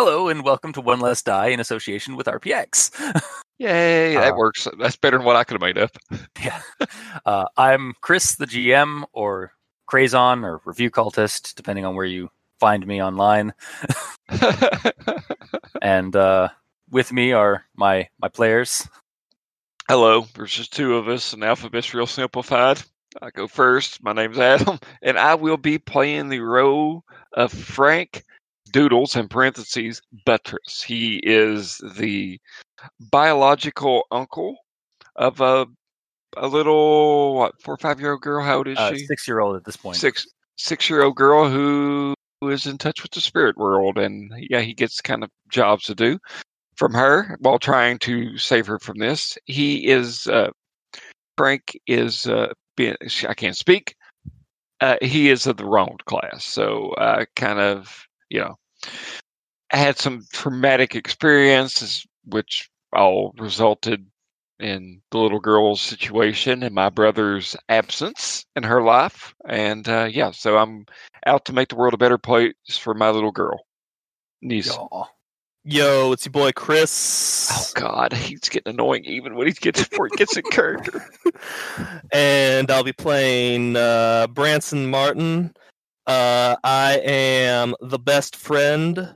Hello and welcome to One Less Die in association with RPX. Yay, that Uh, works. That's better than what I could have made up. yeah. Uh, I'm Chris, the GM, or Crazon, or Review Cultist, depending on where you find me online. And uh, with me are my my players. Hello, there's just two of us, and alphabet's real simplified. I go first. My name's Adam, and I will be playing the role of Frank Doodles, in parentheses, Buttress. He is the biological uncle of a a little what four or five year old girl. How old is Uh, she? six year old at this point. six six year old girl who is in touch with the spirit world and yeah he gets kind of jobs to do from her while trying to save her from this he is uh frank is uh being i can't speak uh he is of the wronged class so uh kind of you know had some traumatic experiences which all resulted in the little girl's situation and my brother's absence in her life. And uh, yeah, so I'm out to make the world a better place for my little girl. Niece. Y'all. Yo, it's your boy Chris. Oh God, he's getting annoying even when he gets before he gets in character. and I'll be playing uh, Branson Martin. Uh, I am the best friend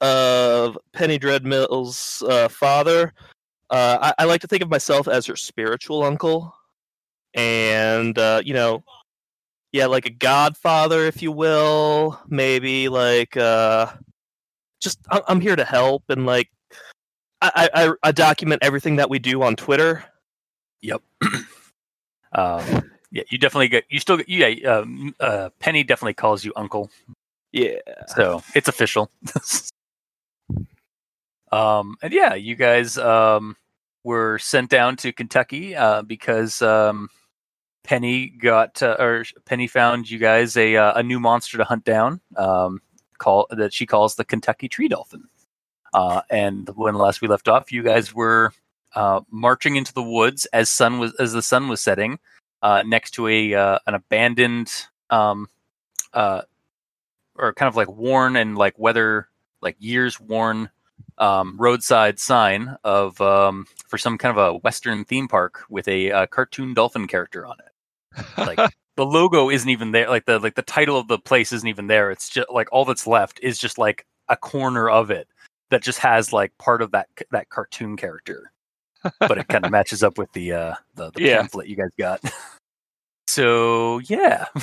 of Penny Dreadmill's uh, father. Uh, I, I like to think of myself as her spiritual uncle. And, uh, you know, yeah, like a godfather, if you will. Maybe like, uh, just I- I'm here to help and like, I, I, I document everything that we do on Twitter. Yep. um, yeah, you definitely get. You still get. Yeah, um, uh, Penny definitely calls you uncle. Yeah. So it's official. um, and yeah, you guys um, were sent down to Kentucky uh, because um, Penny got uh, or Penny found you guys a uh, a new monster to hunt down. Um, call that she calls the Kentucky tree dolphin. Uh, and when last we left off, you guys were uh, marching into the woods as sun was as the sun was setting, uh, next to a uh, an abandoned um, uh, or kind of like worn and like weather like years worn um, roadside sign of um, for some kind of a western theme park with a uh, cartoon dolphin character on it. Like the logo isn't even there. Like the like the title of the place isn't even there. It's just like all that's left is just like a corner of it that just has like part of that that cartoon character. But it kind of matches up with the uh the, the Yeah. pamphlet you guys got. so yeah.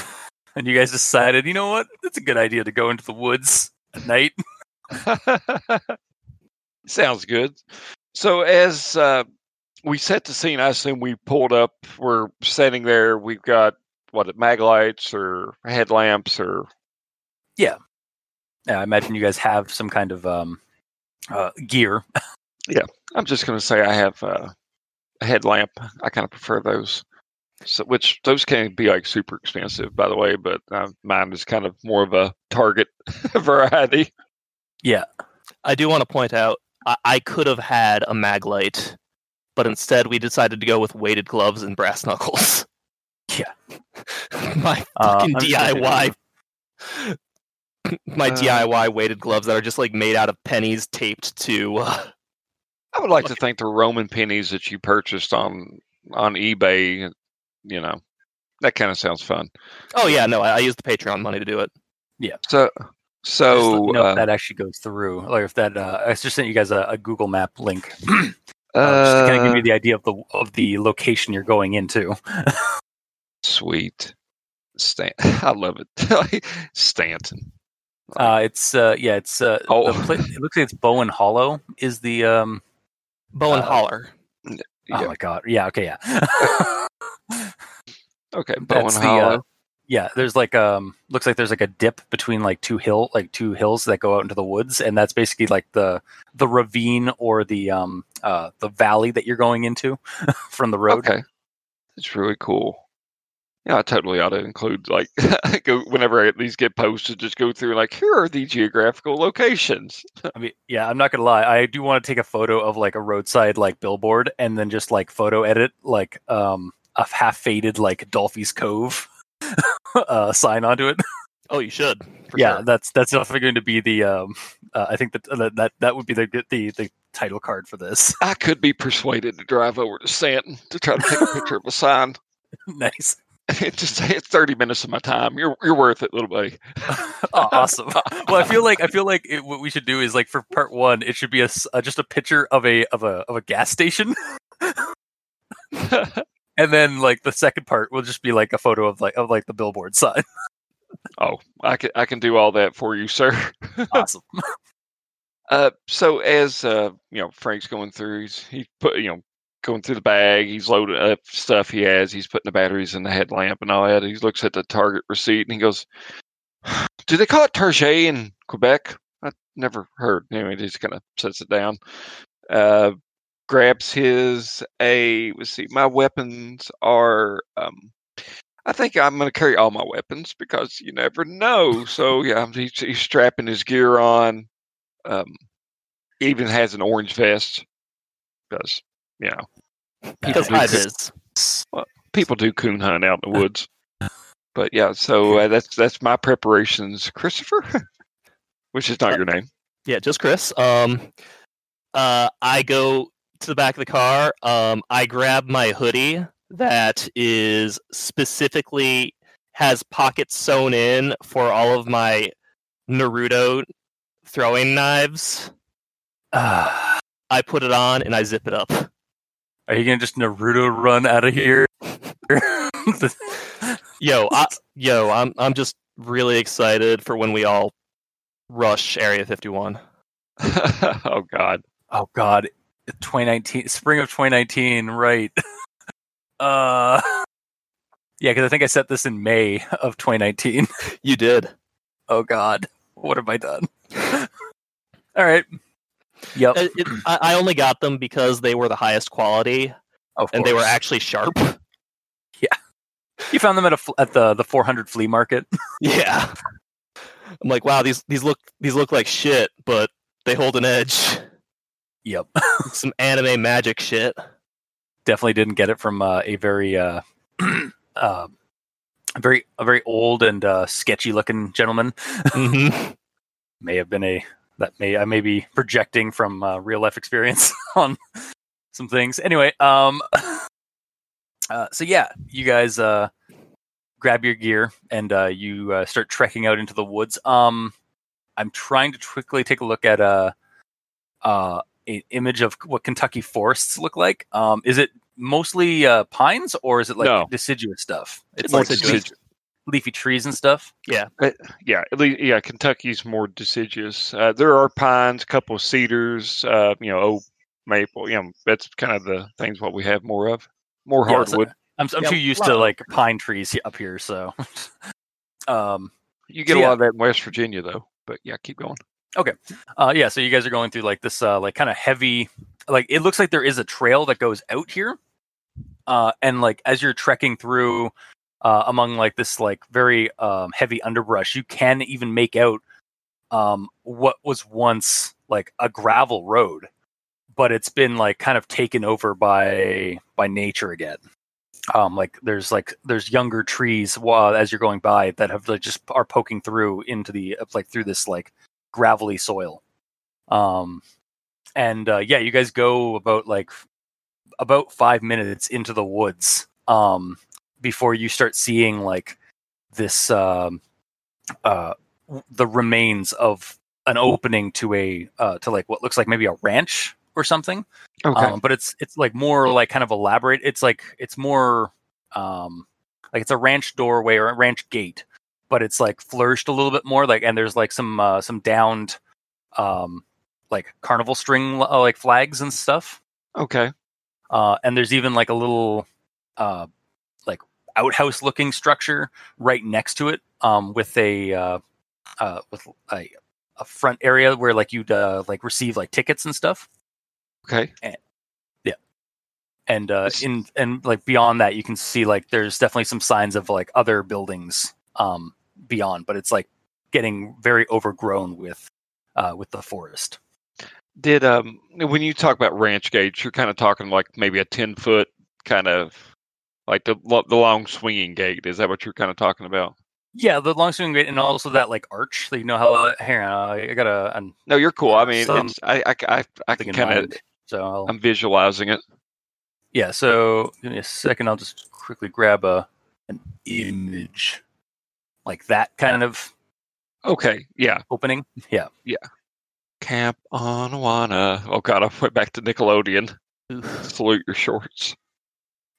And you guys decided, you know what? It's a good idea to go into the woods at night. Sounds good. So as uh, we set the scene, I assume we pulled up. We're standing there. We've got what mag lights or headlamps or Yeah, Yeah, I imagine you guys have some kind of um uh, gear. I'm just going to say I have uh, a headlamp. I kind of prefer those. So, which those can be like super expensive, by the way, but uh, mine is kind of more of a target variety. Yeah. I do want to point out I, I could have had a mag light, but instead we decided to go with weighted gloves and brass knuckles. Yeah. My Uh, fucking I'm just gonna say- DIY. My Uh, DIY weighted gloves that are just like made out of pennies taped to. Uh, I would like to think the Roman pennies that you purchased on on eBay, you know, that kind of sounds fun. oh yeah, no, I, I used the Patreon money to do it. Yeah. So, so know uh, if that actually goes through, or if that uh, I just sent you guys a, a Google Map link, uh, just to kind of give uh, you the idea of the of the location you're going into. sweet. Stan, I love it. Stanton. Uh, it's uh, yeah, it's uh, Oh. the pla- it looks like it's Bowen Hollow is the um. Bowen Uh, Holler. Oh my god, yeah, okay, yeah. Okay, Bowen That's the, Hollow. uh, yeah, there's like um looks like there's like a dip between like two hill like two hills that go out into the woods and that's basically like the the ravine or the um uh the valley that you're going into from the road. Okay, it's really cool. Yeah, I totally ought to include like go whenever I at least get posted, just go through like here are the geographical locations. I mean, yeah, I'm not gonna lie. I do want to take a photo of like a roadside like billboard and then just like photo edit like um a half faded like Dolphy's Cove uh sign onto it. Oh, you should. Yeah, sure. that's that's definitely going to be the um Uh, I think that, that that that would be the the the title card for this. I could be persuaded to drive over to Stanton to try to take a picture of a sign. nice. It just it's thirty minutes of my time. You're you're worth it, little buddy. Oh, awesome. Well, I feel like I feel like it, what we should do is like for part one, it should be a, uh, just a picture of a of a of a gas station, and then like the second part will just be like a photo of like of like the billboard sign. oh, I can I can do all that for you, sir. awesome. Uh, so as uh, you know, Frank's going through, he's he put you know going through the bag. He's loading up stuff he has. He's putting the batteries in the headlamp and all that. He looks at the Target receipt and he goes, "Do they call it Target in Quebec?" I never heard. Anyway, he just kind of sets it down. Uh, grabs his a. Let's see. My weapons are. Um, I think I'm going to carry all my weapons because you never know. So yeah, he's, he's strapping his gear on. Um, even has an orange vest because you know Because do high coon- vis. people do coon hunt out in the woods. But yeah, so uh, that's that's my preparations, Christopher, which is not Uh, your name. Yeah, just Chris. Um, uh, I go to the back of the car. Um, I grab my hoodie that is specifically has pockets sewn in for all of my Naruto throwing knives. Ah, I put it on and I zip it up. Are you gonna just Naruto run out of here? Yo, I, yo, I'm I'm just really excited for when we all rush Area 51. oh God, oh God, 2019, spring of 2019, right? Uh, yeah, because I think I set this in May of 2019. You did. Oh God, what have I done? All right. Yep. Uh, it- I, I only got them because they were the highest quality and they were actually sharp. Yeah. You found them at a at the the 400 flea market. Yeah. I'm like, wow, these these look these look like shit, but they hold an edge. Yep. Some anime magic shit. Definitely didn't get it from uh, a very uh, uh, a very a very old and uh, sketchy looking gentleman. hmm May have been a that may I may be projecting from uh, real life experience on some things. Anyway, um, uh, so yeah, you guys uh, grab your gear and uh, you uh, start trekking out into the woods. Um, I'm trying to quickly take a look at a uh, an image of what Kentucky forests look like. Um, is it mostly uh, pines or is it like No. deciduous stuff? It's More like deciduous. Leafy trees and stuff. yeah, Yeah. at least yeah, Kentucky's more deciduous. Uh, there are pines, a couple of cedars, uh, you know, oak, maple. You know, that's kind of the things what we have more of. More Yeah, so- hardwood. I'm, I'm Yeah, too used to like pine trees up here, so. um. you get so a yeah. lot of that in West Virginia, though. But yeah, keep going. Okay. Uh. Yeah. So you guys are going through like this, uh, like kind of heavy, like it looks like there is a trail that goes out here. Uh, and like as you're trekking through, uh, among like this like very um heavy underbrush, you can even make out, um, what was once like a gravel road, but it's been like kind of taken over by by nature again. um like there's like there's younger trees as you're going by that have like just are poking through into the like through this like gravelly soil um and uh yeah you guys go about like about five minutes into the woods um before you start seeing like this um uh the remains of an opening to a uh to like what looks like maybe a ranch or something Okay. um, but it's it's like more like kind of elaborate. It's like it's more um, like it's a ranch doorway or a ranch gate, but it's like flourished a little bit more. Like and there's like some uh, some downed um, like carnival string uh, like flags and stuff. okay. Uh, and there's even like a little uh, outhouse looking structure right next to it um, with a uh, uh, with a, a front area where like you'd uh, like receive like tickets and stuff. Okay. Yeah and uh in and like beyond that you can see like there's definitely some signs of like other buildings um beyond but it's like getting very overgrown with uh with the forest Did um when you talk about ranch gates, you're kind of talking like maybe a ten foot kind of like the the long swinging gate. Is that what you're kind of talking about? Yeah, the long swinging gate and also that like arch. So you know how uh, here uh, I got a No, you're cool. I mean, Some- I, I, I, I can kind of. So I'll, I'm visualizing it. yeah. So give me a second. I'll just quickly grab a an image like that kind of Okay, yeah. opening. Yeah. Yeah. Camp Anawanna. Oh God, I went back to Nickelodeon. Salute your shorts.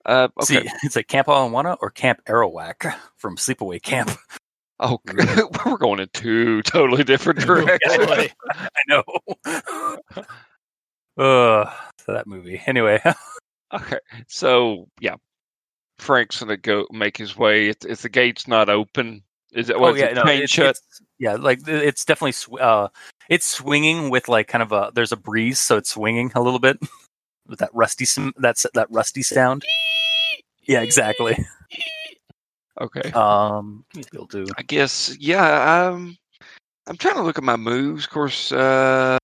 Uh, okay. See, it's like Camp Alawana or Camp Arawak from Sleepaway Camp. Oh, we're going in two totally different directions. I know. uh, that movie. Anyway, Okay, so yeah, Frank's gonna go make his way. If, the gate's not open, is it? oh yeah, it no, it's, shut? it's- yeah, like it's definitely sw- uh, it's swinging with like kind of a there's a breeze, so it's swinging a little bit with that rusty sm- that's that rusty sound. Yeah, exactly. Okay, Um, you'll do. I guess yeah. Um, I'm trying to look at my moves. Of course, uh,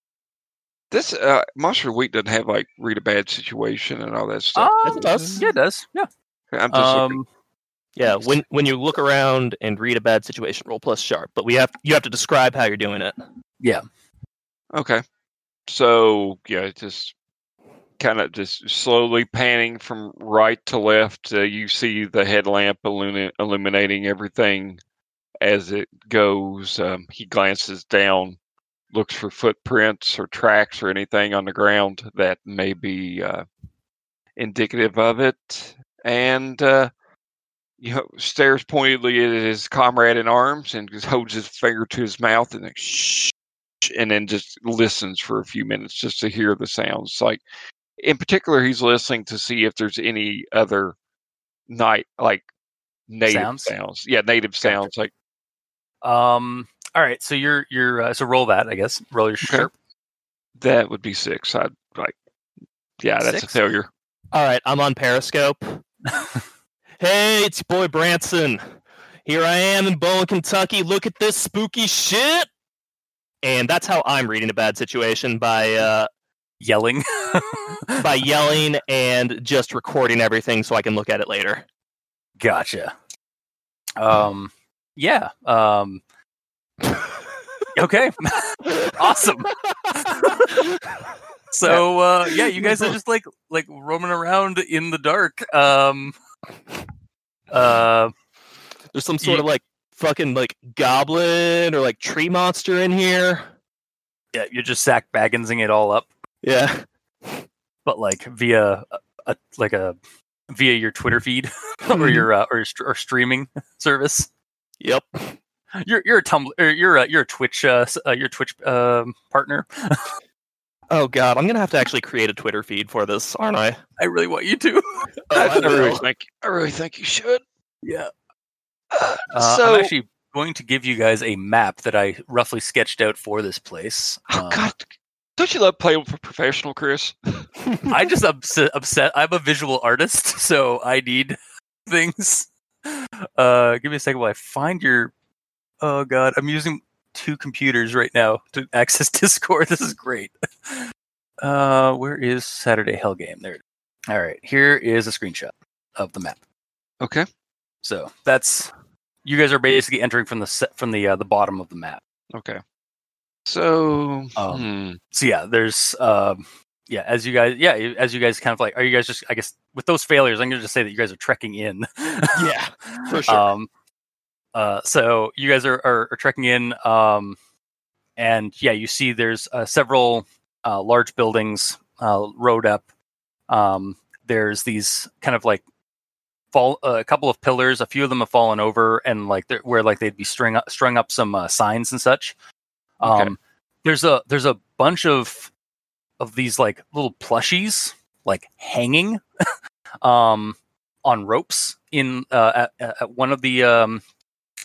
this uh, Monster of Week doesn't have like read a bad situation and all that stuff. Yes, it does. Yeah, it does. Yeah. I'm just looking. Um, Yeah, when when you look around and read a bad situation, roll plus sharp. But we have you have to describe how you're doing it. Yeah. Okay. So yeah, just kind of just slowly panning from right to left. Uh, you see the headlamp illumi- illuminating everything as it goes. Um, he glances down, looks for footprints or tracks or anything on the ground that may be uh, indicative of it, and uh, you know, stares pointedly at his comrade in arms and just holds his finger to his mouth and then shh and then just listens for a few minutes just to hear the sounds. Like in particular, he's listening to see if there's any other night like native Sounds? sounds. Yeah, native sounds like um. All right. So you're you're uh, so roll that. I guess roll your sharp. that would be six. I'd like yeah, that's Six? a failure. All right, I'm on Periscope. hey, it's your boy Branson. Here I am in Bowling, Kentucky. Look at this spooky shit. And that's how I'm reading a bad situation by uh, Yelling. by yelling and just recording everything so I can look at it later. Gotcha. Um. Yeah. Um. Okay. Awesome. So uh, yeah, you guys are just like like roaming around in the dark. Um. Uh. There's some sort of like fucking like goblin or like tree monster in here. Yeah, you're just sack bagginsing it all up, Yeah. but like via a, a like a via your Twitter feed or your uh, or, your str- or streaming service. Yep. You're you're a Tumblr or you're a, you're a Twitch uh, uh your Twitch um partner. Oh god, I'm gonna have to actually create a Twitter feed for this, aren't I? I really want you to. Oh, I, really think I really think you should. Yeah. Uh, Uh, so I'm actually going to give you guys a map that I roughly sketched out for this place. oh Um, god, don't you love playing with a professional, Chris? I just upset, upset. I'm a visual artist, so I need things. Uh, give me a second while I find your. Oh god, I'm using two computers right now to access Discord. This is great. Uh, where is Saturday Hell Game? There. All right, here is a screenshot of the map. Okay. So that's you guys are basically entering from the set from the uh, the bottom of the map. Okay. So Um, hmm. so yeah, there's um yeah, as you guys yeah, as you guys kind of like are you guys just I guess with those failures, I'm gonna just say that you guys are trekking in. Yeah, for sure. Um uh so you guys are are, are trekking in um and yeah, you see there's uh, several uh large buildings uh road up. Um there's these kind of like fall uh, a couple of pillars, a few of them have fallen over and like they're where like they'd be string up strung up some uh, signs and such. Okay. Um there's a there's a bunch of of these like little plushies like hanging um on ropes in uh at, at one of the um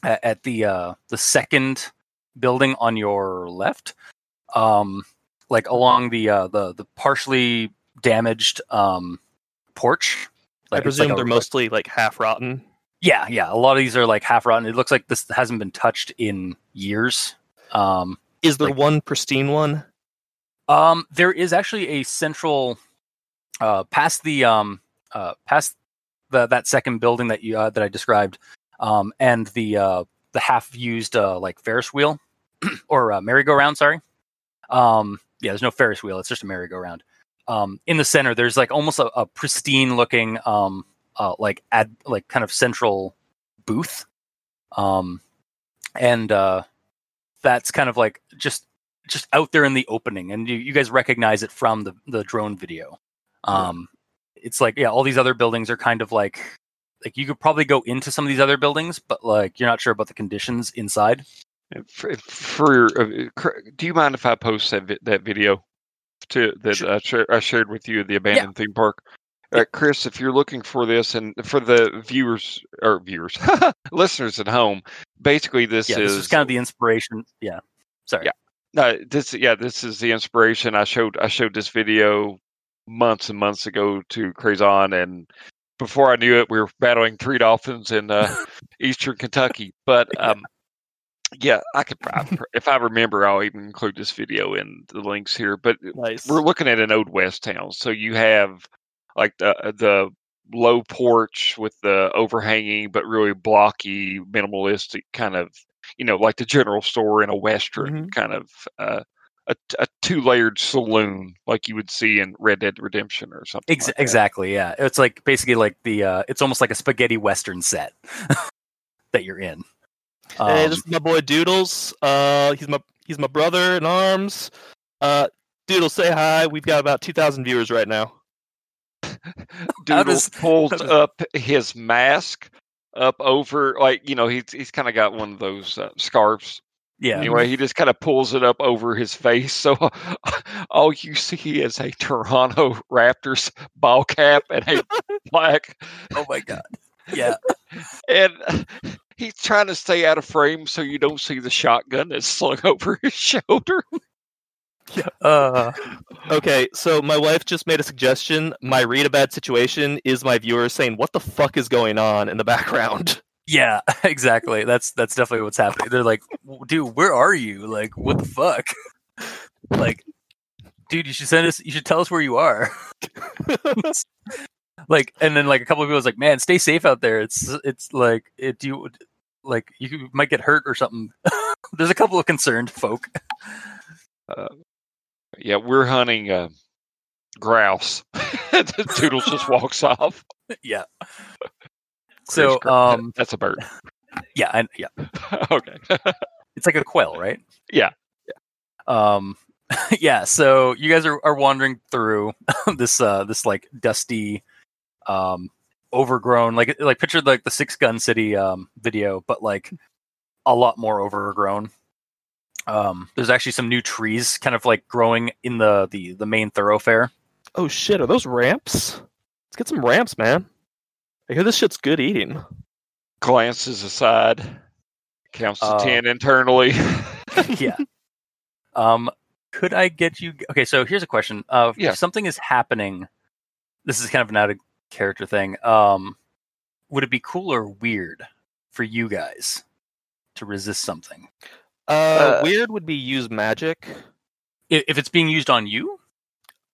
at, the uh the second building on your left um like along the uh the the partially damaged um porch I Like, it's presume like they're mostly like half rotten. yeah yeah a lot of these are like half rotten it looks like this hasn't been touched in years um Is there Like- one pristine one? Um, there is actually a central, uh, past the um, uh, past the that second building that you uh, that I described, um, and the uh, the half used uh, like Ferris wheel or uh, merry-go-round. Sorry. Um, yeah, there's no Ferris wheel. It's just a merry-go-round. Um, in the center, there's like almost a, a pristine looking, um, uh, like ad, like kind of central booth. Um, and uh, that's kind of like just just out there in the opening, and you, you guys recognize it from the the drone video. Um, it's like yeah, all these other buildings are kind of like like you could probably go into some of these other buildings, but like you're not sure about the conditions inside. For, for uh, do you mind if I post that vi- that video to that Sure. I, share, I shared with you the abandoned theme park? Uh, Chris, if you're looking for this, and for the viewers or viewers, listeners at home, basically this Yeah, is this was kind of the inspiration. Yeah, sorry. Yeah. no, this yeah, this is the inspiration. I showed I showed this video months and months ago to Crazon, and before I knew it, we were battling three dolphins in uh, eastern Kentucky. But um, yeah, I could I, if I remember, I'll even include this video in the links here. But Nice. we're looking at an old west town, so you have like the the low porch with the overhanging but really blocky, minimalistic kind of you know like the general store in a western kind of uh, a, a two layered saloon like you would see in Red Dead Redemption or something. Ex- like that. exactly. Yeah, it's like basically like the. Uh, it's almost like a spaghetti western set that you're in. hey, Um, this is my boy Doodles. Uh, he's my he's my brother in arms. Uh, Doodles, say hi. We've got about two thousand viewers right now. Doodles pulls up his mask up over like you know he's he's kind of got one of those uh, scarves yeah. Anyway, he just kind of pulls it up over his face, so all you see is a Toronto Raptors ball cap and a black, Oh my god. Yeah. and he's trying to stay out of frame so you don't see the shotgun that's slung over his shoulder. Uh, Okay, so my wife just made a suggestion. My read a bad situation is my viewers saying, "What the fuck is going on?" in the background. yeah. Exactly. That's that's definitely what's happening. They're like, dude, where are you? Like, what the fuck? like, dude, you should send us. You should tell us where you are. like, and then like a couple of people was like, man, stay safe out there. It's it's like it you like you might get hurt or something. There's a couple of concerned folk. Yeah, we're hunting uh, grouse. Toodles just walks off. yeah. So um that's a bird. yeah, and yeah. okay. It's like a quail, right? Yeah. Um yeah, so you guys are, are wandering through this uh this like dusty um overgrown like like picture like the six gun city um video but like a lot more overgrown um there's actually some new trees kind of like growing in the the the main thoroughfare oh shit, are those ramps? Let's get some ramps, man. I hear this shit's good eating. Glances aside, counts to Uh, ten internally. yeah. Um, could I get you? Okay, so here's a question. Uh, Yeah. if something is happening, this is kind of an out of character thing. Um, would it be cool or weird for you guys to resist something Uh, Uh, weird would be use magic. if, if it's being used on you?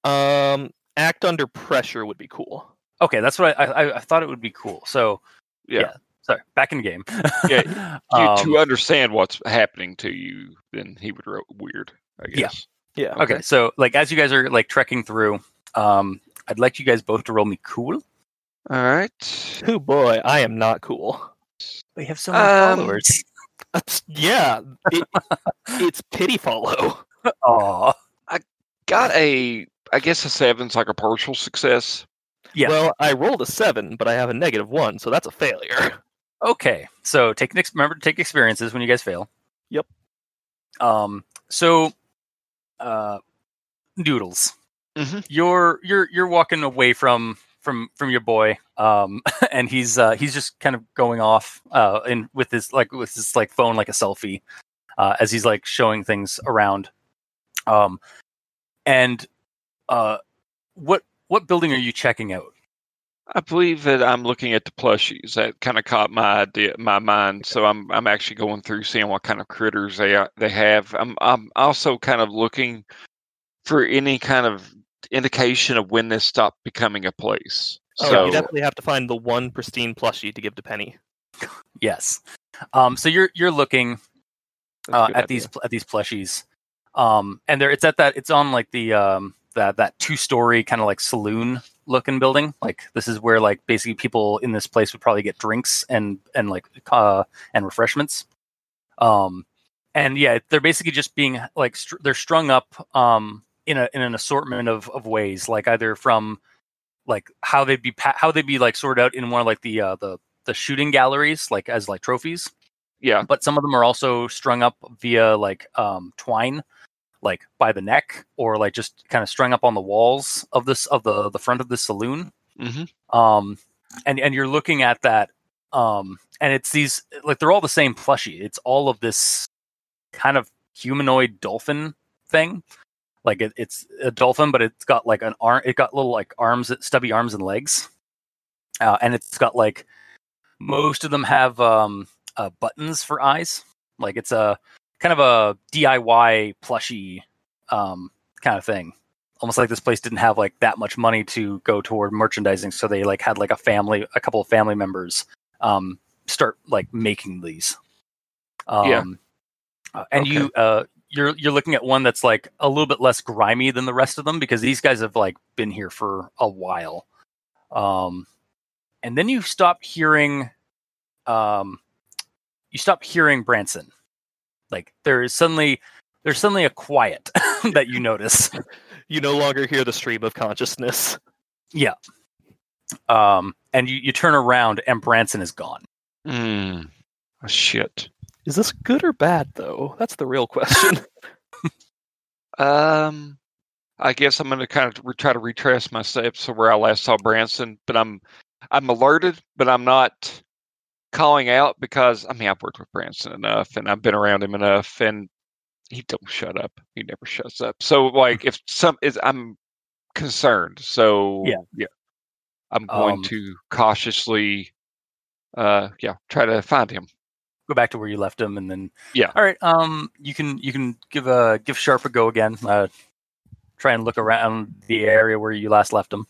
Um, act under pressure would be cool. Okay, that's what I, I, I thought it would be cool. So Yeah. yeah, sorry, back in the game. Yeah, you, Um, to understand what's happening to you, then he would wrote weird. I Yeah. guess. Yeah. okay, so like as you guys are like trekking through, um, I'd like you guys both to roll me cool. All right. Oh boy, I am not cool. We have so many Um, followers. That's- yeah, it, it's pity follow. Aw. I got a, I guess a seven's like a partial success. Yeah. Well, I rolled a seven, but I have a negative one, so that's a failure. Okay, so take an ex- remember to take experiences when you guys fail. Yep. Um. So, uh, Doodles, Mhm. you're you're you're walking away from from from your boy, um, and he's uh he's just kind of going off uh in with his like with his like phone like a selfie, uh, as he's like showing things around, um, and uh, what what building are you checking out? I believe that I'm looking at the plushies. That kind of caught my idea, my mind. So I'm I'm actually going through seeing what kind of critters they are- they have. I'm I'm also kind of looking for any kind of indication of when this stopped becoming a place. Oh, so you definitely have to find the one pristine plushie to give to Penny. Yes. Um, so you're you're looking uh, at idea. these at these plushies, um, and there it's at that it's on like the um, that that two story kind of like saloon looking building. Like this is where like basically people in this place would probably get drinks and and like uh, and refreshments. Um, and yeah, they're basically just being like str- they're strung up um in a in an assortment of of ways, like either from like how they'd be pa- how they'd be like sorted out in one of like the uh, the the shooting galleries, like as like trophies Yeah. but some of them are also strung up via like um, twine, like by the neck, or like just kind of strung up on the walls of this of the the front of the saloon. hmm Um, and and you're looking at that, um, and it's these like they're all the same plushie. It's all of this kind of humanoid dolphin thing. Like it, it's a dolphin, but it's got like an arm. It got little like arms, stubby arms and legs, uh, and it's got like most of them have um, uh, buttons for eyes. Like it's a kind of a DIY plushy um, kind of thing. Almost like this place didn't have like that much money to go toward merchandising, so they like had like a family, a couple of family members um, start like making these. Um, Yeah. uh, and you uh, you're you're looking at one that's like a little bit less grimy than the rest of them because these guys have like been here for a while. Um, and then you stop hearing um you stop hearing Branson. Like there is suddenly there's suddenly a quiet that you notice. You no longer hear the stream of consciousness. Yeah. Um and you, you turn around and Branson is gone. Mm. Oh, shit. Is this good or bad, though? That's the real question. Um, I guess I'm going to kind of re- try to retrace my steps to where I last saw Branson, but I'm I'm alerted, but I'm not calling out because I mean I've worked with Branson enough and I've been around him enough, and he don't shut up. He never shuts up. So like if some is I'm concerned, so Yeah. yeah, I'm going Um, to cautiously, uh, yeah, try to find him. Go back to where you left him and then Yeah. All right. Um you can you can give a give Sharp a go again. Uh try and look around the area where you last left him.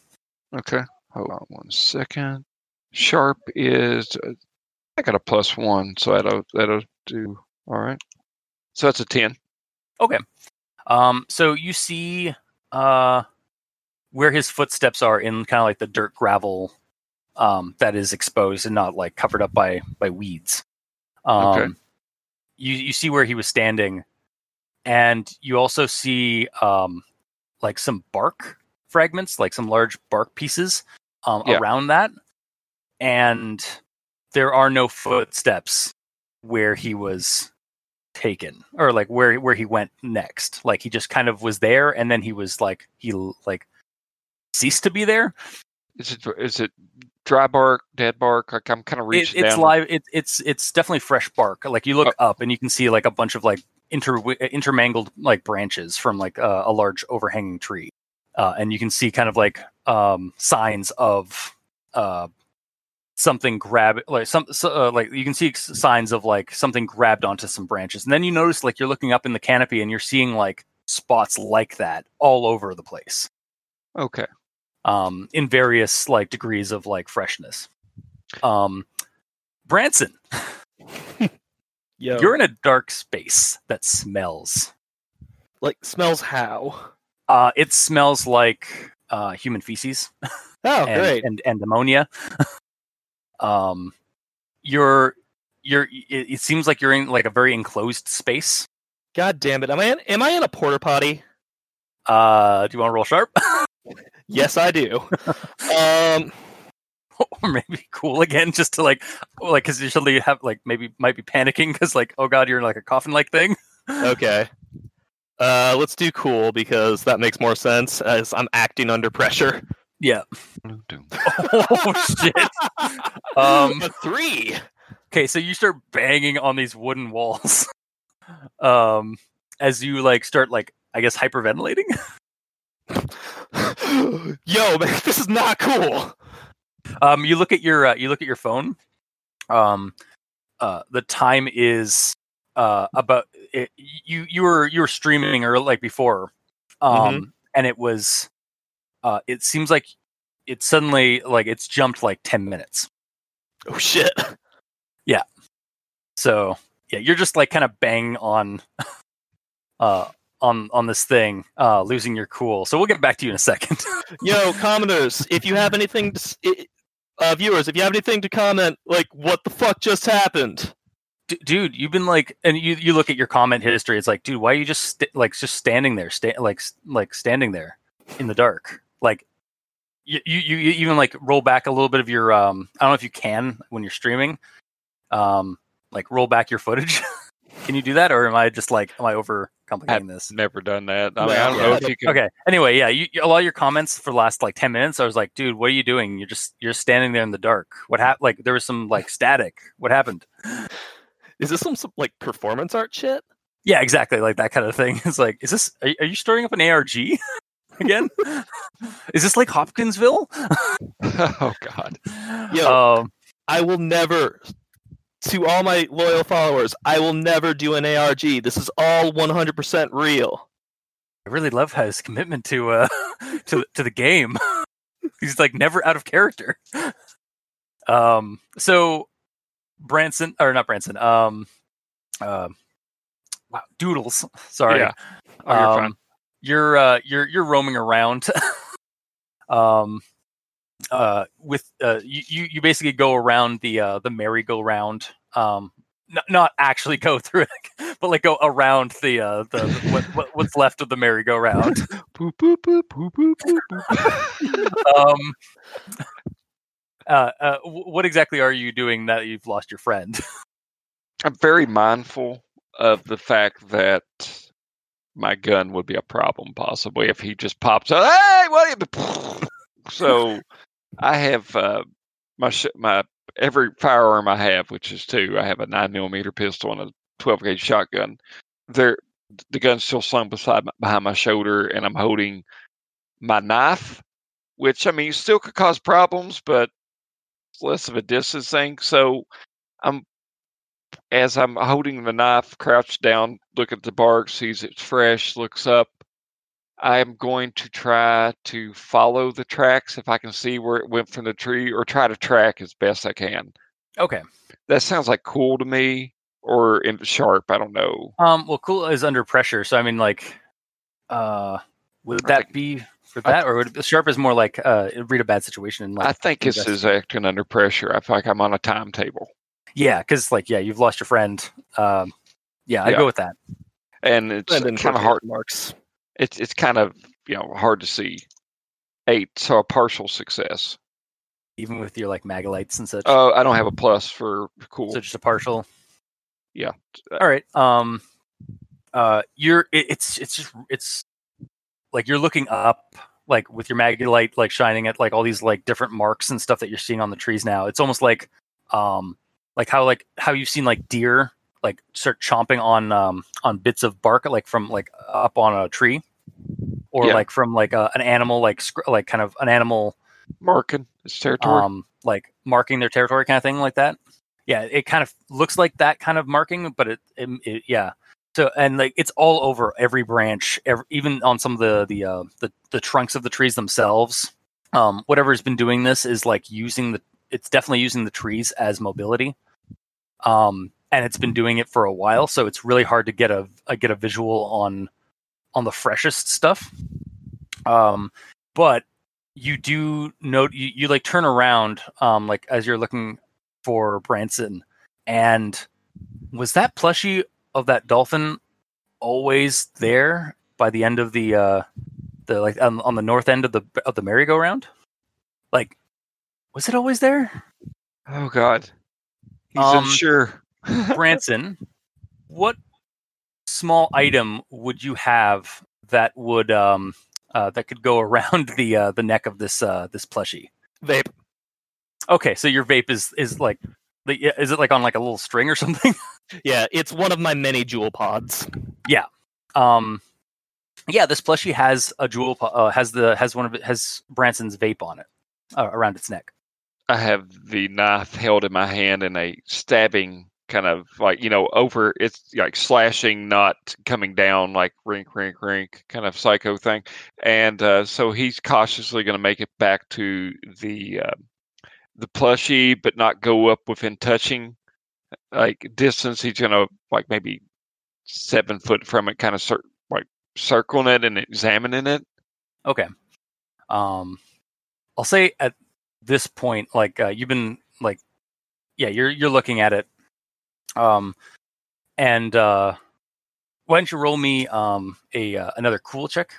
Okay. Hold on one second. Sharp is uh, I got a plus one, so that'll that'll do all right. So that's a ten. Okay, Um, so you see uh, where his footsteps are in kind of like the dirt gravel um, that is exposed and not like covered up by by weeds. Um, Okay. You you see where he was standing, and you also see um, like some bark fragments, like some large bark pieces um, Yeah. around that, and there are no footsteps where he was taken or like where where he went next like he just kind of was there and then he was like he like ceased to be there Is it is it dry bark, dead bark? Like I'm kind of it, reaching it's down. live it, it's it's definitely fresh bark like you look up and you can see like a bunch of like inter intermangled like branches from like uh, a large overhanging tree uh, and you can see kind of like um signs of uh something grab like some so, uh, like you can see signs of like something grabbed onto some branches and then you notice like you're looking up in the canopy and you're seeing like spots like that all over the place Okay. Um, in various like degrees of like freshness. Um, Branson, Yo, you're in a dark space that smells. like smells how? Uh, it smells like uh, human feces Oh, and, great. and and ammonia. um, you're you're. It, it seems like you're in like a very enclosed space. God damn it! Am I in? Am I in a porter potty? Uh, do you want to roll sharp, Yes, I do. um, or maybe cool again, just to like like because usually you have like maybe might be panicking because like oh god you're in like a coffin like thing. okay. Uh, let's do cool because that makes more sense as I'm acting under pressure. Yeah. Oh shit. Um, a three. Okay, so you start banging on these wooden walls. um as you like start like I guess hyperventilating. Yo, man, this is not cool. um you look at your uh, you look at your phone. Um uh the time is uh about it, you you were you were streaming or like before. Um and it was uh it seems like it suddenly like it's jumped like 10 minutes. Oh shit. Yeah. So yeah, you're just like kind of bang on, uh, on on this thing, uh, losing your cool. So we'll get back to you in a second. Yo, commoners, if you have anything, to, uh, viewers, if you have anything to comment, like what the fuck just happened? D- dude, you've been like, and you you look at your comment history. It's like, dude, why are you just st- like just standing there, sta- like like standing there in the dark? Like, you, you you you even like roll back a little bit of your um. I don't know if you can when you're streaming, um, like roll back your footage. can you do that, or am I just like am I over complicating this? Never done that. I mean, I don't know if you can. Okay. Anyway, yeah, you, you- a lot of your comments for the last like ten minutes, I was like, dude, what are you doing? You're just you're standing there in the dark. What happened? Like there was some like static. What happened? Is this some, some like performance art shit? Yeah, exactly, like that kind of thing. It's like, is this? Are, are you starting up an ARG again? is this like Hopkinsville? oh God. Yo. Um, I will never, to all my loyal followers, I will never do an ARG. This is all 100% real. I really love his commitment to uh to to the game. He's like never out of character. Um, so Branson or not Branson? Um, um, wow, Doodles. Sorry. Yeah. Oh, you're fine. um, you're uh, you're you're roaming around. um, uh, with uh, you you you basically go around the uh the merry-go-round. Um, n- not actually go through it, but like go around the uh the what, what what's left of the merry-go-round. Boop, boop, boop, boop, boop, boop, boop. um. Uh, uh, what exactly are you doing now that you've lost your friend? I'm very mindful of the fact that my gun would be a problem possibly if he just pops out. Hey, what? Are you-" So I have uh, my my every firearm I have, which is two. I have a nine millimeter pistol and a twelve gauge shotgun. There, the gun's still slung beside my, behind my shoulder, and I'm holding my knife, which I mean still could cause problems, but less of a distance thing. So I'm as I'm holding the knife, crouched down, look at the bark, sees it's fresh, looks up. I am going to try to follow the tracks if I can see where it went from the tree, or try to track as best I can. Okay. That sounds like cool to me, or in sharp. I don't know. Um. Well, cool is under pressure, so I mean, like, uh, would I that be for I- that, or would sharp is more like uh read a bad situation and like I think this is acting under pressure. I feel like I'm on a timetable, yeah, because like yeah, you've lost your friend. Um. Yeah, I'd Yeah. go with that. and it's kind of hard. Marks. It's it's kind of you know hard to see. Eight, so a partial success. Even with your like magalites and such. Oh, I don't have a plus for cool. So just a partial. Yeah. All right. Um. Uh. You're. It, it's. It's just. It's. Like you're looking up, like with your magalite, like shining at like all these like different marks and stuff that you're seeing on the trees now. It's almost like, um, like how like how you've seen like deer like start chomping on um on bits of bark like from like up on a tree, or Yeah. like from like uh, an animal like like kind of an animal Marking its territory. um like marking their territory kind of thing like that? Yeah it kind of looks like that kind of marking but it, it, it- yeah. So and like it's all over every branch every, even on some of the the, uh, the the trunks of the trees themselves. Um whatever's been doing this is like using the it's definitely using the trees as mobility. Um and it's been doing it for a while so it's really hard to get a, a get a visual on on the freshest stuff. Um but you do note you, you like turn around um like as you're looking for Branson and was that plushie of that dolphin always there by the end of the uh the like on, on the north end of the of the merry-go-round? Like was it always there? Oh God, he's um, unsure. Branson what small item would you have that would um uh, that could go around the uh, the neck of this uh, this plushie Vape. Okay, so your vape is is like, is it like on like a little string or something? Yeah, it's one of my many Juul pods. Yeah. Um, yeah, this plushie has a Juul, po- uh, has the has one of it has Branson's vape on it uh, around its neck. I have the knife held in my hand in a stabbing kind of like you know over it's like slashing not coming down like rink rink rink kind of psycho thing and uh, so he's cautiously going to make it back to the uh, the plushie but not go up within touching like distance. He's gonna like maybe seven foot from it, kind of cir- like circling it and examining it. Okay. Um, I'll say at this point, like uh, you've been like, yeah, you're you're looking at it. Um, and uh, why don't you roll me um a uh, another cool check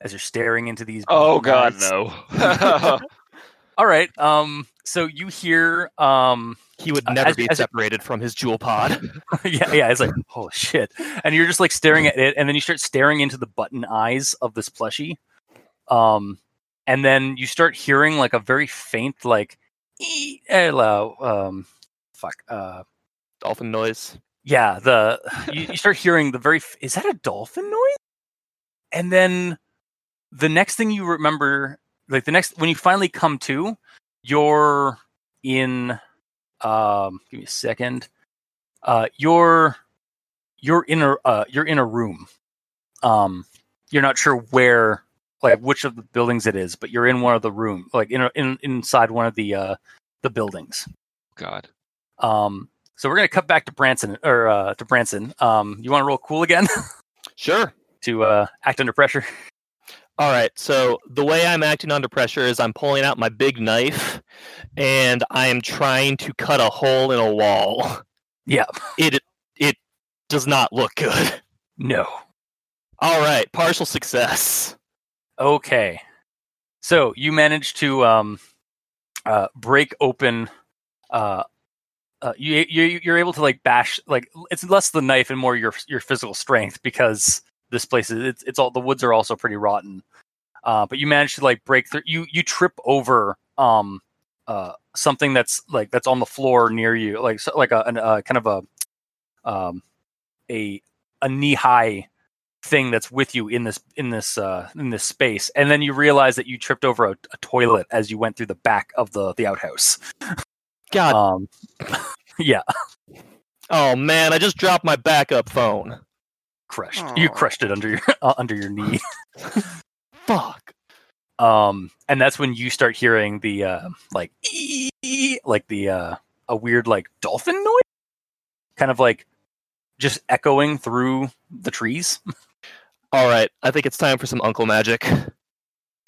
as you're staring into these? Oh God, eyes? no! All right. Um, so you hear um He would never as- be as it- separated from his Juul pod. yeah, yeah. It's like, oh shit, and you're just like staring at it, and then you start staring into the button eyes of this plushie, um, and then you start hearing like a very faint, like, "Ee," hello, um, fuck, uh, Dolphin noise. yeah, the you, you start hearing the very, is that a dolphin noise? And then the next thing you remember, like the next when you finally come to, you're in, um, give me a second uh, you're you're in a uh, you're in a room. Um, you're not sure where, like which of the buildings it is, but you're in one of the room, like in, a, in inside one of the uh, the buildings. God, Um, so we're gonna cut back to Branson or uh, to Branson. Um, you want to roll cool again Sure. to uh, act under pressure? All right. So the way I'm acting under pressure is I'm pulling out my big knife, and I am trying to cut a hole in a wall. Yeah. It it does not look good. No. All right. Partial success. Okay. So you managed to um, uh, break open. Uh, uh, you you you're able to like bash like it's less the knife and more your your physical strength because this place is it's, it's all the woods are also pretty rotten. Uh, but you manage to like break through. You you trip over um uh something that's like that's on the floor near you like so, like a an, kind of a um a a knee high thing that's with you in this in this uh in this space and then you realize that you tripped over a, a toilet as you went through the back of the the outhouse God. um yeah oh man, I just dropped my backup phone. crushed you crushed it under your uh, under your knee Fuck. um and that's when you start hearing the uh like like the uh a weird like dolphin noise kind of like just echoing through the trees All right. I think it's time for some uncle magic.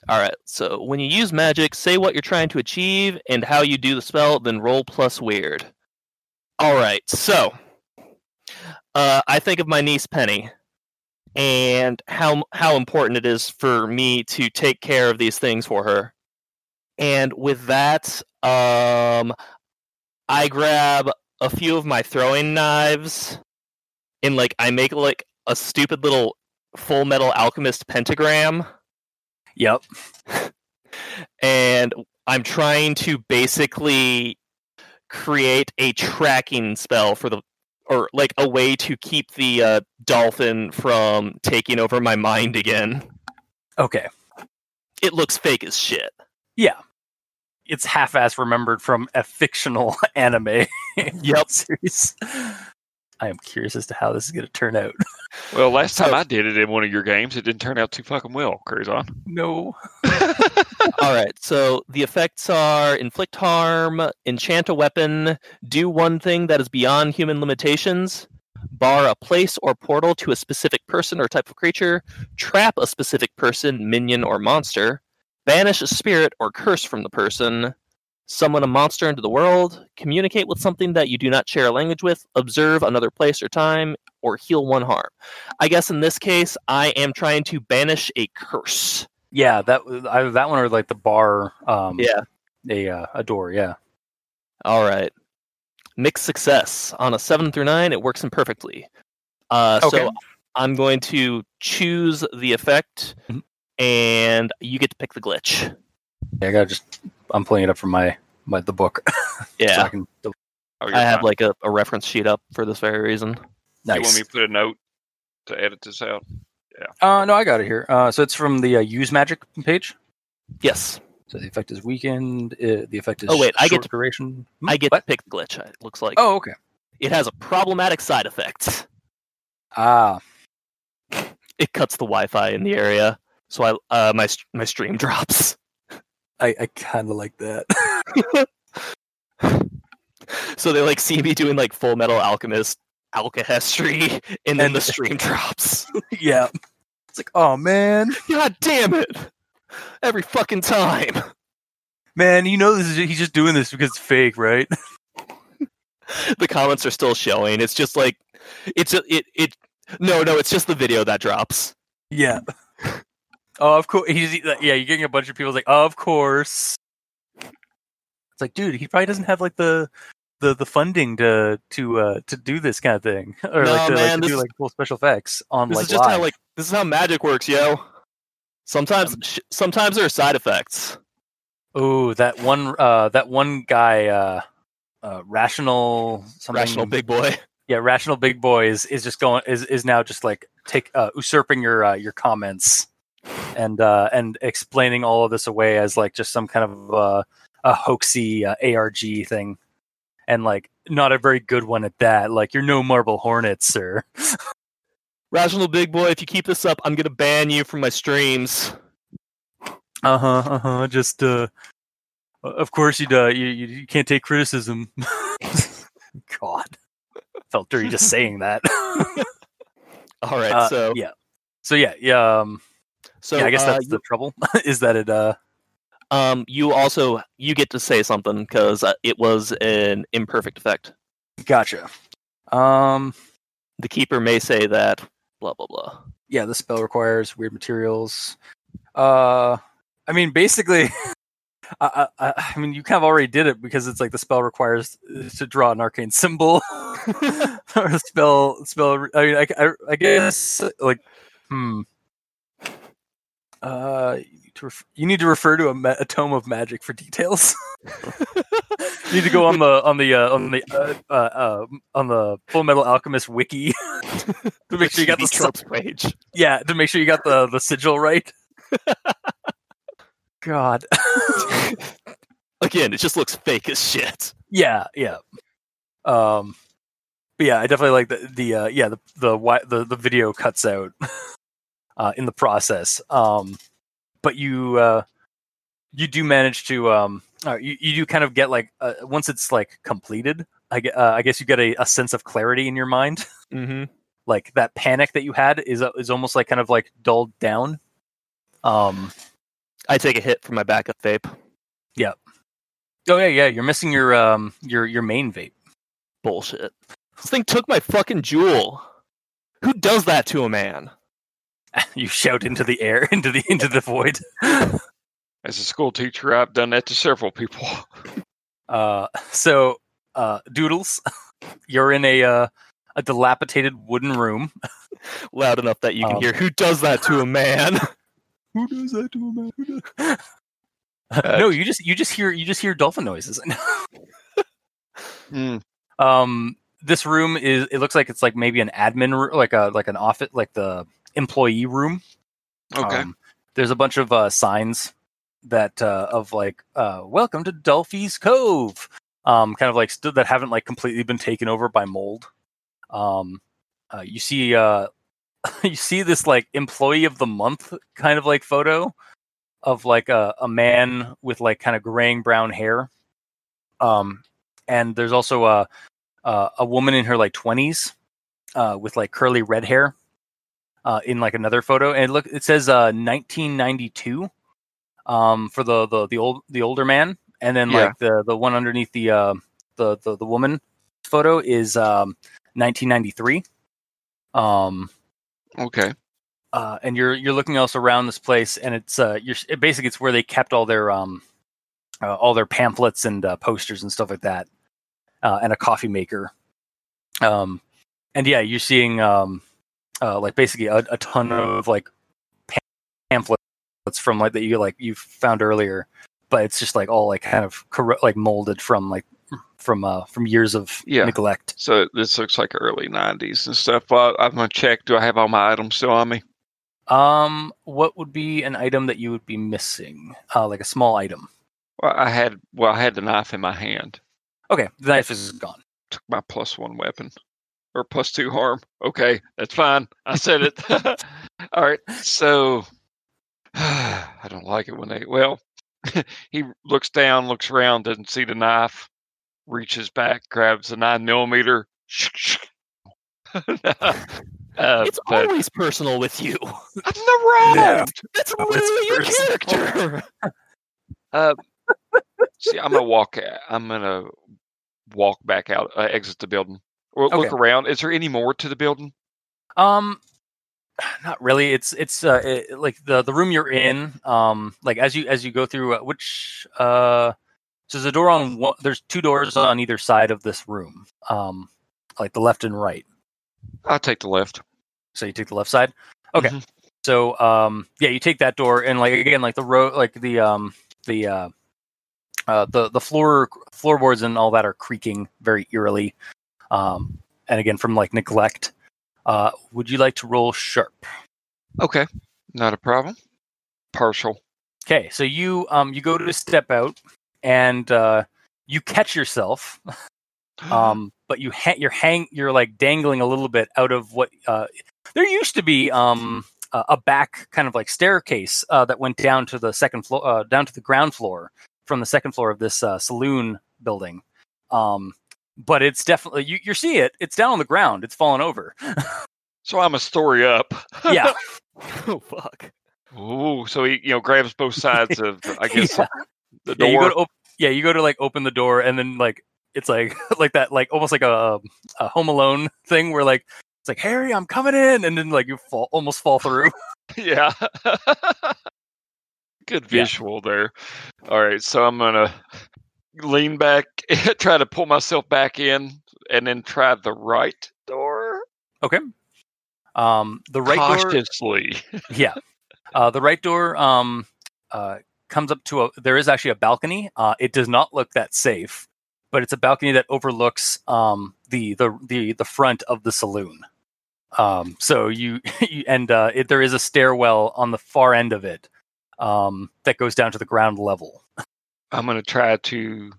All right. So when you use magic, say what you're trying to achieve and how you do the spell, then roll plus weird. All right. So uh, I think of my niece Penny and how how important it is for me to take care of these things for her. And with that, um, I grab a few of my throwing knives and like I make like a stupid little full metal alchemist pentagram yep and I'm trying to basically create a tracking spell for the or like a way to keep the uh, dolphin from taking over my mind again. okay It looks fake as shit. yeah it's half-ass remembered from a fictional anime Yep. series i am curious as to how this is going to turn out well, last time I did it in one of your games, it didn't turn out too fucking well. Crazon. no All right, so the effects are inflict harm, enchant a weapon, do one thing that is beyond human limitations, bar a place or portal to a specific person or type of creature, trap a specific person, minion, or monster, banish a spirit or curse from the person, summon a monster into the world, communicate with something that you do not share a language with, observe another place or time, or heal one harm. I guess in this case, I am trying to banish a curse. Yeah, that I, that one or like the bar. Um, Yeah. a uh, a door. Yeah. All right. Mixed success. On a 7 through 9, it works imperfectly. Uh, Okay. So I'm going to choose the effect, Mhm. and you get to pick the glitch. Yeah, I gotta just. I'm pulling it up from my my the book. so I Yeah. can, Oh, I have like a, a reference sheet up for this very reason. You want nice. me to put a note to edit this out? Yeah. Uh, no, I got it here. Uh, so it's from the uh, use magic page. Yes. So the effect is weakened. Uh, the effect is Oh, wait, I get short to- duration. Hmm? I get What? to pick the glitch, it looks like. Oh, okay. It has a problematic side effect. Ah, It cuts the Wi Fi in the area, so I uh, my, my stream drops. I, I kind of like that. so they like see me doing like Full Metal Alchemist alchemy, and then the stream drops. yeah. It's like, oh man, God damn it! Every fucking time. man, you know this is he's just doing this because it's fake, right? The comments are still showing. It's just like it's a, it it. No, no, it's just the video that drops. Yeah. Oh, of course. He's yeah. You're getting a bunch of people like, of course. It's like, dude, he probably doesn't have like the the the funding to to uh to do this kind of thing, or No, like to, like, to do like cool special effects on This like is just how live. like this is how magic works, yo. Sometimes sh- sometimes there are side effects. Oh, that one uh that one guy uh uh rational something Rational big boy. yeah rational big boy is is just going is is now just like take uh usurping your uh, your comments and uh and explaining all of this away as like just some kind of uh a hoaxy uh, ARG thing. And like not a very good one at that. Like you're no marble hornet, sir. Rational big boy, if you keep this up, I'm gonna ban you from my streams. uh-huh uh-huh just uh of course you'd uh you, you, you can't take criticism. God. Felt dirty just saying that. All right, Uh, so yeah. So yeah yeah um so yeah i guess uh, that's the trouble is that it uh um you also you get to say something because uh, it was an imperfect effect. gotcha um The keeper may say that blah blah blah. yeah the spell requires weird materials uh i mean basically I, I i mean you kind of already did it because it's like the spell requires uh, to draw an arcane symbol or the spell spell i mean i, I, I guess like hmm uh you need to, ref- you need to refer to a, ma- a tome of magic for details you need to go on the on the uh, on the uh, uh, uh, on the full metal alchemist wiki to make sure you got the tropes page. yeah, to make sure you got the the sigil right. God. Again, it just looks fake as shit. yeah, yeah. Um but yeah, I definitely like the the uh yeah, the the the, the video cuts out uh in the process. Um but you uh you do manage to um uh, you, you do kind of get like uh, once it's like completed, I uh, I guess you get a, a sense of clarity in your mind. Mm-hmm. like that panic that you had is uh, is almost like kind of like dulled down. Um I take a hit from my backup vape. Yeah. Oh yeah, yeah. You're missing your um your your main vape. Bullshit. This thing took my fucking Juul. Who does that to a man? you shout into the air, into the into the void. As a school teacher, I've done that to several people. Uh, so uh, Doodles, you're in a uh, a dilapidated wooden room. Loud enough that you can Um, hear. Who does that to a man? Who does that to a man? Who does- no, you just you just hear you just hear dolphin noises. Hmm. um, this room is it looks like it's like maybe an admin room, like a like an office, like the employee room. Okay. Um, there's a bunch of uh, signs that uh, of like uh, "Welcome to Dolphy's Cove," um, kind of like st- that haven't like completely been taken over by mold. Um, uh, you see, uh, you see this like employee of the month kind of like photo of like a, a man with like kind of graying brown hair. Um, and there's also a a, a woman in her like 20s uh, with like curly red hair uh, in like another photo, and look, it says uh, 1992 um, for the, the the old the older man, and then Yeah. like the the one underneath the uh, the, the the woman photo is um, 1993. Um, Okay. uh, and you're you're looking else around this place, and it's uh, you're it basically it's where they kept all their um, uh, all their pamphlets and uh, posters and stuff like that, uh, and a coffee maker. Um, and yeah, you're seeing um, uh, like basically a, a ton of like pamphlets from like that you like you found earlier, but it's just like all like kind of corro- like molded from like from uh from years of Yeah. neglect. So this looks like early '90s and stuff. I'm gonna check. Do I have all my items still on me? Um, what would be an item that you would be missing? Uh, like a small item. Well, I had. Well, I had the knife in my hand. Okay, the knife is gone. Took my plus one weapon, or plus two harm. Okay, that's fine. I said it. all right. So I don't like it when they. Well, he looks down, looks around, doesn't see the knife. reaches back, grabs a nine millimeter. uh, it's but always personal with you. I'm the Yeah. That's it's literally your character. Uh, see, I'm gonna walk. I'm gonna walk back out, uh, exit the building, or look around. Is there any more to the building? Um, not really. It's it's uh it, like the the room you're in. Um, like as you as you go through uh, which uh, so there's a door on one. There's two doors on either side of this room. Um, like the left and right. I'll take the left. So you take the left side. Okay. Mhm. So um, yeah, you take that door and like again like the road like the um the uh. Uh, the the floor floorboards and all that are creaking very eerily, um, and again from like neglect. Uh, would you like to roll sharp? Okay, not a problem. Partial. Okay, so you um you go to step out and uh, you catch yourself, um, but you ha- you're hang you're like dangling a little bit out of what uh, there used to be um a a back kind of like staircase uh, that went down to the second floor uh, down to the ground floor from the second floor of this uh, saloon building. Um, but it's definitely you you see it. It's down on the ground. It's fallen over. so I'm a story up. yeah. oh fuck. Ooh, so he you know grabs both sides of I guess Yeah. the Yeah, door. you go to op- yeah, you go to like open the door, and then like it's like like that, like almost like a, um, a Home Alone thing, where like it's like Harry, I'm coming in, and then like you fall almost fall through. yeah. Good Yeah. visual there. All right, so I'm gonna lean back, try to pull myself back in, and then try the right door okay. Um, the right door, cautiously. yeah, uh, the right door um uh comes up to a. There is actually a balcony. Uh, it does not look that safe, but it's a balcony that overlooks um the the the the front of the saloon. Um, so you, you and uh, it, there is a stairwell on the far end of it um, that goes down to the ground level. I'm gonna try to.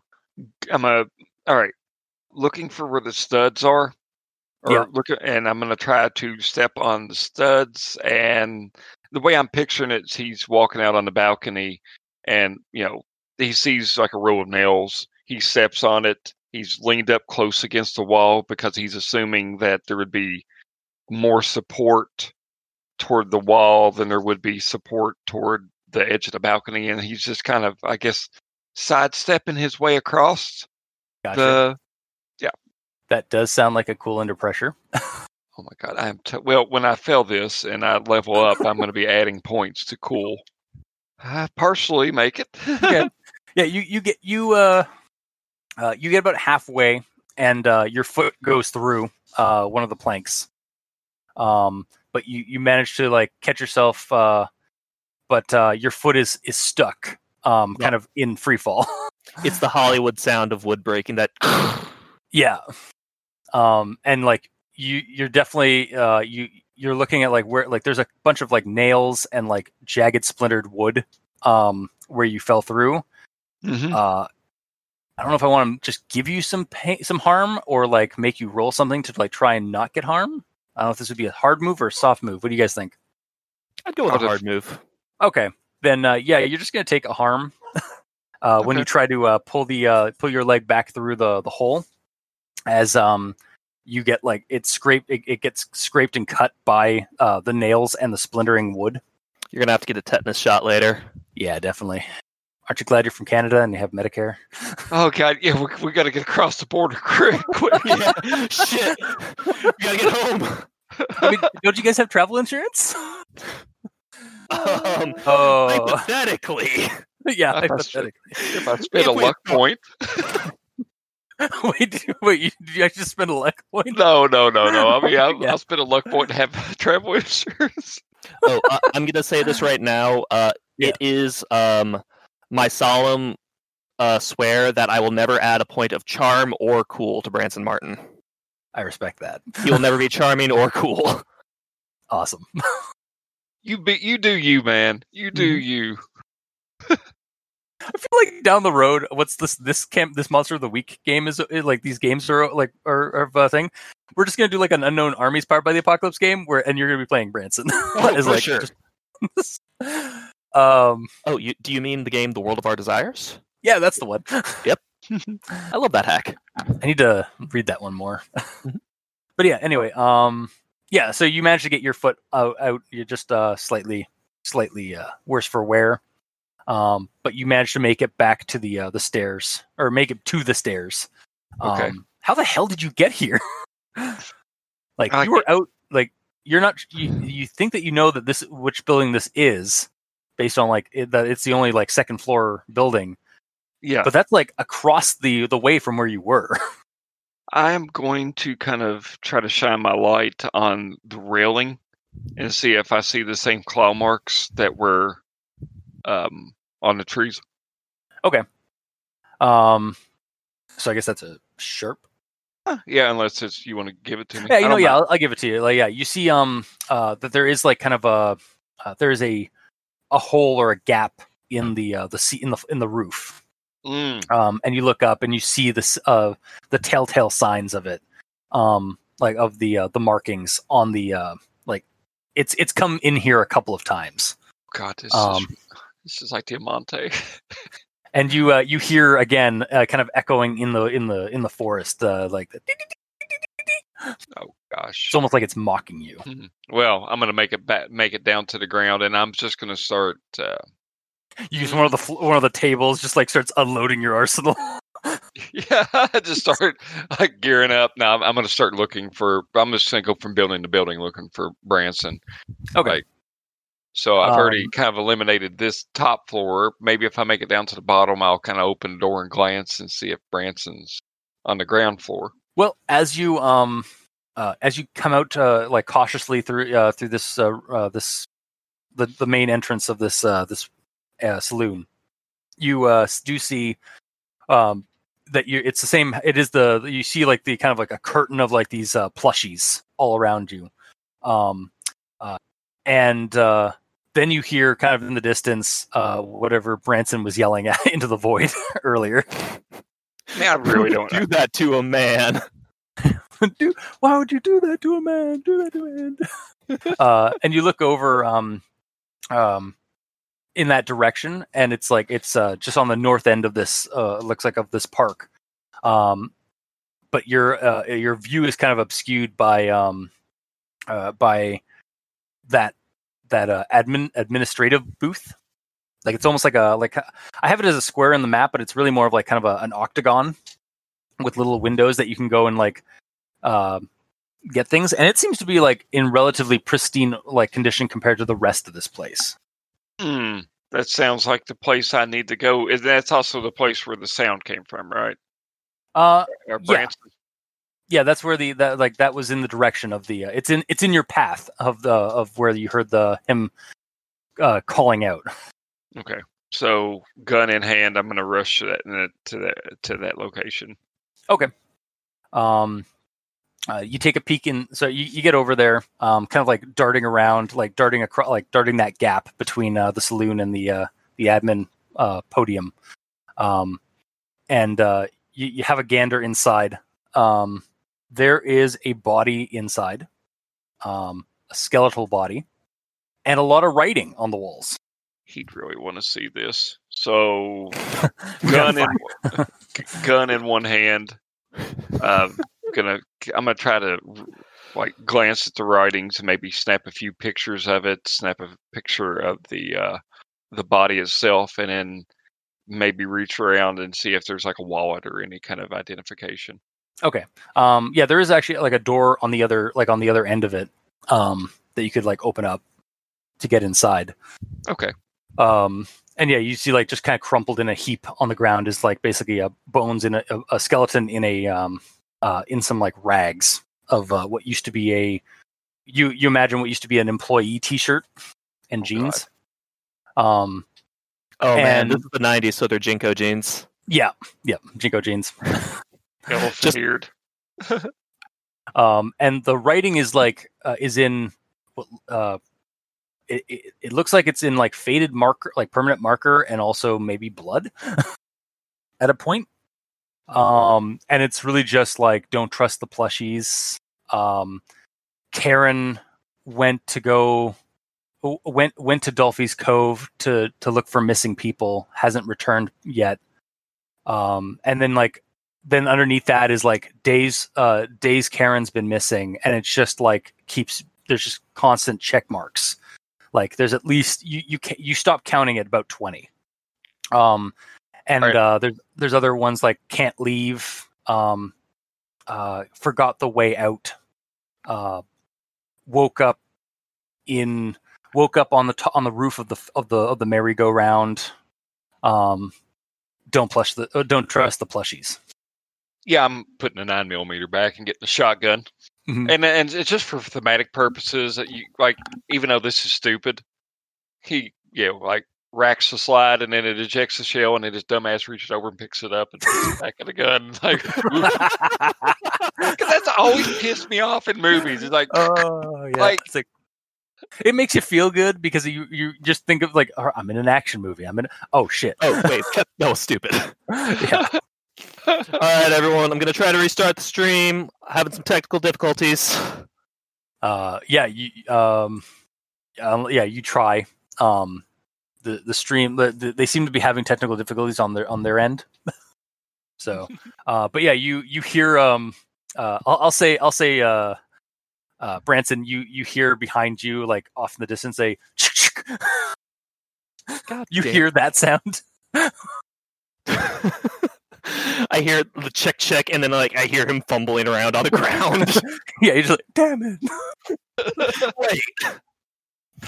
I'm gonna. All right, looking for where the studs are, or Yeah. look at, and I'm gonna try to step on the studs. And the way I'm picturing it, is he's walking out on the balcony, and you know he sees like a row of nails. He steps on it. He's leaned up close against the wall because he's assuming that there would be more support toward the wall than there would be support toward the edge of the balcony, and he's just kind of, I guess, sidestepping his way across Gotcha. the. that does sound like a cool under pressure. Oh my god, I'm t- well. When I fail this and I level up, I'm going to be adding points to cool. I partially make it. Okay. yeah, you you get you uh, uh you get about halfway, and uh, your foot goes through uh one of the planks. Um, but you you manage to like catch yourself, uh, but uh, your foot is is stuck, um, Yeah. kind of in free fall. It's the Hollywood sound of wood breaking. That Yeah. Um and like you you're definitely uh you you're looking at like where like there's a bunch of like nails and like jagged splintered wood um where you fell through. Mhm. Uh I don't know if I want to just give you some pain, some harm or like make you roll something to like try and not get harm. I don't know if this would be a hard move or a soft move. What do you guys think? I'd go with I'll a just- hard move. Okay. Then uh yeah, you're just going to take a harm uh when you try to uh pull the uh pull your leg back through the the hole as um you get like it scraped it, it gets scraped and cut by uh the nails and the splintering wood. You're gonna have to get a tetanus shot later. Yeah, definitely. Aren't you glad you're from Canada and you have Medicare? Oh god, yeah, we, we got to get across the border quick. quick. yeah, shit. We gotta get home. I mean, don't you guys have travel insurance? Um, Oh, hypothetically, yeah. I thought so. hypothetically. if I spend a If we- luck point, wait, wait, you, did you actually spend a luck point? no, no, no, no. I mean, I'll, Yeah. I'll spend a luck point to have travel insurance. oh, uh, I'm gonna say this right now. Uh, Yeah. It is um my solemn uh, swear that I will never add a point of charm or cool to Branson Martin. I respect that. He will never be charming or cool. Awesome. You be, you do you, man. You do Mhm. you. I feel like down the road, what's this this camp this monster of the week game is is, like these games are like are, are a thing. We're just gonna do like an unknown armies powered by the apocalypse game where and you're gonna be playing Branson. Oh, As, for like, sure. just- um Oh, you, do you mean the game The World of Our Desires? yeah, that's the one. Yep. I love that hack. I need to read that one more. Mhm. but yeah, anyway, um, yeah. So you managed to get your foot out. out you're just uh, slightly, slightly uh, worse for wear. Um, but you managed to make it back to the uh, the stairs, or make it to the stairs. Um, Okay. How the hell did you get here? like I you were out. Like you're not. You, you think that you know that this which building this is, based on like it, that it's the only like second floor building, Yeah. but that's like across the the way from where you were. I'm going to kind of try to shine my light on the railing and see if I see the same claw marks that were um, on the trees. Okay. Um, so I guess that's a sharp. Yeah, unless it's you want to give it to me. Yeah, you know, yeah. I'll, I'll give it to you. Like, yeah, you see, um, uh, that there is like kind of a, uh, there is a, a hole or a gap in the uh, the seat in the in the roof. Mm, Um, and you look up and you see this uh the telltale signs of it, um, like of the uh, the markings on the uh like it's it's come in here a couple of times. God, this Um, is this is like Diamante. and you uh, you hear again uh, kind of echoing in the in the in the forest uh, like the, oh gosh. it's almost like it's mocking you Hmm. Well, I'm gonna make it back, make it down to the ground, and I'm just gonna start. Uh, use one of the one of the tables just like starts unloading your arsenal yeah, just start like gearing up. Now I'm, I'm gonna start looking for. I'm just gonna go from building to building looking for Branson. okay Like, So I've already Um, kind of eliminated this top floor. Maybe if I make it down to the bottom, I'll kind of open the door and glance and see if Branson's on the ground floor. well as you um uh, as you come out uh, like cautiously through uh, through this uh, uh, this the the main entrance of this uh, this uh, saloon. You uh, do see um that you it's the same it is the you see like the kind of like a curtain of like these uh, plushies all around you. Um uh, and uh then you hear kind of in the distance uh whatever Branson was yelling at into the void earlier. I mean, I really don't. do that to a man. do why would you do that to a man? Do that to a man. Uh and you look over um um in that direction and it's like it's uh just on the north end of this uh looks like of this park. Um but your uh your view is kind of obscured by um uh by that that uh admin administrative booth. Like it's almost like a like i have it as a square in the map but it's really more of like kind of a, an octagon with little windows that you can go and like uh, get things. And it seems to be like in relatively pristine like condition compared to the rest of this place Hmm, that sounds like the place I need to go. And that's also the place where the sound came from, right? uh Yeah. Yeah that's where the that like that was in the direction of the uh, it's in it's in your path of the of where you heard the him uh calling out Okay. So gun in hand, I'm gonna rush to that to that to that location. Okay. Um uh, you take a peek in so you, you get over there um kind of like darting around like darting across like darting that gap between uh, the saloon and the uh the admin uh podium um and uh you, you have a gander inside um there is a body inside um a skeletal body and a lot of writing on the walls He'd really want to see this. So gun in gun in one hand. Uh, gonna I'm gonna try to like glance at the writings and maybe snap a few pictures of it. Snap a picture of the uh, the body itself, and then maybe reach around and see if there's like a wallet or any kind of identification. Okay. Um yeah, there is actually like a door on the other like on the other end of it um that you could like open up to get inside. Okay. Um and yeah, you see like just kind of crumpled in a heap on the ground is like basically a bones in a, a skeleton in a um uh in some like rags of uh, what used to be a you you imagine what used to be an employee t-shirt and Oh, jeans. Um Oh man, this is the '90s, so they're JNCO jeans. yeah, yeah, JNCO jeans. Elephant Just- eared. um, and the writing is like uh, is in uh, it, it, it looks like it's in like faded marker like permanent marker and also maybe blood at a point um and it's really just like don't trust the plushies um karen went to go went went to dolphy's cove to to look for missing people hasn't returned yet Um, and then like then underneath that is like days uh days Karen's been missing, and it's just like keeps there's just constant check marks. Like there's at least you you ca- you stop counting at about twenty. Um, and Right. uh, there's there's other ones like can't leave. Um, uh, forgot the way out. Uh, woke up in woke up on the to- on the roof of the of the of the merry-go-round. Um, don't plush the uh, don't trust the plushies. Yeah, I'm putting a nine millimeter back and getting a shotgun, Mhm. and and it's just for thematic purposes. That you like, even though this is stupid, he know like racks the slide and then it ejects the shell, and then his dumbass reaches over and picks it up and puts it back in the gun. Like 'cause that's always pissed me off in movies. It's like Oh yeah, Like- it's like it makes you feel good because you you just think of like "Oh, I'm in an action movie. I'm in oh shit. Oh wait, that was stupid. yeah. All right, everyone. I'm gonna try to restart the stream. Having some technical difficulties. Uh yeah, you um um, yeah, you try. Um the the stream the, the, they seem to be having technical difficulties on their on their end. so uh but yeah, you you hear um uh I'll, I'll say I'll say uh uh Branson you you hear behind you like off in the distance a God you damn. hear that sound I hear the check check, and then like I hear him fumbling around on the ground. yeah you're just like damn it Wait,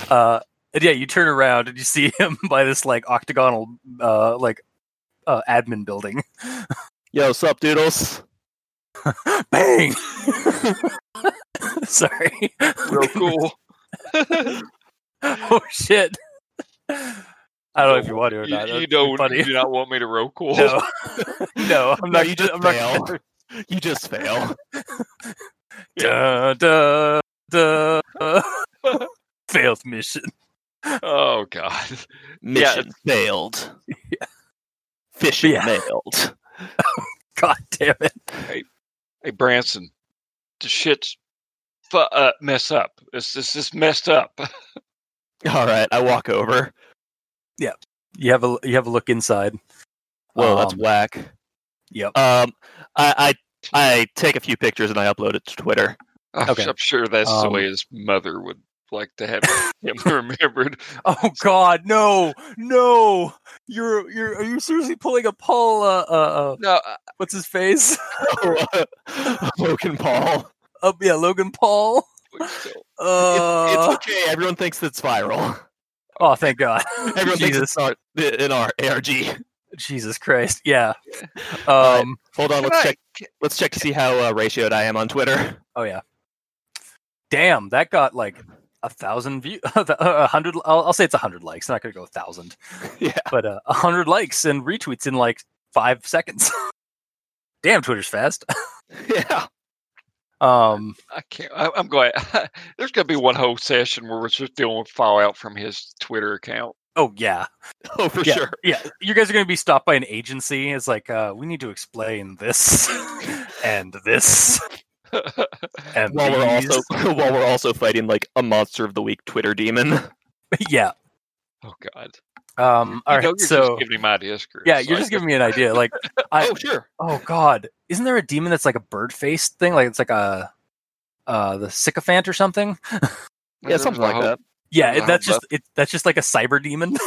uh and yeah you turn around and you see him by this like octagonal uh like uh admin building yo, what's up, doodles? bang sorry real cool. oh shit i don't know if you want to or not you That'd don't funny. you do not want me to roll cool. no no i'm No, not you just i'm not fail. gonna- You just fail. da, da, da. failed mission Oh god. Mission failed. Fishing Yeah. nailed. god damn it Hey Branson, the shit's fu- uh, mess up. It's this is messed up. All right, I walk over. Yeah, you have a you have a look inside Whoa, that's Um, whack. yep Um, I, I I take a few pictures and I upload it to Twitter. I'm, Okay. I'm sure that's the Um, way his mother would like to have him remembered. Oh God, no, no! You're you're are you seriously pulling a Paul? Uh, uh, uh No, uh, what's his face? Logan Paul. Oh yeah, Logan Paul. so- It's, Uh, it's okay. Everyone thinks it's viral. oh, thank God. Everyone thinks it's not in our ARG. Jesus Christ. Yeah. All right. Um. Hold on, let's I- check. Let's check to see how uh, ratioed I am on Twitter. Oh yeah. Damn, that got like a thousand view, a hundred. I'll, I'll say it's a hundred likes. I'm not gonna go a thousand, yeah. but uh, a hundred likes and retweets in like five seconds. Damn, Twitter's fast. Yeah. uh, Um. I can't. I, I'm glad. There's going to be one whole session where we're just dealing with fallout from his Twitter account. Oh yeah. Oh, for yeah, sure. Yeah, you guys are going to be stopped by an agency. It's like, uh, we need to explain this and this and While we're also while we're also fighting like a monster of the week Twitter demon. yeah. oh God. Um. All you right. you're So just giving him ideas, Chris. yeah, you're Like, just giving me an idea. Like, I- oh, sure. oh god, isn't there a demon that's like a bird face thing? Like it's like a uh the sycophant or something. Yeah, something like that. Yeah, it, that's just it. That's just like a cyber demon.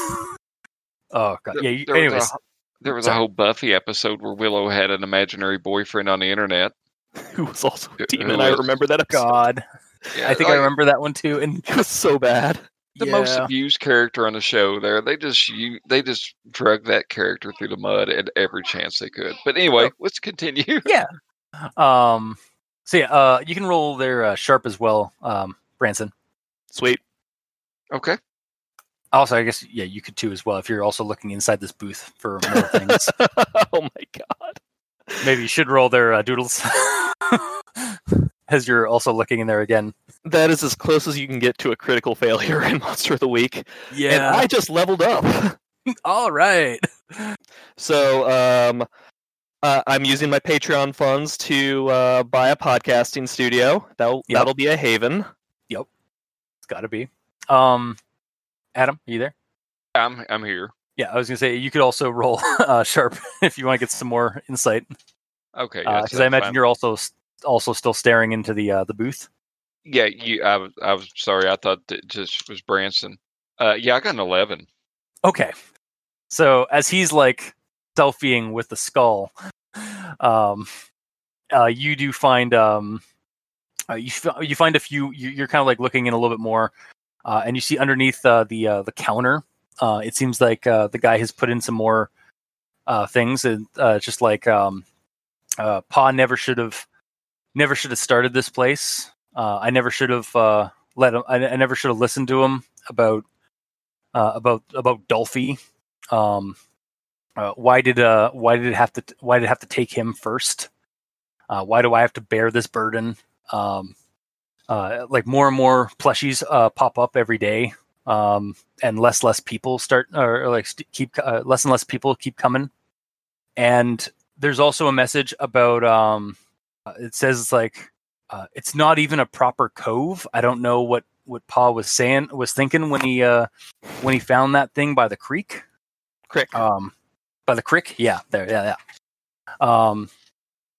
oh god. There- Yeah. You, there was a There was Sorry. a whole Buffy episode where Willow had an imaginary boyfriend on the internet. Who was also a Who- demon? I remember that episode. God, Yeah, I think I like, remember that one too. And It was so bad. the most abused character on the show. There, they just you, they just drug that character through the mud at every chance they could. But anyway, let's continue. Yeah. Um. So yeah, uh, you can roll their uh, sharp as well, um, Branson. Sweet. Okay. Also, I guess yeah, you could too as well if you're also looking inside this booth for more things. oh my god. Maybe you should roll their uh, doodles as you're also looking in there again. That is as close as you can get to a critical failure in Monster of the Week. And Yeah. I just leveled up. All right. So um, uh, I'm using my Patreon funds to uh, buy a podcasting studio. That'll Yep. that'll be a haven. Yep, it's got to be. Um, Adam, you there? I'm I'm here. Yeah, I was gonna say you could also roll uh, sharp if you want to get some more insight, Okay, because yes, I imagine fine. you're also also still staring into the uh, the booth. Yeah, you. I was. I was sorry. I thought it just was Branson. Uh, yeah, I got an eleven. Okay, so as he's like selfieing with the skull, um, uh, you do find um, uh, you f- you find a few. You, you're kind of like looking in a little bit more, uh, and you see underneath uh, the uh, the counter. Uh, it seems like uh, the guy has put in some more uh, things, and uh, just like um, uh, Pa never should have never should have started this place. Uh, I never should have let him. I, I never should have listened to him about about about Dolphy. Um, why did uh why did it have to why did it have to take him first? Why do I have to bear this burden? Um, like more and more plushies pop up every day, um, and less less people start or, or like st- keep uh, less and less people keep coming. And there's also a message about um, uh, it says like uh, it's not even a proper cove. I don't know what what Paul was saying was thinking when he uh, when he found that thing by the creek. Crick. Um, by the creek, yeah, there, yeah, yeah. Um,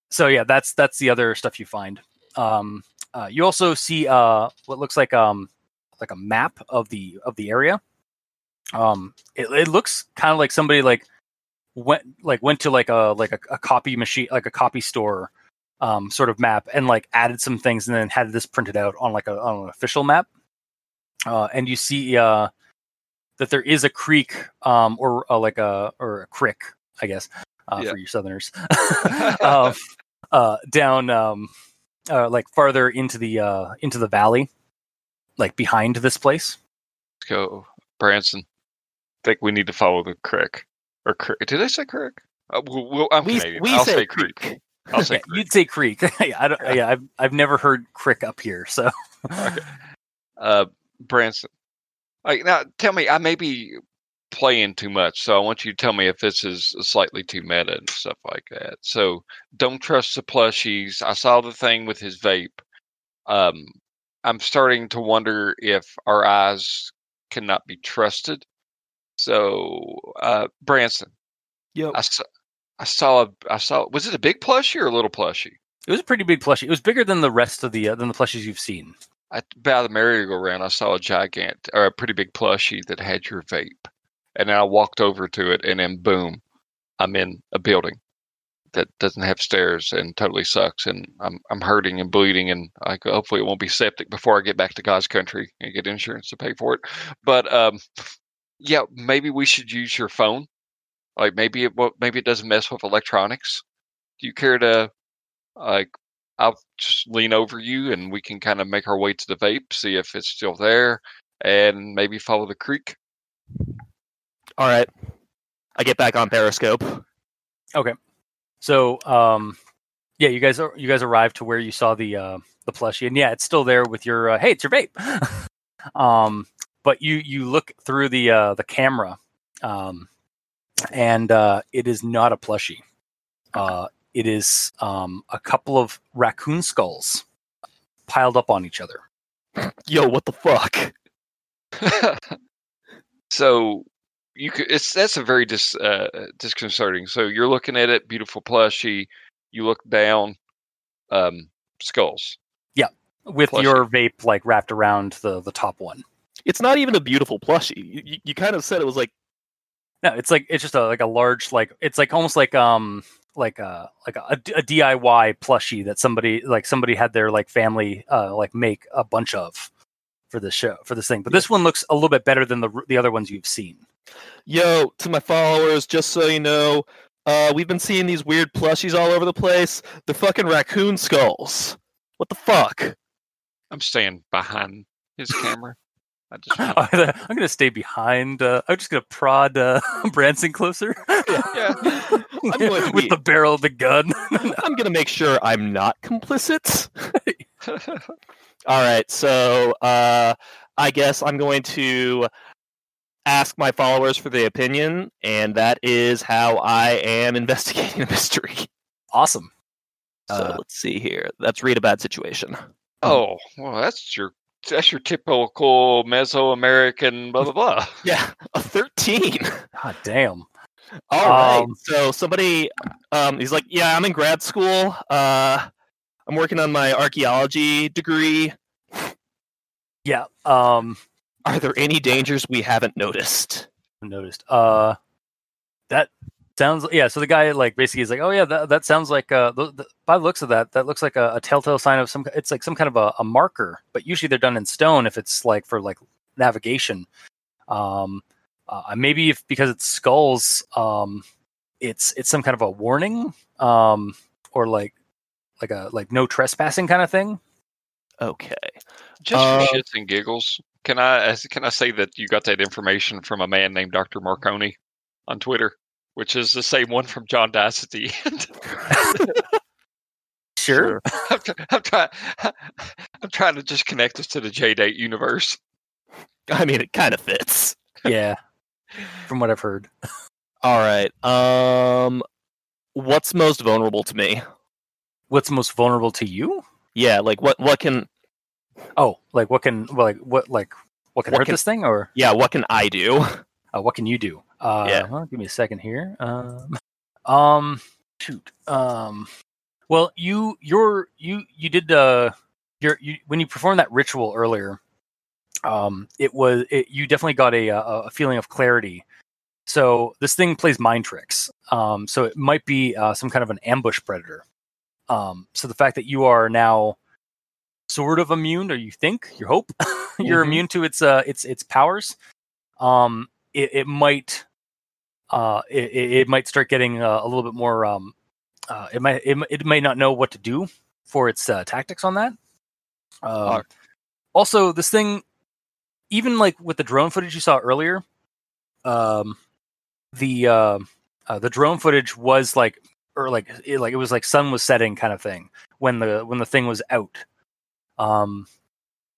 so yeah, that's that's the other stuff you find. Um, uh, you also see uh what looks like um like a map of the of the area. Um, it, it looks kind of like somebody like went like went to like a like a, a copy machine like a copy store um sort of map and like added some things and then had this printed out on like a on an official map. Uh, and you see uh that there is a creek um or uh, like a or a crick i guess uh, Yeah. for you southerners um, uh down um uh, like farther into the uh into the valley like behind this place Let's go, Branson. think we need to follow the crick or crick. Did I say crick? Uh, we'll, we'll, I'm We, Canadian. we I'll say, say creek. creek. I'll say creek. you'd say creek yeah, I don't, Yeah. yeah I've, I've never heard crick up here so Okay. Uh, Branson. Like now, tell me. I may be playing too much, so I want you to tell me if this is slightly too meta and stuff like that. So don't trust the plushies. I saw the thing with his vape. Um, I'm starting to wonder if our eyes cannot be trusted. So, uh, Branson, Yep. I saw, I saw a, I saw. Was it a big plushie or a little plushie? it was a pretty big plushie it was bigger than the rest of the uh, than the plushies you've seen I, by the merry-go-round, I saw a giant or a pretty big plushie that had your vape, and then I walked over to it, and then boom, I'm in a building that doesn't have stairs and totally sucks, and I'm I'm hurting and bleeding, and I go, hopefully it won't be septic before I get back to God's country and get insurance to pay for it. But um, yeah, maybe we should use your phone. Like maybe it well, maybe it doesn't mess with electronics. Do you care to like I'll just lean over you and we can kind of make our way to the vape, see if it's still there, and maybe follow the creek. All right. I get back on Periscope. So, um, yeah, you guys are you guys arrived to where you saw the uh, the plushie, and yeah, it's still there with your uh, hey, it's your vape. um, but you you look through the uh, the camera, um, and uh, it is not a plushie. Uh, it is um, a couple of raccoon skulls piled up on each other. Yo, what the fuck? so you could it's that's a very dis uh, disconcerting. So you're looking at it, beautiful plushie. You look down, um, skulls. Yeah, with Plushie. your vape like wrapped around the the top one. It's not even a beautiful plushie. You, you, you kind of said it was like No, it's like it's just a like a large like it's like almost like um like a like a, a DIY plushie that somebody like somebody had their like family uh like make a bunch of for this show for this thing. But this one looks a little bit better than the the other ones you've seen. Yo, to my followers, just so you know, uh, we've been seeing these weird plushies all over the place. They're fucking raccoon skulls. What the fuck? I'm staying behind his camera. I just wanna- I'm gonna stay behind. Uh, I'm just gonna prod uh, Branson closer yeah. I'm going with be- the barrel of the gun. I'm gonna make sure I'm not complicit. All right, so uh, I guess I'm going to ask my followers for the opinion, and that is how I am investigating a mystery. awesome. So Uh, let's see here. Let's read a bad situation. oh, well, that's your that's your typical Mesoamerican blah blah blah. Yeah, a thirteen. God damn. All right. Um, so somebody, um, he's like, yeah, I'm in grad school. Uh, I'm working on my archaeology degree. Yeah. Um. Are there any dangers we haven't noticed? noticed. Uh, that sounds yeah. So the guy like basically is like, oh yeah, that, that sounds like uh, the, the, by the looks of that, that looks like a, a telltale sign of some. It's like some kind of a, a marker, but usually they're done in stone if it's like for like navigation. Um, uh, maybe if because it's skulls, um, it's it's some kind of a warning, um, or like like a like no trespassing kind of thing. Okay. Just Uh, for shits and giggles, can I can I say that you got that information from a man named Dr. Marconi on Twitter, which is the same one from John Dacity. Sure. I'm, try- I'm trying. I'm trying to just connect us to the J Date universe. I mean, it kind of fits. yeah. From what I've heard. All right. Um, what's most vulnerable to me? What's most vulnerable to you? Yeah, like what? What can? Oh, like what can well, like what like what can What hurt can- this thing or Yeah, what can I do? uh, what can you do? Uh, Yeah. well, give me a second here. Um, um, shoot. Um, well, you you're you you did uh your you when you performed that ritual earlier. Um, it was it, you definitely got a, a a feeling of clarity. So this thing plays mind tricks. Um, so it might be uh, some kind of an ambush predator. Um, so the fact that you are now sort of immune, or you think, you hope, you're Mhm. immune to its uh its its powers. Um, it, it might uh it, it might start getting uh, a little bit more um uh it might it, it may not know what to do for its uh, tactics on that. Um, Alright. Also, this thing, even like with the drone footage you saw earlier, um, the uh, uh, the drone footage was like or like it, like it was like sun was setting kind of thing when the when the thing was out. Um,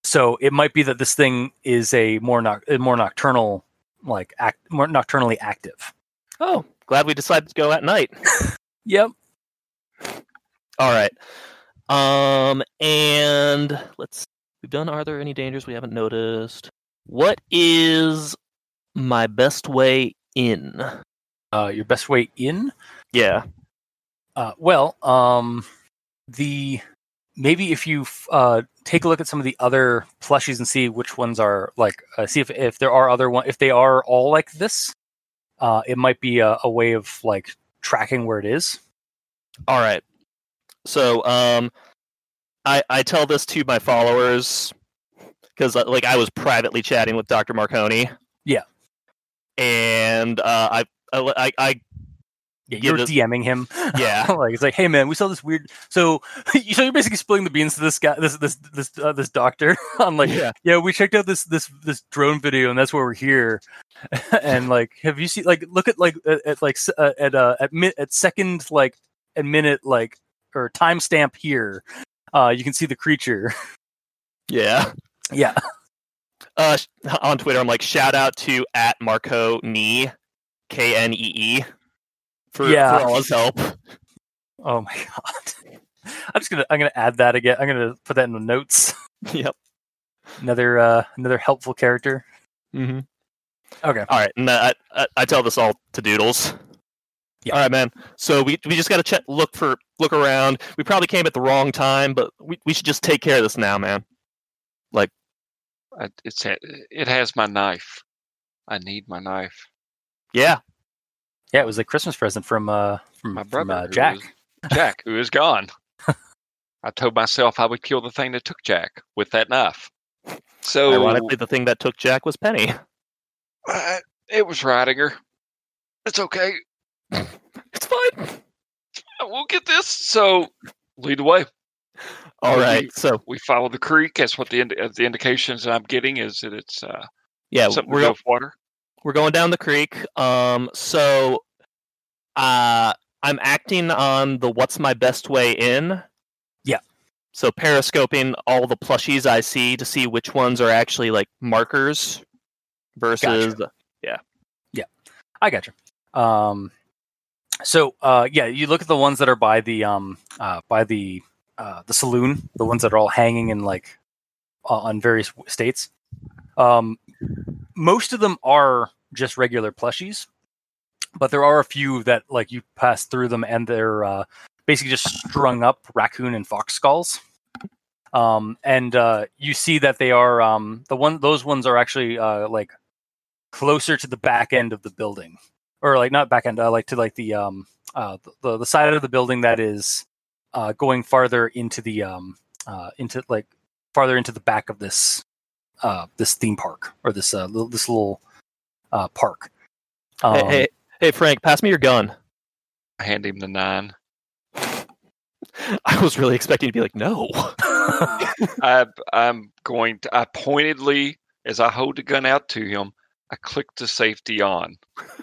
so it might be that this thing is a more noc- more nocturnal like act more nocturnally active. Oh, glad we decided to go at night. Yep. All right. Um, and let's. We've done. Are there any dangers we haven't noticed? What is my best way in? Uh, your best way in. Yeah. Uh, well, um, the maybe if you uh, take a look at some of the other plushies and see which ones are like, uh, see if if there are other one if they are all like this, uh, it might be a, a way of like tracking where it is. All right. So, um, I I tell this to my followers because like I was privately chatting with Dr. Marconi. Yeah. And uh, I I I, I Yeah, you're DMing him. Yeah. like it's like, hey man, we saw this weird. So, you so you're basically spilling the beans to this guy, this this this uh, this doctor. I'm like, yeah. yeah, we checked out this this this drone video, and that's why we're here. and like, have you seen like look at like at, at like uh, at uh at mi- at second like at minute like or timestamp here, uh, you can see the creature. Yeah. yeah, Uh, on Twitter, I'm like, shout out to at Marco Knee, K N E E, for, Yeah. for all his help. Oh my god. I'm just gonna I'm gonna add that again. I'm gonna put that in the notes. yep. Another uh another helpful character. Mm-hmm. Okay. All right, and uh, I, I I tell this all to Doodles. Yeah. All right, man. So we we just got to check, look for, look around. We probably came at the wrong time, but we, we should just take care of this now, man. I, it's it has my knife. I need my knife. Yeah. Yeah, it was a Christmas present from uh from, My from brother, uh, who Jack. is- Jack, who is gone. I told myself I would kill the thing that took Jack with that knife. So Ironically, the thing that took Jack was Penny. uh, it was riding her. It's okay. It's fine. We'll get this. So lead the way. All right. So We follow the creek. That's what the ind- uh, the indications I'm getting is that it's uh, yeah, something we're to do go- with water. We're going down the creek. Um, so, uh, I'm acting on the what's my best way in. Yeah. So periscoping all the plushies I see to see which ones are actually like markers versus gotcha. yeah. Yeah. I got you. Um, so uh, yeah, you look at the ones that are by the um uh by the uh the saloon, the ones that are all hanging in like uh, on various states. Um, most of them are just regular plushies, but there are a few that like you pass through them and they're uh, basically just strung up raccoon and fox skulls. Um, and uh, you see that they are um, the one; those ones are actually uh, like closer to the back end of the building, or like not back end, uh, like to like the um, uh, the the side of the building that is uh, going farther into the um, uh, into like farther into the back of this uh, this theme park or this uh, little, this little uh, park. Um, hey, hey, hey, Frank, pass me your gun. I hand him the nine. I was really expecting to be like, no. I, I'm going to. I pointedly, as I hold the gun out to him, I click the safety on,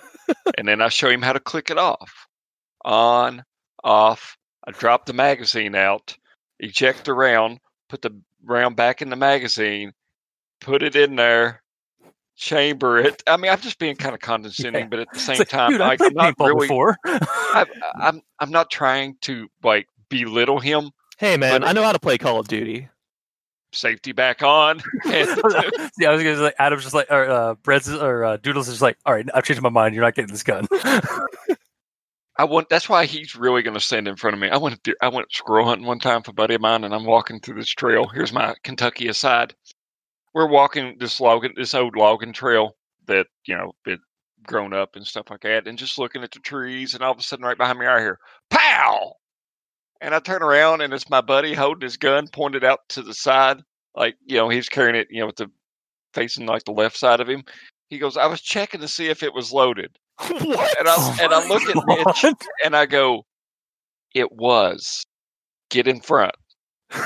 and then I show him how to click it off. On, off. I drop the magazine out, eject the round, put the round back in the magazine, put it in there, chamber it. I mean, I'm just being kind of condescending, Yeah. but at the same like, time, dude, played I'm not really. before. I, I'm I'm not trying to like belittle him. hey, man, I know how to play Call of Duty. Safety back on. Yeah, I was gonna say, like Adam's just like, or uh, Brett's or uh, Doodles is just like, all right, I've changed my mind. You're not getting this gun. I want. That's why he's really going to stand in front of me. I went. I went squirrel hunting one time for a buddy of mine, and I'm walking through this trail. Here's my Kentucky aside. We're walking this logging, this old logging trail that you know been grown up and stuff like that, and just looking at the trees, and all of a sudden, right behind me, I hear "pow," and I turn around, and it's my buddy holding his gun pointed out to the side, like you know he's carrying it, you know, with the facing like the left side of him. He goes, "I was checking to see if it was loaded." what? And I and I look at Mitch God. and I go, "It was. Get in front."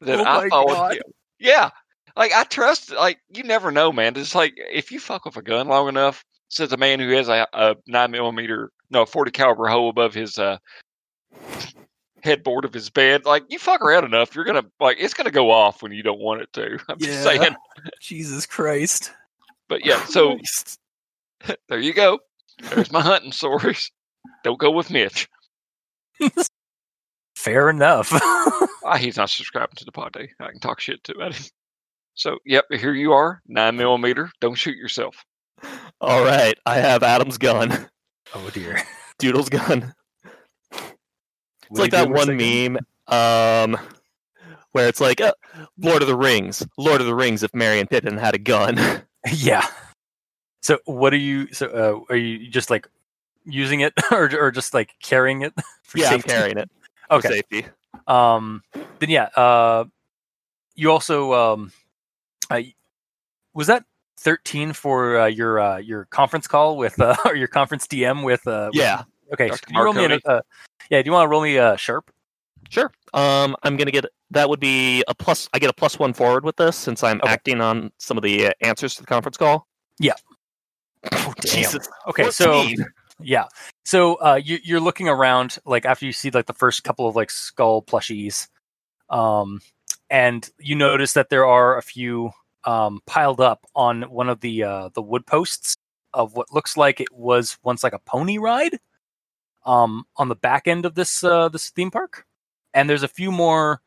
Then Oh I followed God. him. Yeah, like I trust. Like you never know, man. It's like if you fuck with a gun long enough, says a man who has a, a nine millimeter, no, forty caliber hole above his uh, headboard of his bed. Like you fuck around enough, you're gonna like it's gonna go off when you don't want it to. I'm just saying. Jesus Christ. But yeah, so Christ. there you go. There's my hunting stories. Don't go with Mitch. Fair enough. Ah, he's not subscribing to the pod. I can talk shit to about him. So, yep, here you are, nine millimeter. Don't shoot yourself. All right, I have Adam's gun, oh dear. Doodle's gun. It's What like that one meme, um, where it's like uh, Lord of the Rings, Lord of the Rings. If Merry and Pippin had a gun. Yeah. So what are you? So uh, are you just like using it, or or just like carrying it? For yeah, I'm safety? carrying it for Okay. safety. Um. Then yeah. Uh. You also um. Uh, was that thirteen for uh, your uh, your conference call with uh, or your conference DM with uh? with- Yeah, okay. Dr. Can you roll me a, uh, yeah. Do you want to roll me a sharp? sure. Um, I'm gonna get that would be a plus. I get a plus one forward with this since I'm Okay. acting on some of the uh, answers to the conference call. Yeah. Oh, Jesus. Okay. So Yeah. So uh, you, you're looking around, like after you see like the first couple of like skull plushies, um, and you notice that there are a few um, piled up on one of the uh, the wood posts of what looks like it was once like a pony ride, um, on the back end of this uh, this theme park, and there's a few more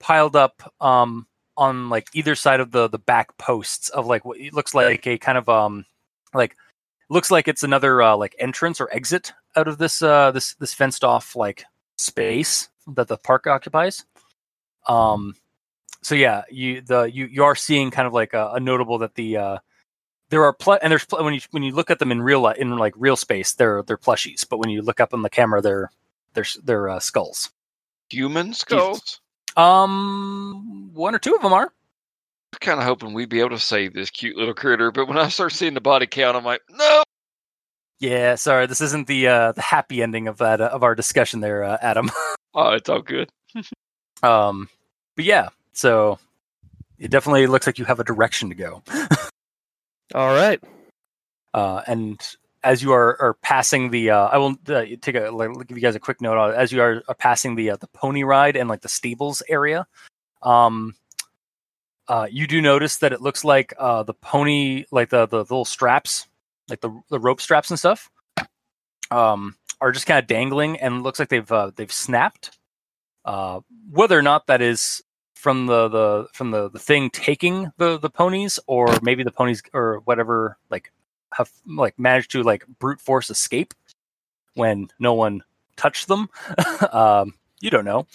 piled up um, on like either side of the the back posts of like what it looks like a kind of um like looks like it's another uh, like entrance or exit out of this uh this this fenced off like space that the park occupies. Um so yeah you the you you are seeing kind of like a, a notable that the uh there are pl- and there's pl- when you when you look at them in real li- in like real space they're they're plushies but when you look up on the camera they're they're they're uh, skulls Human skulls? um one or two of them are kind of hoping we'd be able to save this cute little critter, but when I start seeing the body count, I'm like, no. yeah sorry this isn't the uh the happy ending of that uh, of our discussion there uh, adam Oh, it's all good. Um, but yeah, so it definitely looks like you have a direction to go. All right. Uh, and as you are, are passing the, uh, I will uh, take a like, give you guys a quick note on as you are, are passing the uh, the pony ride and like the stables area. Um, uh, you do notice that it looks like uh, the pony, like the, the little straps, like the the rope straps and stuff, um, are just kind of dangling, and looks like they've uh, they've snapped. Uh, whether or not that is from the, the from the, the thing taking the the ponies, or maybe the ponies or whatever like have like managed to like brute force escape when no one touched them. um, you don't know,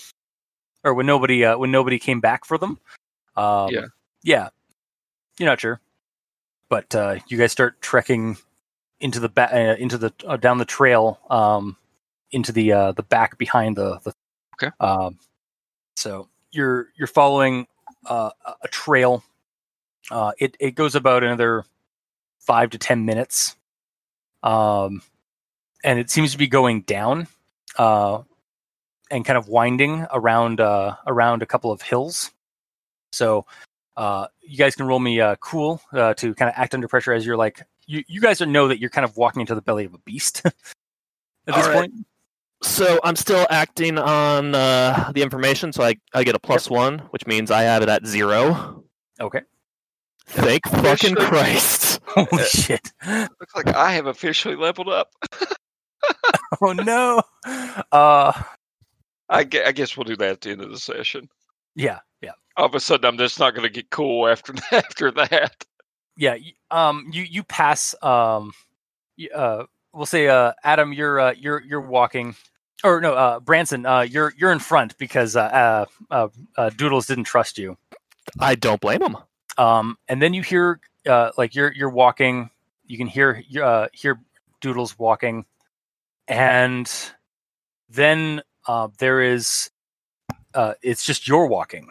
or when nobody uh, when nobody came back for them. Um, Yeah. yeah, you're not sure, but uh, you guys start trekking into the back uh, into the uh, down the trail um, into the uh, the back behind the the. Okay. Um, so you're you're following uh, a- trail. Uh, it it goes about another five to ten minutes, um, and it seems to be going down, uh, and kind of winding around uh, around a couple of hills. So uh, you guys can roll me uh, cool uh, to kind of act under pressure as you're like you you guys know that you're kind of walking into the belly of a beast at this All right. point. So I'm still acting on uh, the information, so I, I get a plus one, which means I have it at zero. Okay. Thank fucking sure. Christ. Holy shit! Looks like I have officially leveled up. Oh no! Uh, I, gue- I guess we'll do that at the end of the session. yeah, yeah. All of a sudden, I'm just not going to get cool after after that. yeah um you you pass um uh we'll say uh adam you're uh you're you're walking or no uh branson uh you're you're in front because uh uh, uh, uh doodles didn't trust you. I don't blame him. um and then you hear uh like you're you're walking you can hear uh hear doodles walking and then uh there is uh it's just you're walking.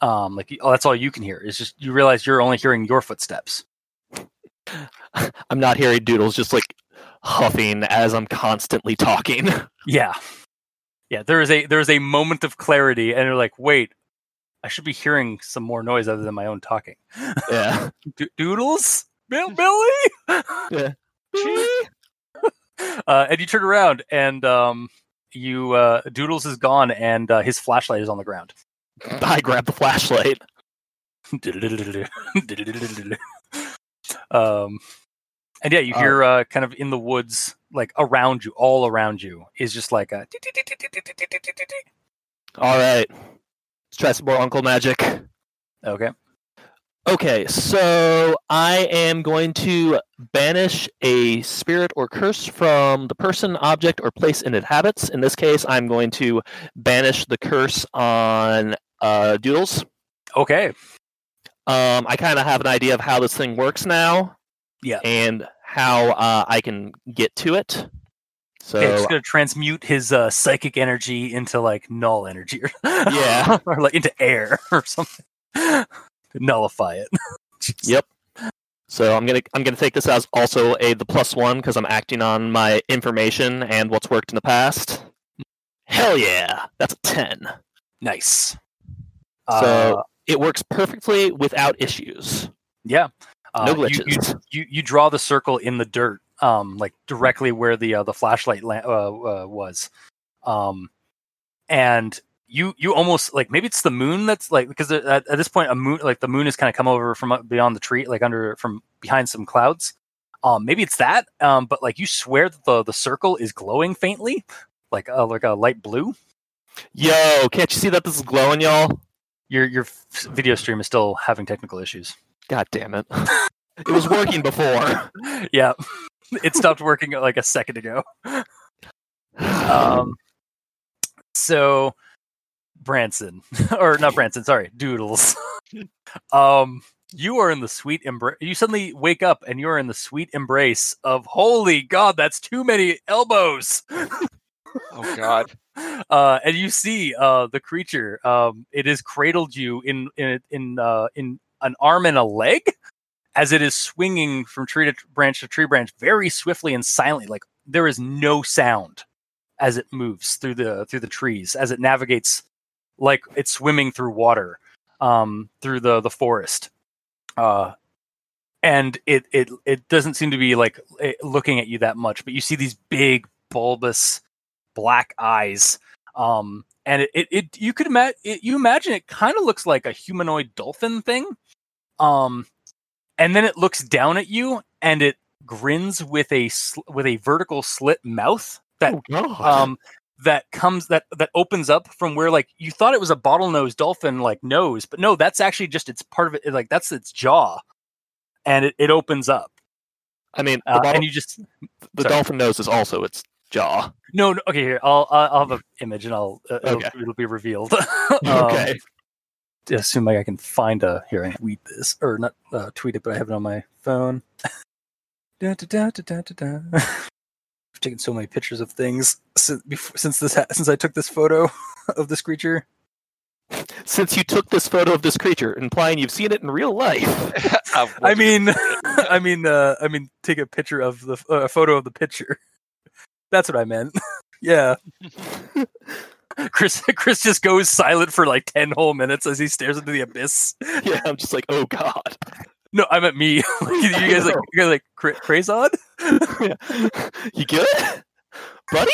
Um like oh, that's all you can hear. It's just you realize you're only hearing your footsteps. I'm not hearing doodles just like huffing as I'm constantly talking. Yeah. Yeah, there is a there is a moment of clarity and you're like, "Wait, I should be hearing some more noise other than my own talking." yeah. Do- doodles? Bill Billy? Yeah. uh, and you turn around and um you uh Doodles is gone and uh, his flashlight is on the ground. I grab the flashlight. um and yeah, you Uh, hear uh, kind of in the woods, like around you, all around you, is just like a. All right. Let's try some more Uncle Magic. Okay. Okay, so I am going to banish a spirit or curse from the person, object, or place in it inhabits. In this case, I'm going to banish the curse on uh, Doodles. Okay. Um, I kind of have an idea of how this thing works now. Yeah. And how uh, I can get to it. So Okay, just gonna transmute his uh, psychic energy into like null energy, or Yeah. or like into air or something. nullify it. Yep. So I'm gonna I'm gonna take this as also a the plus one because I'm acting on my information and what's worked in the past. Hell yeah, that's a ten. Nice. So Uh, it works perfectly without issues. yeah. Uh, No you- glitches. You, you you draw the circle in the dirt, um, like directly where the uh, the flashlight la- uh, uh, was, um, and you you almost like maybe it's the moon that's like because at, at this point a moon like the moon has kind of come over from beyond the tree like under from behind some clouds. Um, maybe it's that, um, but like you swear that the the circle is glowing faintly, like uh, like a light blue. Yo, can't you see that this is glowing, y'all? Your your video stream is still having technical issues. God damn it. it was working before. yeah, it stopped working like a second ago. Um, so Branson, or not Branson, sorry, Doodles. um, you are in the sweet embrace. You suddenly wake up and you are in the sweet embrace of holy God, that's too many elbows. Oh God! Uh, and you see uh, the creature. Um, it has cradled you in in in uh, in an arm and a leg, as it is swinging from tree to branch to tree branch very swiftly and silently. Like there is no sound as it moves through the through the trees, as it navigates like it's swimming through water um, through the the forest. Uh, and it it it doesn't seem to be like eh, looking at you that much, but you see these big bulbous black eyes um and it, it, it you could you imagine it kind of looks like a humanoid dolphin thing um and then it looks down at you and it grins with a sl- with a vertical slit mouth that Oh, um that comes that that opens up from where like you thought it was a bottlenose dolphin like nose, but no, that's actually just it's part of it. Like that's its jaw, and it, it opens up, I mean, the, uh, bottle- and you just the sorry. dolphin nose is also its jaw. no, no okay here I'll I'll I'll have an image and I'll uh, it'll, Okay. it'll be revealed. Um, okay. Assuming I can find a here I tweet this or not uh, tweet it, but I have it on my phone. da, da, da, da, da, da, da. I've taken so many pictures of things since before, since this since I took this photo of this creature. Since you took this photo of this creature, implying you've seen it in real life. I I mean, I mean, uh, I mean, take a picture of the uh, a photo of the picture. That's what I meant. yeah. Chris Chris just goes silent for like ten whole minutes as he stares into the abyss. yeah, I'm just like, oh god. No, I'm at me. you guys like you guys like cra- Crazon? you good, buddy?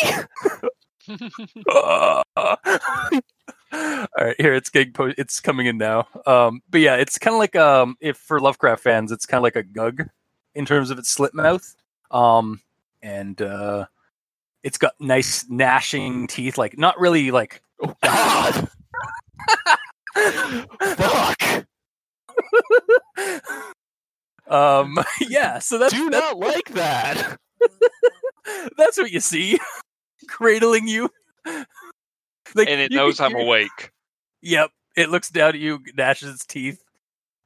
All right, here it's getting po- it's coming in now. Um, but yeah, it's kind of like um, if for Lovecraft fans, it's kind of like a gug in terms of its slit mouth. Um, and uh, it's got nice gnashing teeth, like not really like Oh god. Fuck. um, yeah. So that's Do that's, not like that. that's what you see, cradling you. Like, and it you knows can- I'm awake. Yep, it looks down at you, gnashes its teeth.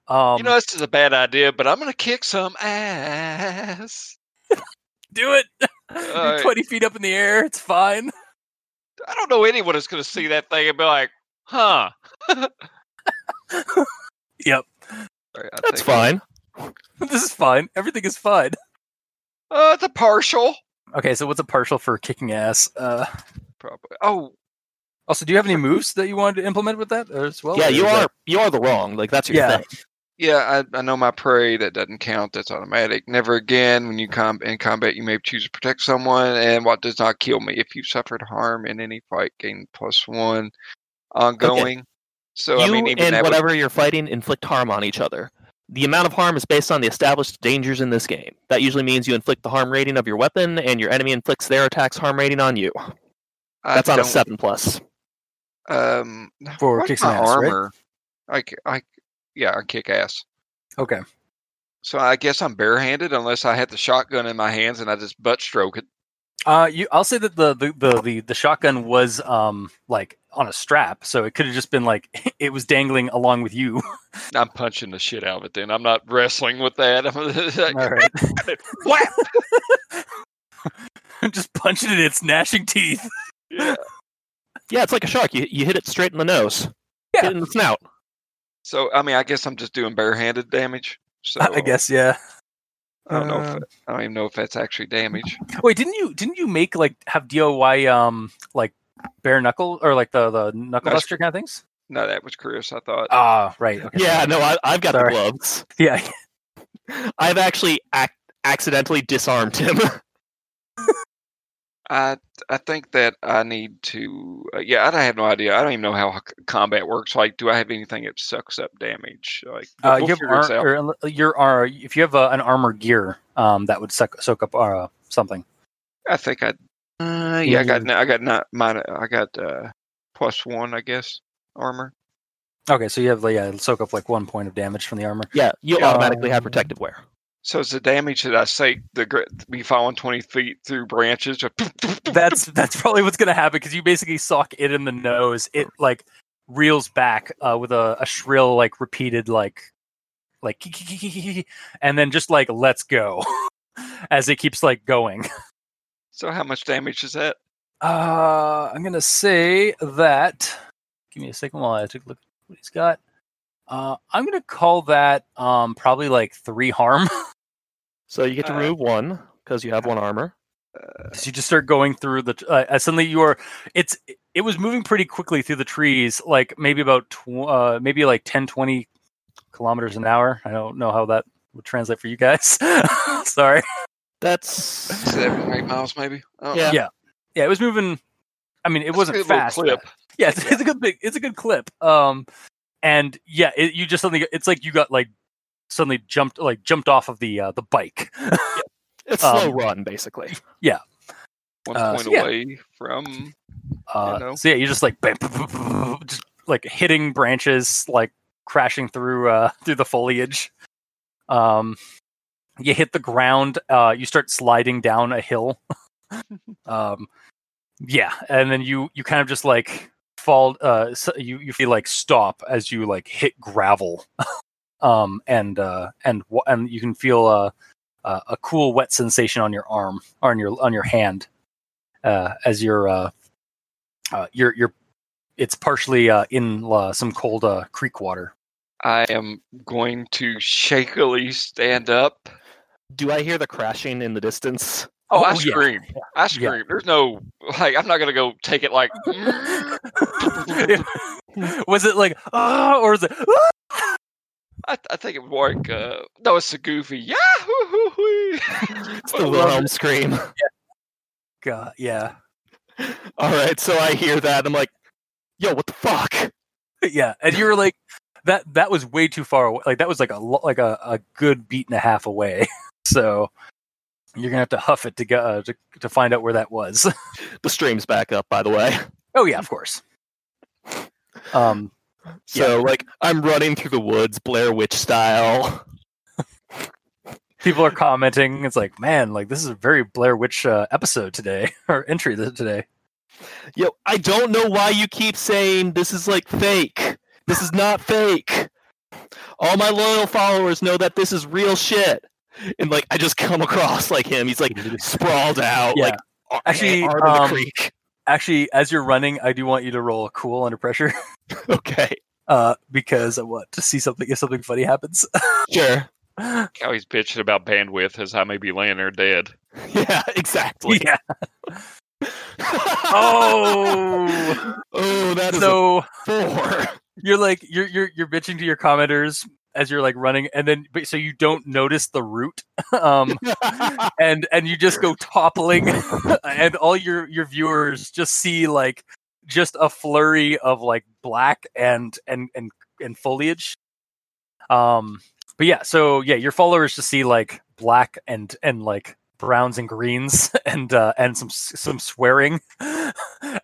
Um, you know, this is a bad idea, but I'm gonna kick some ass. do it. All You're right. 20 feet up in the air. It's fine. I don't know anyone that's gonna see that thing and be like, "Huh." Yep. All right, I'll That's take it. fine. This is fine. Everything is fine. Uh, it's a partial. Okay, so what's a partial for kicking ass? Uh, Probably. Oh, also, do you have any moves that you wanted to implement with that as well? yeah, you are that- you are the wrong. Like that's your Yeah. thing. Yeah. I, I know my prey. That doesn't count. That's automatic. Never again. When you com- in combat, you may choose to protect someone, and what does not kill me. If you suffered harm in any fight, gain plus one ongoing. So you I mean, even and that would- whatever you're fighting inflict harm on each other. The amount of harm is based on the established dangers in this game. That usually means you inflict the harm rating of your weapon, and your enemy inflicts their attack's harm rating on you. I That's on a don't- seven plus. Um, For what's kick some my ass, right? armor? I, c- I, yeah, I kick ass. Okay. So I guess I'm barehanded unless I had the shotgun in my hands and I just butt stroke it. Uh, you. I'll say that the the, the the the shotgun was um like on a strap, so it could have just been like it was dangling along with you. I'm punching the shit out of it. Then I'm not wrestling with that. I'm All right. Whap! just punching it in its gnashing teeth. Yeah. Yeah, it's like a shark. You you hit it straight in the nose. Yeah. Hit it in the snout. So I mean, I guess I'm just doing barehanded damage. So I I guess, yeah. I don't know. Uh, If, I don't even know if that's actually damage. Wait, didn't you didn't you make like have DIY um like bare knuckle or like the the knuckle That's- duster kind of things? No, that was Chris. I thought. Ah, right. Okay. Yeah, no, I, I've got Sorry. the gloves. Yeah. I've actually ac- accidentally disarmed him. I I think that I need to. Uh, yeah, I don't have no idea. I don't even know how c- combat works. Like, do I have anything that sucks up damage? Like, Uh, we'll you have figure this out. ar- or, your ar- if you have uh, an armor gear, um, that would suck, soak up uh, something. I think I. Uh, yeah, I got. N- I got not mine. I got uh, plus one, I guess, armor. Okay, so you have like yeah, soak up like one point of damage from the armor. yeah, you automatically have Um, protective wear. So it's the damage that I say the me falling twenty feet through branches. That's that's probably what's gonna happen because you basically sock it in the nose. It like reels back uh, with a, a shrill like repeated like like and then just like let's go as it keeps like going. So how much damage is that? Uh, I'm gonna say that. Give me a second while I take a look at what he's got. Uh, I'm gonna call that um probably like three harm. So you get to uh, remove one because you have one armor. As you just start going through the, uh, suddenly you are, it's it was moving pretty quickly through the trees, like maybe about tw- uh maybe like 10, 20 kilometers an hour. I don't know how that would translate for you guys. Sorry. That's Seven, eight miles, maybe. I don't Yeah. Yeah. Yeah, it was moving. I mean, it That's a wasn't good fast. clip. Yeah, it's, it's a good big. It's a good clip. Um, and yeah, it, you just suddenly. It's like you got like suddenly jumped like jumped off of the uh, the bike. it's slow Um, run basically. Yeah. One Uh, point so yeah. away from Uh, You know. So yeah, you're just like bam, bam, bam, bam, just like hitting branches, like crashing through uh, through the foliage. Um, you hit the ground. Uh, you start sliding down a hill. um, yeah, and then you you kind of just like fall. Uh, so you you feel like stop as you like hit gravel. Um, and uh, and wa- and you can feel uh, uh, a cool wet sensation on your arm or on your on your hand uh, as you're uh, uh, you're you're it's partially uh, in uh, some cold uh, creek water. I am going to shakily stand up. Do I hear the crashing in the distance? Oh, I Oh, yeah. scream. I scream. There's no like I'm not gonna go take it like was it like ah or is it I, I think it was like uh no it's a goofy yeah It's the Wilhelm scream. God, yeah All right, so I hear that. I'm like, yo, what the fuck? yeah and you were like that that was way too far away like that was like a lo- like a, a good beat and a half away so you're gonna have to huff it to go uh, to, to find out where that was The stream's back up, by the way. oh yeah of course um So, like, I'm running through the woods, Blair Witch style. people are commenting it's like man like this is a very blair witch uh, episode today or entry today Yo, I don't know why you keep saying this is like fake. This is not fake. All my loyal followers know that this is real shit. And like, I just come across like him. He's like sprawled out, Yeah. like Actually, arm in the um, creek. Actually as you're running i do want you to roll a cool under pressure Okay, uh because i want to see something if something funny happens sure. how he's bitching about bandwidth as I may be laying there dead. Yeah, exactly. yeah oh oh, that is so a four. you're like you're you're you're bitching to your commenters as you're like running and then but so you don't notice the route um and and you just go toppling and all your your viewers just see like just a flurry of like black and and and and foliage. Um but yeah so yeah your followers just see like black and and like browns and greens and uh and some some swearing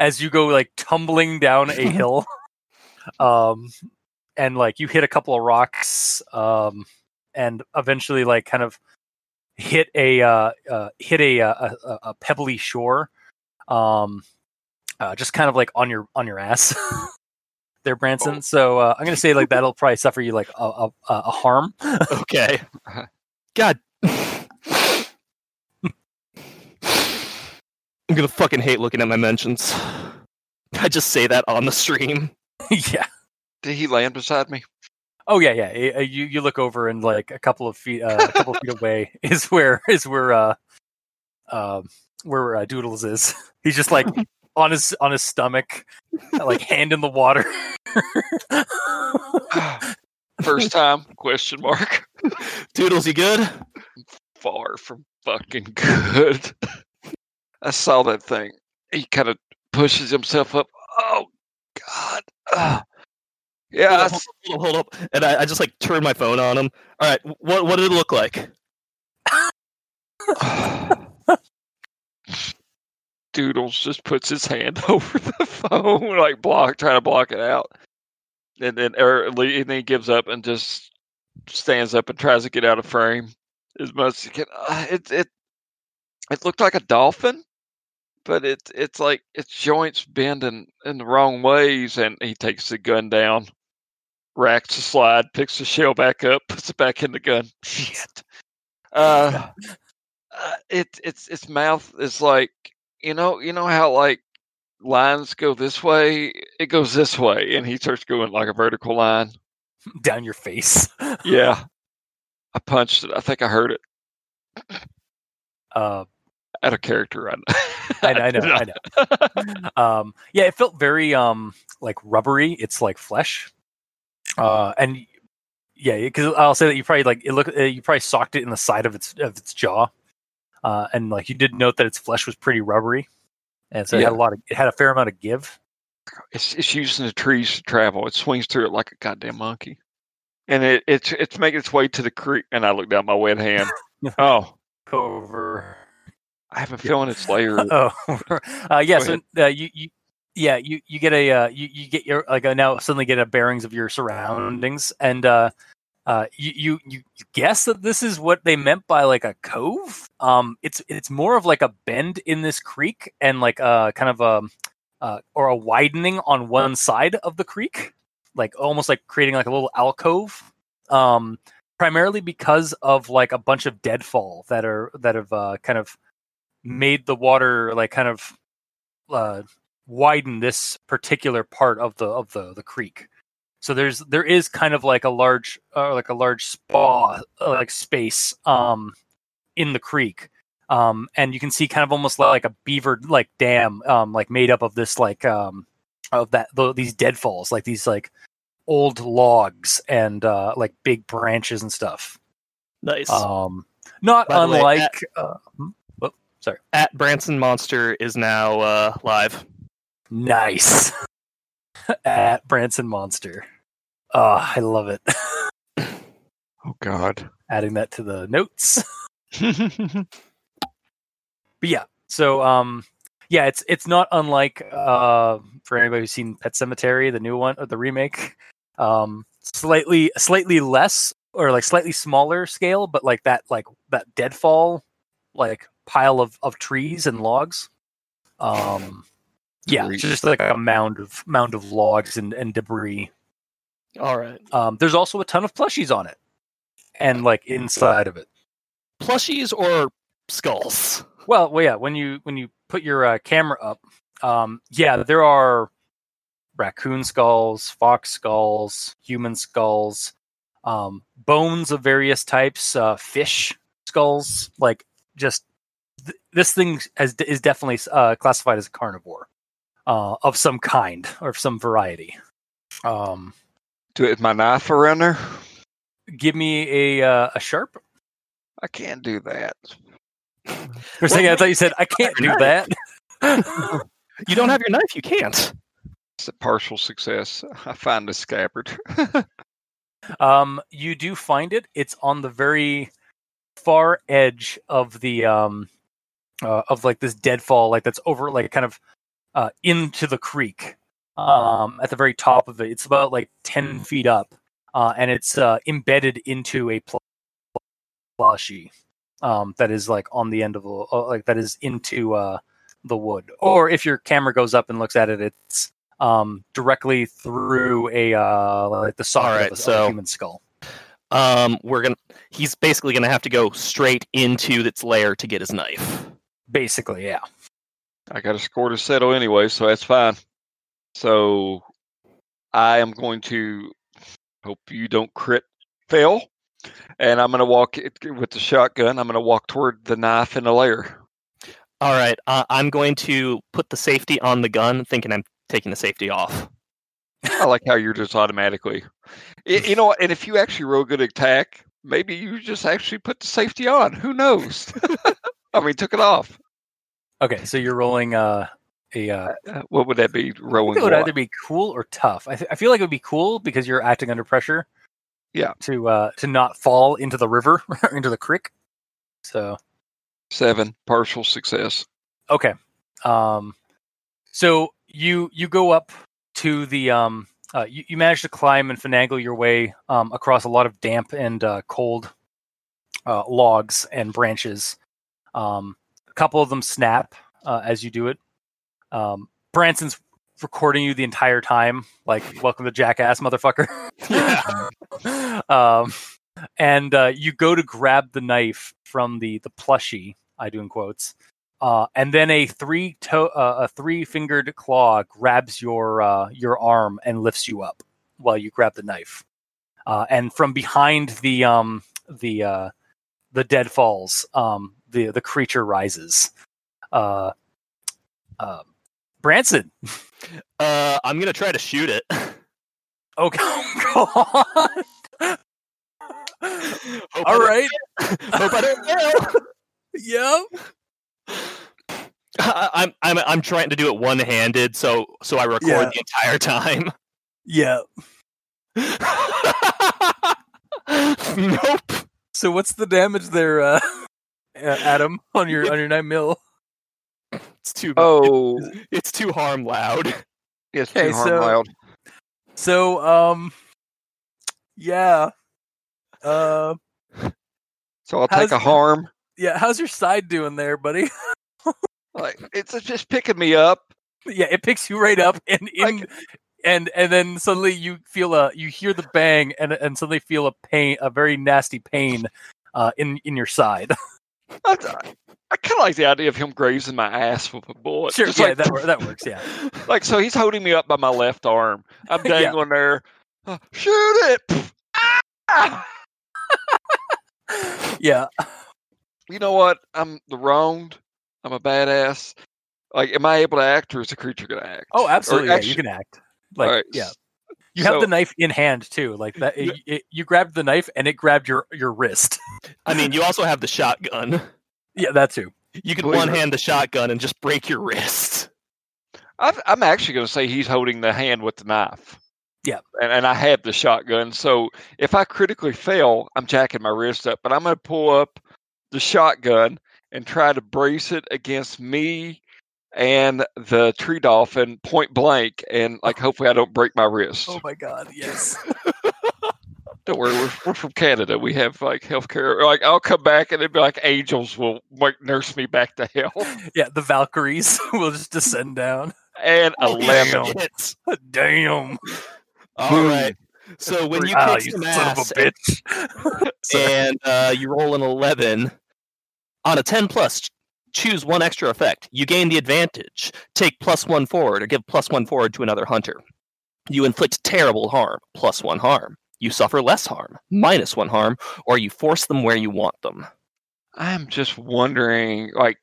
as you go like tumbling down a hill. Um and like you hit a couple of rocks um and eventually like kind of hit a uh, uh hit a, uh, a a- pebbly shore um uh, just kind of like on your on your ass there branson Oh. so uh, i'm gonna say like that'll probably suffer you like a, a, a a harm okay. God. I'm gonna fucking hate looking at my mentions. I just say that on the stream. yeah Did he land beside me? oh yeah yeah eh, eh, you you look over and like a couple of feet uh, a couple of feet away is where is where uh um where uh, doodles is he's just like on his on his stomach like hand in the water First time? Question mark. Doodles, you good? Far from fucking good. I saw that thing. He kind of pushes himself up. Oh God. Yeah. Hold, up, hold up, hold up. And I, I just like turn my phone on him. All right, what what did it look like? Doodles just puts his hand over the phone, like block, trying to block it out, and then or and then he gives up and just stands up and tries to get out of frame as much as he can. Uh, it it it looked like a dolphin, but it's it's like its joints bend in, in the wrong ways, and he takes the gun down, racks the slide, picks the shell back up, puts it back in the gun. Shit. Uh, uh, it it's its mouth is like you know you know how like lines go this way it goes this way and he starts going like a vertical line? Down your face. Yeah. I punched it i think i heard it. Uh out of character i, I, I know i know. Um yeah it felt very um like rubbery. It's like flesh uh and yeah because i'll say that you probably like it look uh, you probably socked it in the side of its of its jaw. Uh and like you did note that its flesh was pretty rubbery. And so it had a lot of it had a fair amount of give. It's, it's using the trees to travel. It swings through it like a goddamn monkey. And it, it's it's making its way to the creek. And i look down my wet hand. Oh. Over. I have a feeling it's lair oh. Uh yeah so uh, you, you yeah you you get a uh, you, you get your like a, now suddenly get a bearings of your surroundings and uh uh you, you you guess that this is what they meant by like a cove? Um it's it's more of like a bend in this creek and like uh kind of a uh or a widening on one side of the creek like almost like creating like a little alcove um primarily because of like a bunch of deadfall that are that have uh kind of made the water like kind of uh widen this particular part of the of the the creek. So there's there is kind of like a large uh, like a large spa uh, like space um in the creek. Um and you can see kind of almost like a beaver like dam um like made up of this like um of that the, these deadfalls like these like old logs and uh like big branches and stuff. Nice. Um not By the way, unlike uh? Well, sorry. At Branson Monster is now uh, live. Nice. At Branson Monster. Oh, I love it. Oh God. Adding that to the notes. But yeah, so um yeah, it's it's not unlike uh for anybody who's seen Pet Sematary, the new one or the remake. Um slightly slightly less or like slightly smaller scale, but like that like that deadfall like pile of, of trees and logs. Um yeah, Debris. it's just like a mound of mound of logs and, and debris. All right. Um, there's also a ton of plushies on it, and like inside of it. Plushies or skulls? Well, well, yeah. When you when you put your uh, camera up, um, yeah, there are raccoon skulls, fox skulls, human skulls, um, bones of various types, uh, fish skulls. Like just th- this thing has, is definitely uh, classified as a carnivore uh, of some kind or of some variety. Um, Do it with my knife around there. give me a uh, a sharp. I can't do that. For a second, I thought you said I can't do that. You don't have your knife, you can't. It's a partial success. I find a scabbard. um, you do find it. It's on the very far edge of the um, uh, of like this deadfall, like that's over, like kind of uh, into the creek. Um, at the very top of it, it's about like ten feet up, uh, and it's uh, embedded into a pl- plushie um, that is like on the end of the uh, like that is into uh, the wood. Or if your camera goes up and looks at it, it's um, directly through a uh, like the socket a, of a so- human skull. Um, we're gonna. He's basically gonna have to go straight into its lair to get his knife. Basically, yeah. I got a score to settle anyway, so that's fine. So I am going to hope you don't crit fail, and I'm going to walk it with the shotgun. I'm going to walk toward the knife in the lair. All right. Uh, I'm going to put the safety on the gun, thinking I'm taking the safety off. I like how you're just automatically, Y- you know, what, and if you actually roll a good attack, maybe you just actually put the safety on. Who knows? I mean, took it off. Okay, so you're rolling uh, a. Uh, Uh, What would that be? Rolling it would what? either be cool or tough. I, th- I feel like it would be cool because you're acting under pressure. Yeah. To uh, to not fall into the river or into the creek. So seven partial success. okay. Um, so you you go up to the um. Uh, you, you manage to climb and finagle your way um, across a lot of damp and uh, cold uh, logs and branches. Um, a couple of them snap uh, as you do it. Um, Branson's recording you the entire time, like "Welcome to Jackass, motherfucker." um, and uh, you go to grab the knife from the the plushie. I do in quotes. Uh, and then a three toe, uh, a three fingered claw grabs your uh, your arm and lifts you up while you grab the knife. Uh, and from behind the um, the uh, the deadfalls, um, the the creature rises. Uh, uh, Branson. Uh, I'm gonna try to shoot it. Oh God. All right. Hope I don't fail. Yep. I- I'm I'm I'm trying to do it one handed, so so I record Yeah. the entire time. Yeah. nope. So what's the damage there, uh, Adam, on your on your nine mil? It's too. Oh, It's too harm loud. it's Okay, too hard so- loud. So um, yeah, uh, So I'll take a harm. yeah. How's your side doing there, buddy? Like it's just picking me up. yeah, it picks you right up, and in Like- and and then suddenly you feel a you hear the bang, and and suddenly feel a pain, a very nasty pain, uh, in in your side. I, I kind of like the idea of him grazing my ass with a bullet. sure, Just yeah, like, that that works. Yeah, like so he's holding me up by my left arm. I'm Yeah. dangling there. Uh, shoot it! Ah! yeah. You know what? I'm the wronged. I'm a badass. Like, am I able to act, or is the creature gonna act? Oh, absolutely. yeah, you can act. Like, Alright, yeah. S- You have the knife in hand too. Like that, it, it- you grabbed the knife and it grabbed your your wrist. I mean, you also have the shotgun. yeah, that too. You can one hand the shotgun and just break your wrist. I've, I'm actually going to say he's holding the hand with the knife. Yeah. And, and I have the shotgun. So if I critically fail, I'm jacking my wrist up. But I'm going to pull up the shotgun and try to brace it against me and the tree dolphin point blank. And like, hopefully, I don't break my wrist. Oh my god, yes. Don't worry, we're, we're from Canada. We have like healthcare. Like, I'll come back and it'd be like angels will like nurse me back to health. yeah, the Valkyries will just descend down. And Oh, 11. shit. Damn. All right. So when you Ah, kick you some son ass of a bitch. and uh, you roll an 11 on a 10 plus ch- choose one extra effect you gain the advantage take plus one forward or give plus one forward to another hunter you inflict terrible harm plus one harm you suffer less harm minus one harm or you force them where you want them I'm just wondering, like,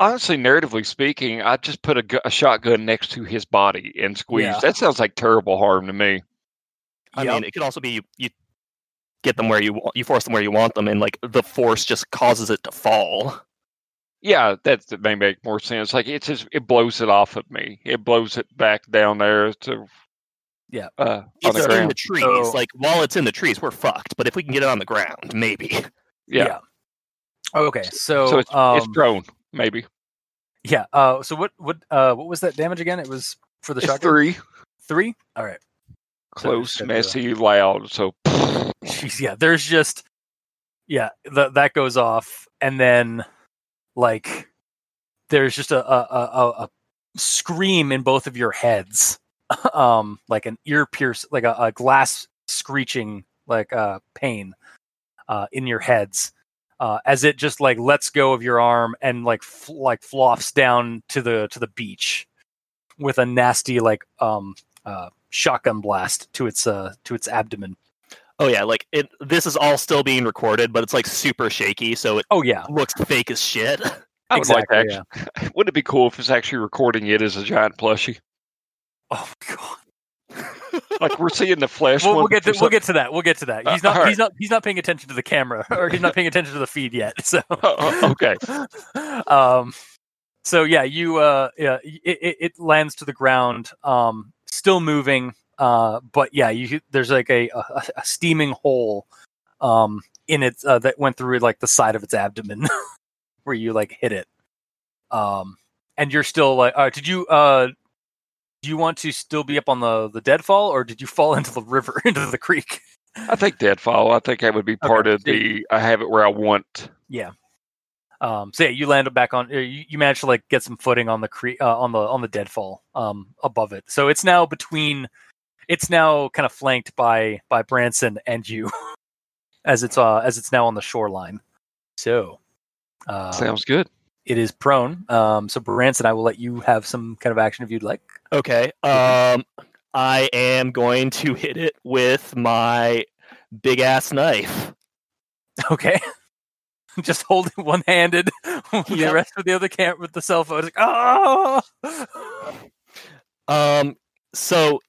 honestly, narratively speaking, I just put a, a shotgun next to his body and squeeze. Yeah. That sounds like terrible harm to me. i Yep. mean it could also be you, you get them where you want you force them where you want them and like the force just causes it to fall Yeah, that that may make more sense. Like, it's just it blows it off of me. It blows it back down there to Yeah. uh, on it's the in the trees So- like while it's in the trees we're fucked but if we can get it on the ground maybe Yeah, yeah. Okay, so, so it's um, it's prone maybe. yeah. Uh, so what what uh what was that damage again? It was for the It's shotgun. three, Three. All right. Close, just messy, loud. So Jeez, yeah, there's just yeah, the, that goes off, and then like there's just a a, a, a- a scream in both of your heads, um, like an ear pierce, like a, a glass screeching, like uh, pain, uh, in your heads, uh, as it just like lets go of your arm and like like flops down to the to the beach with a nasty like um uh shotgun blast to its uh to its abdomen. Oh yeah, like it. This is all still being recorded, but it's like super shaky, so it Oh yeah, looks fake as shit. I would like Exactly, to actually. Wouldn't it be cool if it's actually recording it as a giant plushie? Oh my god. Like we're seeing the flesh. We'll, one we'll get to, we'll get to that. We'll get to that. He's Uh, not he's not he's not paying attention to the camera or he's not paying attention to the feed yet. So Oh, okay. um so yeah, you uh yeah, it, it, it lands to the ground um still moving uh but yeah, you there's like a a, a steaming hole um in it uh, that went through like the side of its abdomen where you like hit it. Um and you're still like uh, did you uh do you want to still be up on the the deadfall or did you fall into the river into the creek I think deadfall. I think that would be part of the. I have it where I want. Yeah. Um so yeah you land back on uh, you, you managed to like get some footing on the creek uh, on the on the deadfall um above it so it's now between it's now kind of flanked by by branson and you as it's uh as it's now on the shoreline so uh Sounds good. it is prone um so branson i will let you have some kind of action if you'd like okay. Um, I am going to hit it with my big ass knife. Okay. Just holding one handed Yep. the rest of the other camp with the cell phone. It's like, oh Um, so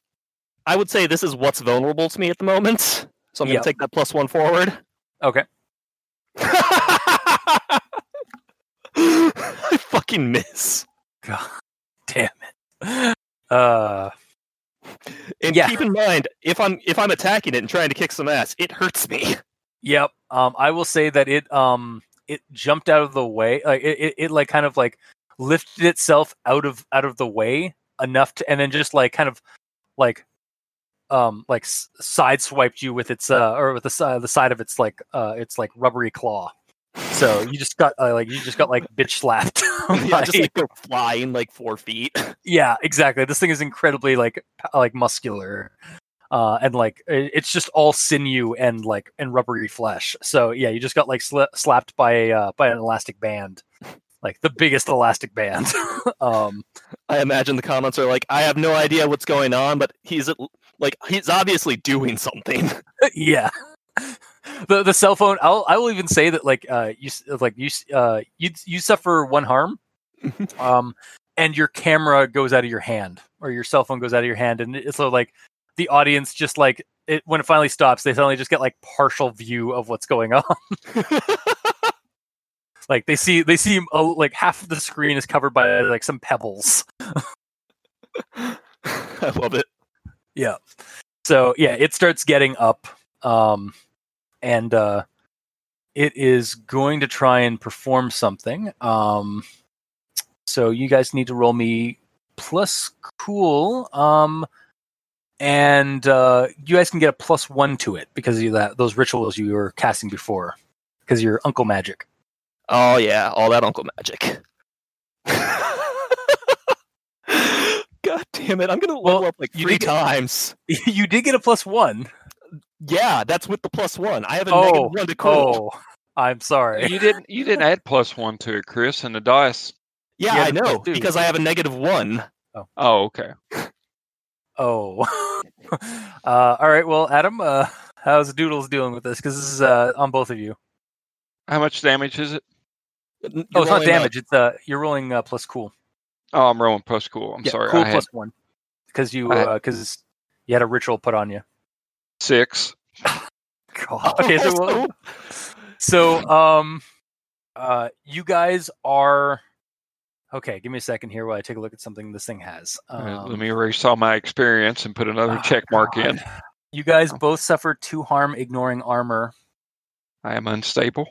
I would say this is what's vulnerable to me at the moment. So I'm going Yep. to take that plus one forward. Okay. I fucking miss. God damn it. Uh And Yeah. keep in mind, if I'm if I'm attacking it and trying to kick some ass, it hurts me. yep. Um I will say that it um it jumped out of the way. Like it, it, it like kind of like lifted itself out of out of the way enough to, and then just like kind of like um like s- side swiped you with its uh or with the side the side of its like uh its like rubbery claw. So you just got uh, like you just got like bitch slapped. yeah, just like go flying like four feet. yeah, exactly. This thing is incredibly like like muscular, uh, and like it's just all sinew and like and rubbery flesh. So yeah, you just got like sla- slapped by a uh, by an elastic band, like the biggest elastic band. um, I imagine the comments are like, I have no idea what's going on, but he's at- like he's obviously doing something. yeah. The the cell phone. I'll I will even say that like uh you like you uh you you suffer one harm, um, and your camera goes out of your hand or your cell phone goes out of your hand, and it's so like the audience just like it when it finally stops, they suddenly just get like partial view of what's going on. like they see they see uh, like half of the screen is covered by like some pebbles. I love it. Yeah. So yeah, it starts getting up, um, and uh, it is going to try and perform something. Um, so you guys need to roll me plus cool, um, and uh, you guys can get a plus one to it because of that those rituals you were casting before, because you're Uncle Magic. Oh yeah, all that Uncle Magic. God damn it! I'm gonna level Well, up like you three did get- times. you did get a plus one. Yeah, that's with the plus one. I have a Oh, negative one to cool. Oh, I'm sorry. You didn't you didn't add plus one to it, Chris, and the dice. yeah, I had a plus know because I have a negative one. Oh, okay. Oh. uh, all right. Well, Adam, uh, how's Doodles dealing with this? Because this is uh, on both of you. How much damage is it? oh, it's not rolling a- damage. It's uh, you're rolling uh, plus cool. Oh, I'm rolling plus cool. I'm Yeah, sorry. cool I had plus one. Because you I had- because you had a ritual put on you. six. God. Okay. So, well, so um, uh, you guys are. Okay, give me a second here while I take a look at something this thing has. Uh, Um, Let me erase all my experience and put another oh, check mark God. in. You guys Oh. both suffer two harm ignoring armor. I am unstable.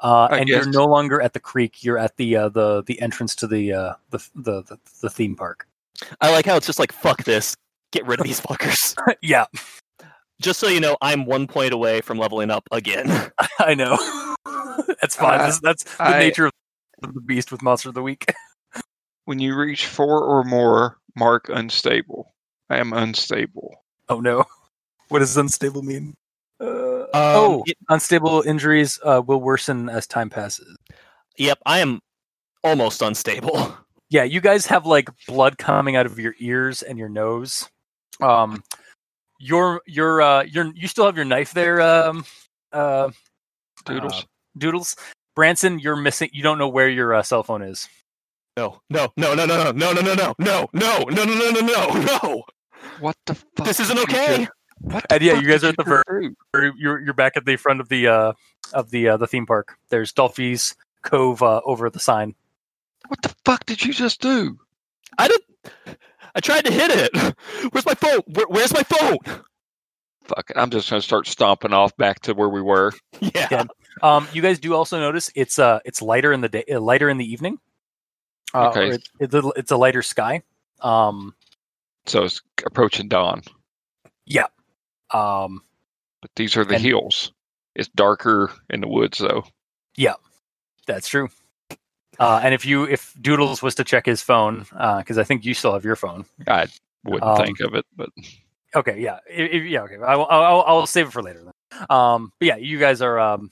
Uh, I and you're no longer at the creek. You're at the uh, the the entrance to the uh, the, the the the theme park. I like how it's just like fuck this. Get rid of these fuckers. yeah, Just so you know, I'm one point away from leveling up again. I know. that's fine. Uh, This- that's the I- nature of the beast with Monster of the Week. When you reach four or more, mark unstable. I am unstable. Oh no, what does unstable mean? Uh, Um, oh, unstable injuries uh, will worsen as time passes. Yep, I am almost unstable. Yeah, you guys have like blood coming out of your ears and your nose. Um, your your uh your you still have your knife there. Um, uh, Doodles. Uh, Doodles. Branson, you're missing. You don't know where your uh, cell phone is. No, no, no, no, no, no, no, no, no, no, no, no, no, no, no, no, no. what the fuck? This isn't did you okay. Do? What And yeah, you guys are at the just ver- You're you're back at the front of the uh of the uh, the theme park. There's Dolphy's Cove uh, over the sign. What the fuck did you just do? I did. I tried to hit it. Where's my phone? Where, where's my phone? Fuck it. I'm just gonna start stomping off back to where we were. Yeah. Yeah. Um, you guys do also notice it's uh it's lighter in the day, uh, lighter in the evening. Uh, Okay. or It's, it's, a, it's a lighter sky. Um, So it's approaching dawn. Um, But these are the And- hills. It's darker in the woods though. Yeah, that's true. Uh, and if you if Doodles was to check his phone, because I think you still have your phone. I wouldn't Um, think of it, but Okay, yeah, if, if- yeah, okay. I will, I'll, I'll save it for later. Then. Um, but yeah, you guys are, um,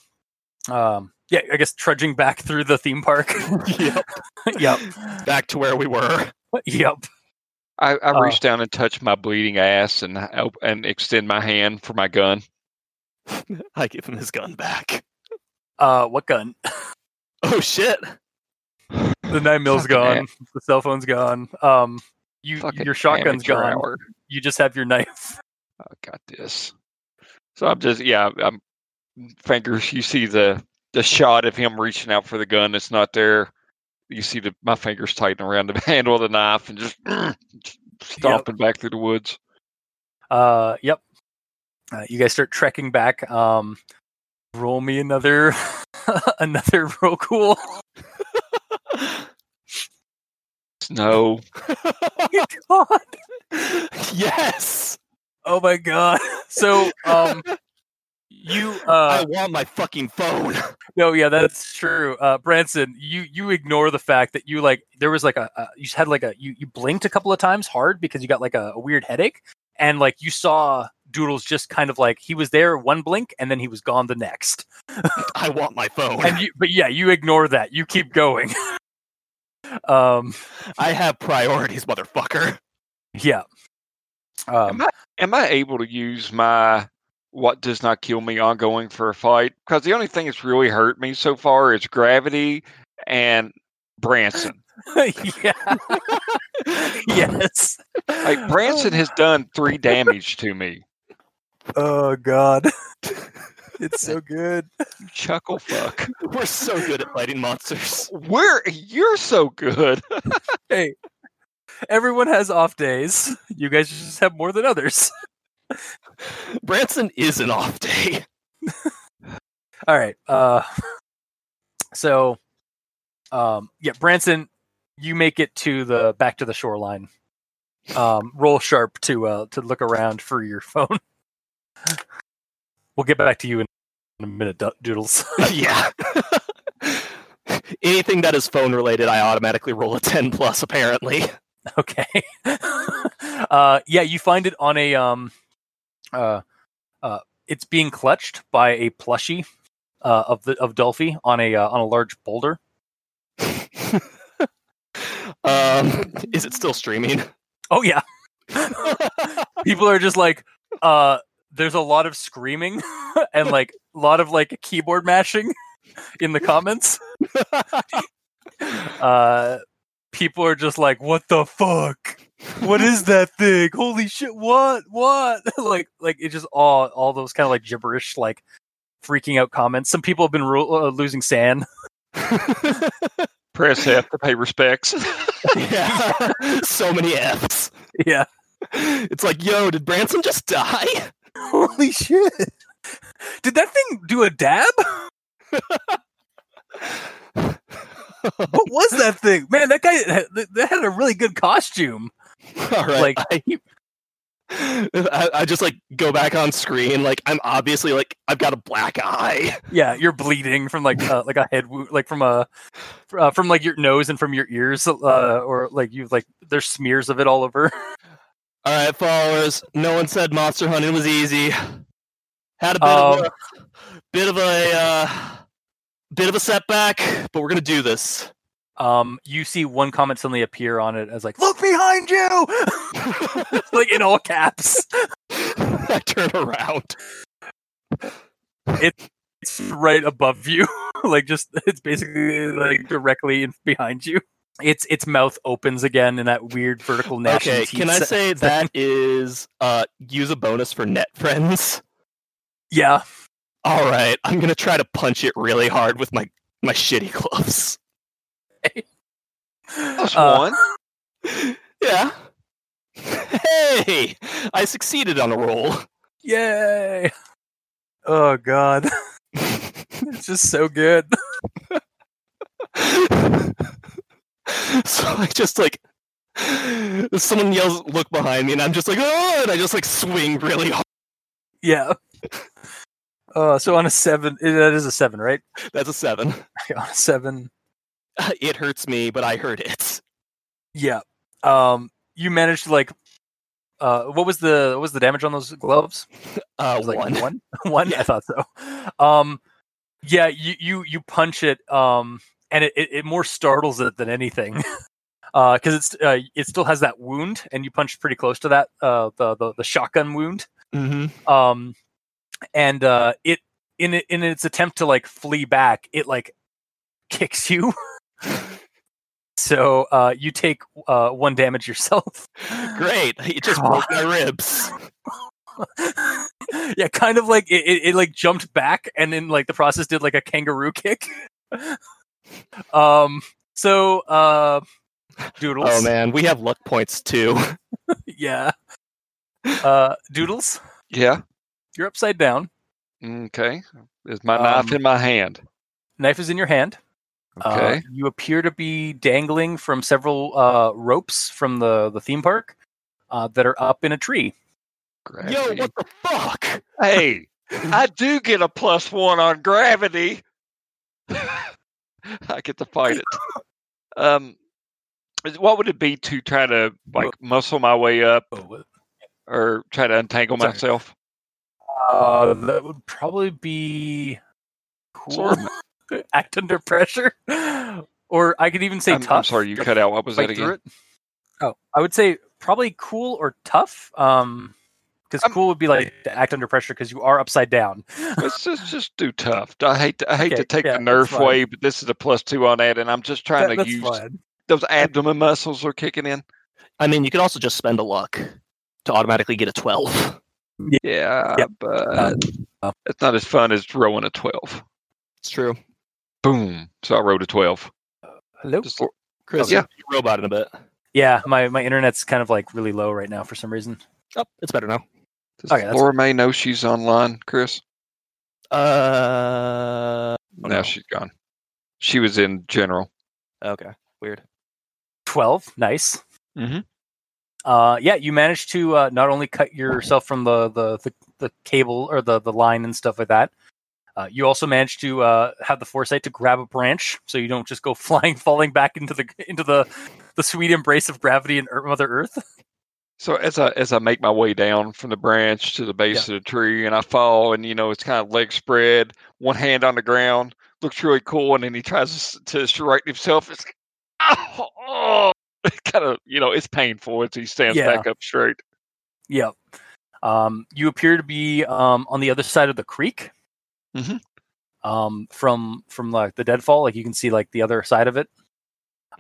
um, yeah, I guess trudging back through the theme park. yep. yep, Back to where we were. yep. I, I Uh, reach down and touch my bleeding ass and help and extend my hand for my gun. I give him his gun back. Uh, what gun? Oh shit. The nine mil's Fucking gone. am- The cell phone's gone. Um, you Fucking your shotgun's gone. hour. You just have your knife. I got this. So I'm just yeah, I'm fingers. You see the the shot of him reaching out for the gun. It's not there. You see the my fingers tighten around the handle of the knife and just stomping back through the woods. Uh, yep. Uh, you guys start trekking back. Um, roll me another, another roll cool. No. God. yes. Oh my god. So um you uh, I want my fucking phone. no yeah that's true. Uh Branson, you you ignore the fact that you like there was like a, a you had like a you you blinked a couple of times hard because you got like a, a weird headache and like you saw Doodles just kind of like he was there one blink and then he was gone the next. I want my phone. And you but yeah, you ignore that. You keep going. um I have priorities, motherfucker. yeah. Um Am I am I able to use my what does not kill me ongoing for a fight? Because the only thing that's really hurt me so far is gravity and Branson. yeah. yes. Like Branson has done three damage to me. Oh god. it's so good. Chuckle fuck. We're so good at fighting monsters. Where you're so good. Hey. Everyone has off days. You guys just have more than others. Branson is an off day. All right. Uh so um yeah, Branson, you make it to the back to the shoreline. Um roll sharp to uh to look around for your phone. We'll get back to you in a minute, Do- Doodles. yeah. Anything that is phone related, I automatically roll a 10 plus, apparently. Okay. uh, yeah, you find it on a um, uh, uh, it's being clutched by a plushie uh, of the of Dolphy on a uh, on a large boulder. um, is it still streaming? Oh yeah, people are just like, uh, there's a lot of screaming and like a lot of like keyboard mashing in the comments. Uh, people are just like, what the fuck? What is that thing? Holy shit! What? What? like, like it just all all those kind of like gibberish, like freaking out comments. Some people have been ro- uh, losing sand. Press F to pay respects. yeah. so many Fs. yeah. It's like, yo, did Branson just die? Holy shit! Did that thing do a dab? What was that thing? Man, that guy that had a really good costume. All right. Like- I, I, I just like go back on screen. Like I'm obviously like I've got a black eye. Yeah, you're bleeding from like uh, like a head wound, like from a uh, from like your nose and from your ears, uh, or like you've like there's smears of it all over. All right, followers. No one said monster hunting was easy. Had a bit of Um, a bit of a uh, bit of a setback, but we're gonna do this. Um, you see one comment suddenly appear on it as like, "Look behind you!" like in all caps. I turn around. It's right above you, like just it's basically like directly in, behind you. Its its mouth opens again in that weird vertical gnashing Okay, can I say that is uh use a bonus for net friends? Yeah. All right, I'm gonna try to punch it really hard with my my shitty gloves. Plus Uh, one. Yeah. Hey, I succeeded on a roll. Yay! Oh god, it's just so good. so I just like someone yells look behind me and I'm just like oh and I just like swing really hard. Yeah. Uh, so on a seven, eh, that is a seven, right? That's a seven. on a seven, It hurts me, but I hurt it. yeah. Um, you managed to like, uh, what was the what was the damage on those gloves? Uh was, like, one. one, one. I thought so. Um, yeah, you you you punch it, um, and it, it, it more startles it than anything. Uh, because it's uh, it still has that wound, and you punched pretty close to that uh the the, the shotgun wound. Mm-hmm. um and uh it in it, in its attempt to like flee back it like kicks you so uh you take uh one damage yourself Great. It just broke my ribs. yeah kind of like it, it, it like jumped back and in like the process did like a kangaroo kick um so uh doodles Oh man, we have luck points too. yeah uh doodles Yeah. you're upside down Okay. Is my knife Um, in my hand? knife is in your hand Okay. Uh, you appear to be dangling from several uh, ropes from the, the theme park uh, that are up in a tree. Yo, what the fuck? Hey, I do get a plus one on gravity. I get to fight it. Um, what would it be to try to like muscle my way up Oh, or try to untangle Sorry. myself? Uh, that would probably be cool. Sort Act under pressure, or I could even say I'm, tough. I'm sorry, you cut out. What was that again? it. Oh, I would say probably cool or tough. Um, because cool would be like to act under pressure because you are upside down. Let's just just do tough. I hate to, I hate Okay, to take yeah, the that's nerf fine. way, but this is a plus two on that, and I'm just trying That- to use fine. those abdomen muscles are kicking in. I mean, you could also just spend a luck to automatically get a 12. Yeah, Yep. but Uh, it's not as fun as rolling a twelve. It's true. Boom! So I wrote a twelve. Hello. Just, Chris, yeah. you robot in a bit. Yeah, my my internet's kind of like really low right now for some reason. Oh, it's better now. does Okay, Laura May know she's online, Chris? Uh, oh, now no. she's gone. She was in general. Okay, weird. Twelve, nice. Mhm. Uh, yeah, you managed to uh, not only cut yourself from the, the, the, the cable or the, the line and stuff like that. Uh, you also managed to uh, have the foresight to grab a branch, so you don't just go flying, falling back into the into the the sweet embrace of gravity and Mother Earth. So as I as I make my way down from the branch to the base of the tree, and I fall, and you know it's kind of leg spread, one hand on the ground, looks really cool, and then he tries to, to straighten himself. It's oh, oh. It's kind of you know it's painful as he stands Yeah. back up straight. Yeah. Um, you appear to be um, on the other side of the creek. Mhm. Um, from from like the deadfall, like you can see like the other side of it,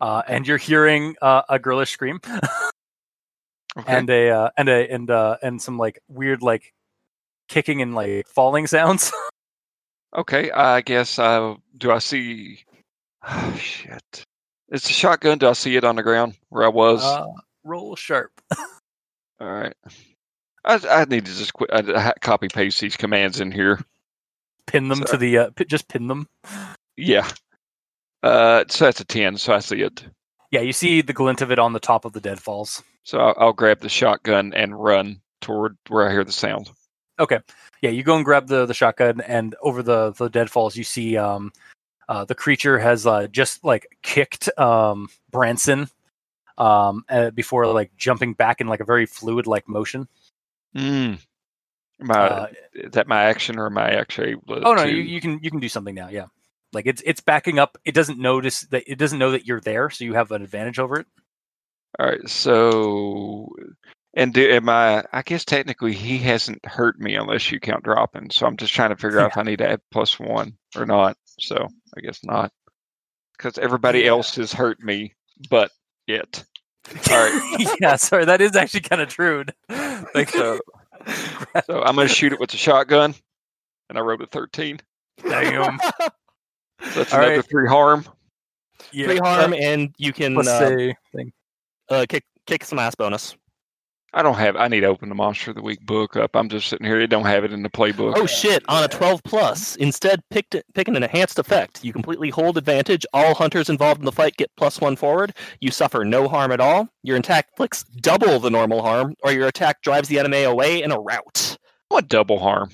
uh, and you're hearing uh, a girlish scream Okay. and a uh, and a and uh, and some like weird like kicking and like falling sounds. okay, I guess I do. I see. Oh, shit. It's a shotgun. Do I see it on the ground where I was? uh, roll sharp. All right. I, I need to just quit, I, copy paste these commands in here. Pin them to the uh, pi- just pin them. Yeah. Uh, so that's a ten. So I see it. Yeah, you see the glint of it on the top of the deadfalls. So I'll, I'll grab the shotgun and run toward where I hear the sound. Okay. Yeah, you go and grab the the shotgun, and over the the deadfalls, you see um, uh, the creature has uh, just like kicked um Branson, um, uh, before like jumping back in like a very fluid like motion. Mm. I, Uh, is that my action or am I actually oh no, you, you can you can do something now. Yeah, like it's it's backing up. It doesn't notice that it doesn't know that you're there, so you have an advantage over it. All right. So, and do, am I? I guess technically he hasn't hurt me unless you count dropping. So I'm just trying to figure out if I need to add plus one or not. So I guess not, because everybody Yeah. else has hurt me, but yet. All right. yeah, sorry, that is actually kind of true. Like, So, so I'm gonna shoot it with the shotgun, and I rolled a 13. damn. So that's All another right. three harm. Yeah, Three harm, uh, and you can uh, uh, kick kick some ass bonus. I don't have. I need to open the Monster of the Week book up. I'm just sitting here. It don't have it in the playbook. Oh shit! On a 12 plus, instead picked it, pick an enhanced effect. You completely hold advantage. All hunters involved in the fight get plus one forward. You suffer no harm at all. Your attack inflicts double the normal harm, or your attack drives the enemy away in a rout. What double harm?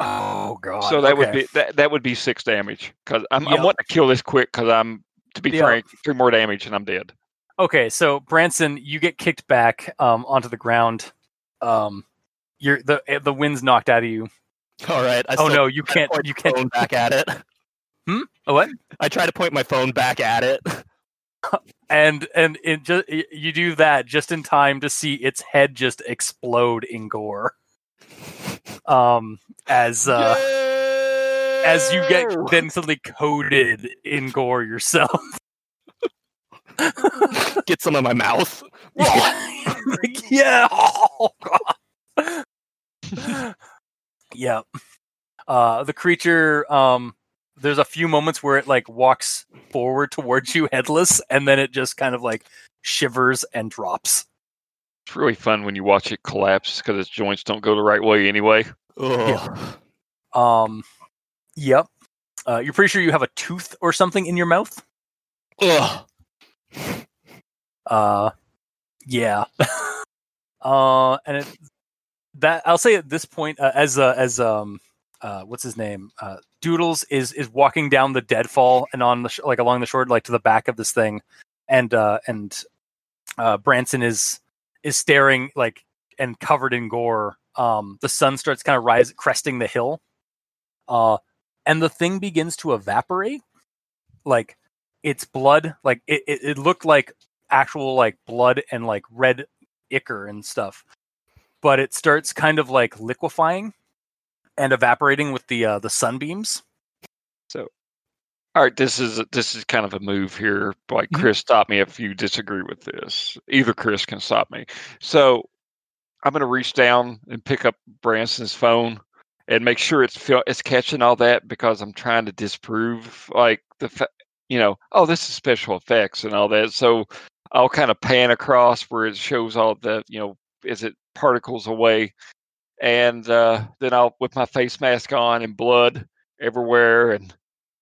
Oh god. so that would be that, that would be six damage because I'm, Yep. I'm wanting to kill this quick because I'm to be Yep. frank three more damage and I'm dead. Okay, so Branson, you get kicked back um, onto the ground. Um, you're the eh, the wind's knocked out of you. All right. I oh no, you can't. You can't. Phone back at it. Oh, what? I try to point my phone back at it. And and it just you do that just in time to see its head just explode in gore. Um, as uh, as you get then suddenly coated in gore yourself. get some in my mouth. Like, yeah. Oh, God. yeah. Uh, the creature. Um, there's a few moments where it like walks forward towards you headless, and then it just kind of like shivers and drops. It's really fun when you watch it collapse because its joints don't go the right way anyway. Ugh. Um, yep. uh, you're pretty sure you have a tooth or something in your mouth. Ugh. Uh, yeah. uh, and it, that I'll say at this point, uh, as uh, as um, uh, what's his name? Uh, Doodles is is walking down the deadfall and on the sh- like along the shore, like to the back of this thing, and uh, and uh, Branson is is staring like and covered in gore. Um, the sun starts kind of rise, cresting the hill, uh, and the thing begins to evaporate. Like it's blood. Like it, it, it looked like actual like blood and like red ichor and stuff, but it starts kind of like liquefying and evaporating with the uh, the sunbeams. So All right, this is this is kind of a move here. Like Mhm. Chris, stop me if you disagree with this. Either Chris can stop me. So I'm going to reach down and pick up Branson's phone and make sure it's it's catching all that because I'm trying to disprove like the fa- you know oh this is special effects and all that. So I'll kind of pan across where it shows all the you know is it particles away, and uh, then I'll with my face mask on and blood everywhere and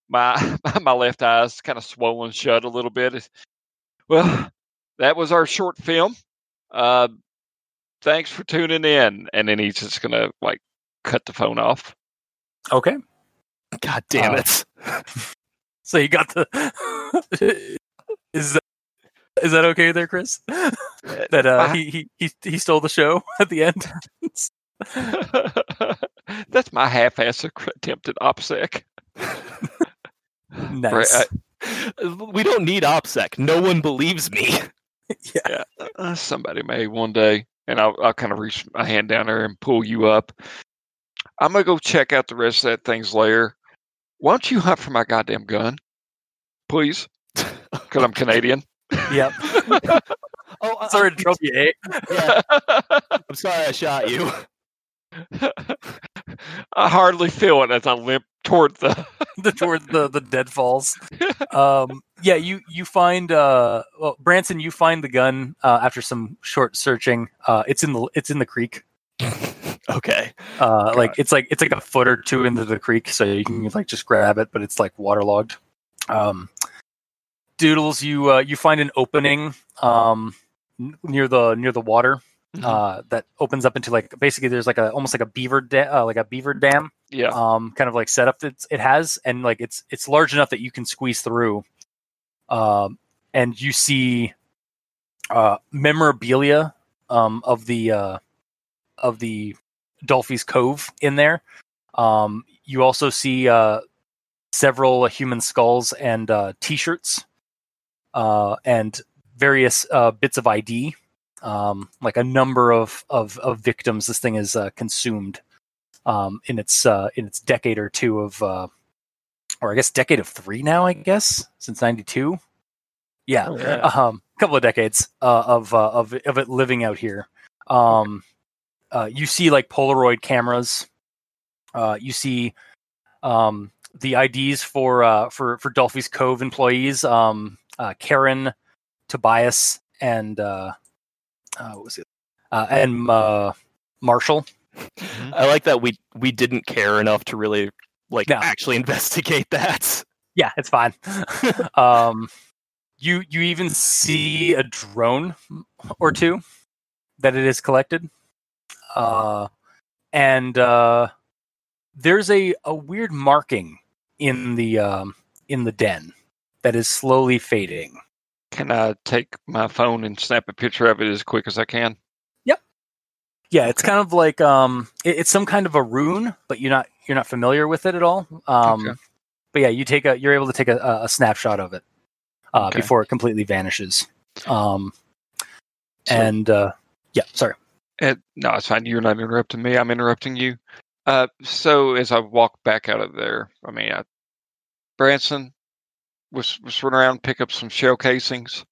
my my left eye's kind of swollen shut a little bit. Well, that was our short film. Uh, thanks for tuning in. And then he's just gonna like cut the phone off. Okay, God damn Uh, it. so you got the is that, is that okay there, Chris? That uh, I- he, he he he stole the show at the end. That's my half-ass attempt at OPSEC. nice. uh, we don't need OPSEC. No one believes me. yeah. Uh, somebody may one day, and I'll I'll kind of reach my hand down there and pull you up. I'm gonna go check out the rest of that thing's lair. Why don't you hunt for my goddamn gun, please? Because I'm Canadian. Yep. Oh, I- Sorry I'm, to trouble you, eh? yeah, I'm sorry I shot you. I hardly feel it as I limp toward the. the toward the the deadfalls. Um, yeah, you you find uh, well, Branson, you find the gun uh, after some short searching. Uh, it's in the it's in the creek. Okay. Uh, like Got it's like it's like a foot or two into the creek, so you can like just grab it, but it's like waterlogged. Um, Doodles, you uh, you find an opening um, n- near the near the water Mhm. uh, that opens up into like basically there's like a almost like a beaver da- uh, like a beaver dam yeah. um, kind of like setup that it has, and like it's it's large enough that you can squeeze through. Um, and you see uh, memorabilia um, of the uh, of the Dolphy's Cove in there. Um, you also see uh, several human skulls and uh, T-shirts uh, and various uh, bits of ID, um, like a number of, of, of victims. This thing is uh, consumed um, in its uh, in its decade or two of, uh, or I guess decade of three now. I guess since '92. Yeah, Oh, yeah. um, a couple of decades uh, of uh, of of it living out here. Um, uh, you see like Polaroid cameras. Uh, you see um, the IDs for uh, for for Dolphy's Cove employees. Um, uh, Karen, Tobias, and uh, uh, what was it? Uh, and uh, Marshall. I like that we we didn't care enough to really like No. actually investigate that. Yeah, it's fine. um, you you even see a drone or two that it is collected, uh, and uh, there's a, a weird marking in the um, in the den that is slowly fading. Can I take my phone and snap a picture of it as quick as I can? Yep. Yeah, it's kind of like um, it- it's some kind of a rune, but you're not you're not familiar with it at all. Um, Okay. But yeah, you take a you're able to take a, a- a snapshot of it uh, Okay. before it completely vanishes. Um, So- and uh, yeah, sorry. Uh, no, it's fine. You're not interrupting me. I'm interrupting you. Uh, so as I walk back out of there, I mean, I, Branson was was run around, pick up some shell casings,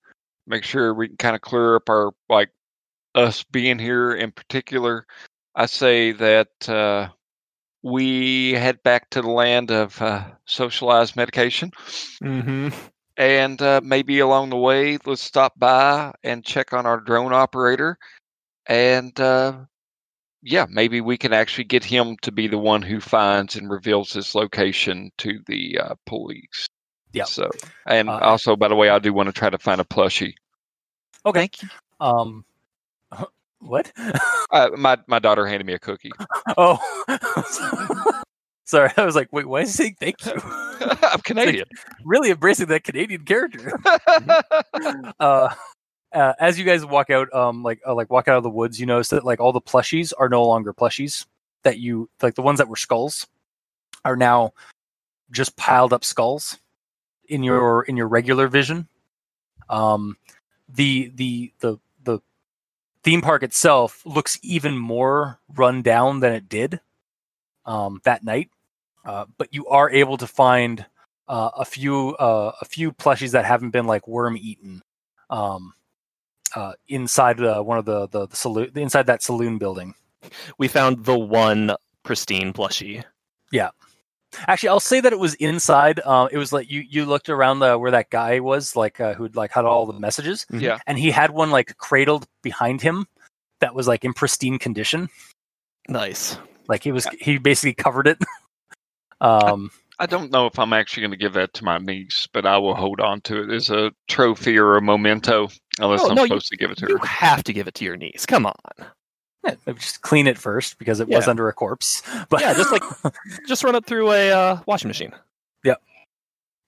make sure we can kind of clear up our like us being here in particular. I say that uh, we head back to the land of uh, socialized medication. Mm-hmm. And uh, maybe along the way, let's stop by and check on our drone operator and uh, yeah, maybe we can actually get him to be the one who finds and reveals his location to the uh, police. Yeah. So, and Uh, also, by the way, I do want to try to find a plushie. Okay. Um, what? Uh, my my daughter handed me a cookie. oh, sorry. I was like, wait, why is he saying thank you? I'm Canadian. really embracing that Canadian character. uh, uh, as you guys walk out, um, like uh, like walk out of the woods, you notice that like all the plushies are no longer plushies. That you like the ones that were skulls are now just piled up skulls in your in your regular vision. Um, the the the the theme park itself looks even more run down than it did um, that night, uh, but you are able to find uh, a few uh, a few plushies that haven't been like worm eaten um, uh, inside uh, one of the the, the saloon inside that saloon building. We found the one pristine plushie. Yeah, actually, I'll say that it was inside. Uh, it was like you you looked around the where that guy was like uh, who'd like had all the messages, yeah. and he had one like cradled behind him that was like in pristine condition. Nice. Like he was he basically covered it. um, I don't know if I'm actually going to give that to my niece, but I will hold on to it as a trophy or a memento, unless Oh, I'm no, you- to give it to You her. have to give it to your niece. Come on. yeah, just clean it first because it was under a corpse. But Yeah, just like just run it through a uh, washing machine. Yep.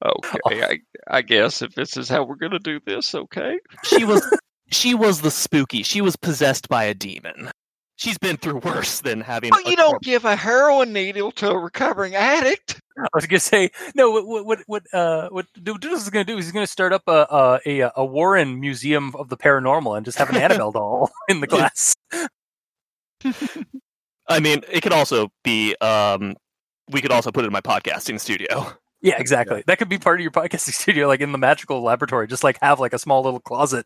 Okay, I, I guess if this is how we're going to do this, okay. She was she was the spooky. She was possessed by a demon. She's been through worse than having. Well, a you don't corpse. give a heroin needle to a recovering addict. I was gonna say no. What what what what uh what Doodles is gonna do is he's gonna start up a a a, a Warren Museum of the Paranormal and just have an Annabelle doll in the glass. I mean, it could also be. Um, we could also put it in my podcasting studio. Yeah, exactly. That could be part of your podcasting studio, like in the magical laboratory. Just like have like a small little closet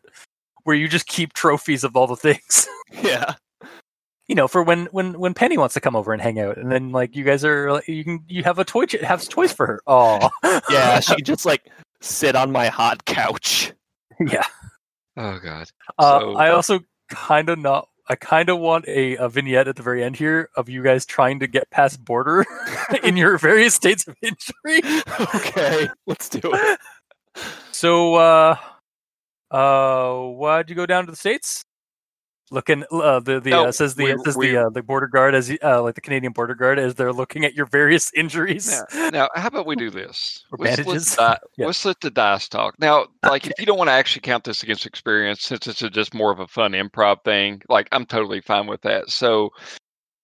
where you just keep trophies of all the things. Yeah. You know, for when when when Penny wants to come over and hang out, and then like you guys are you can you have a toy ch- have toys for her. Oh, Yeah. She could just like sit on my hot couch. yeah. Oh God. Uh, So- I also kind of not. I kind of want a, a vignette at the very end here of you guys trying to get past border in your various states of injury. okay, let's do it. So, uh, uh, why'd you go down to the states? Looking, uh, the the No, uh, says the we- says we- the uh, the border guard as uh, like the Canadian border guard as they're looking at your various injuries. Now, now, how about we do this? Or Let's, bandages? let the, Yeah. let's let the dice talk. Now, like, if you don't want to actually count this against experience, since it's just more of a fun improv thing, like, I'm totally fine with that. So,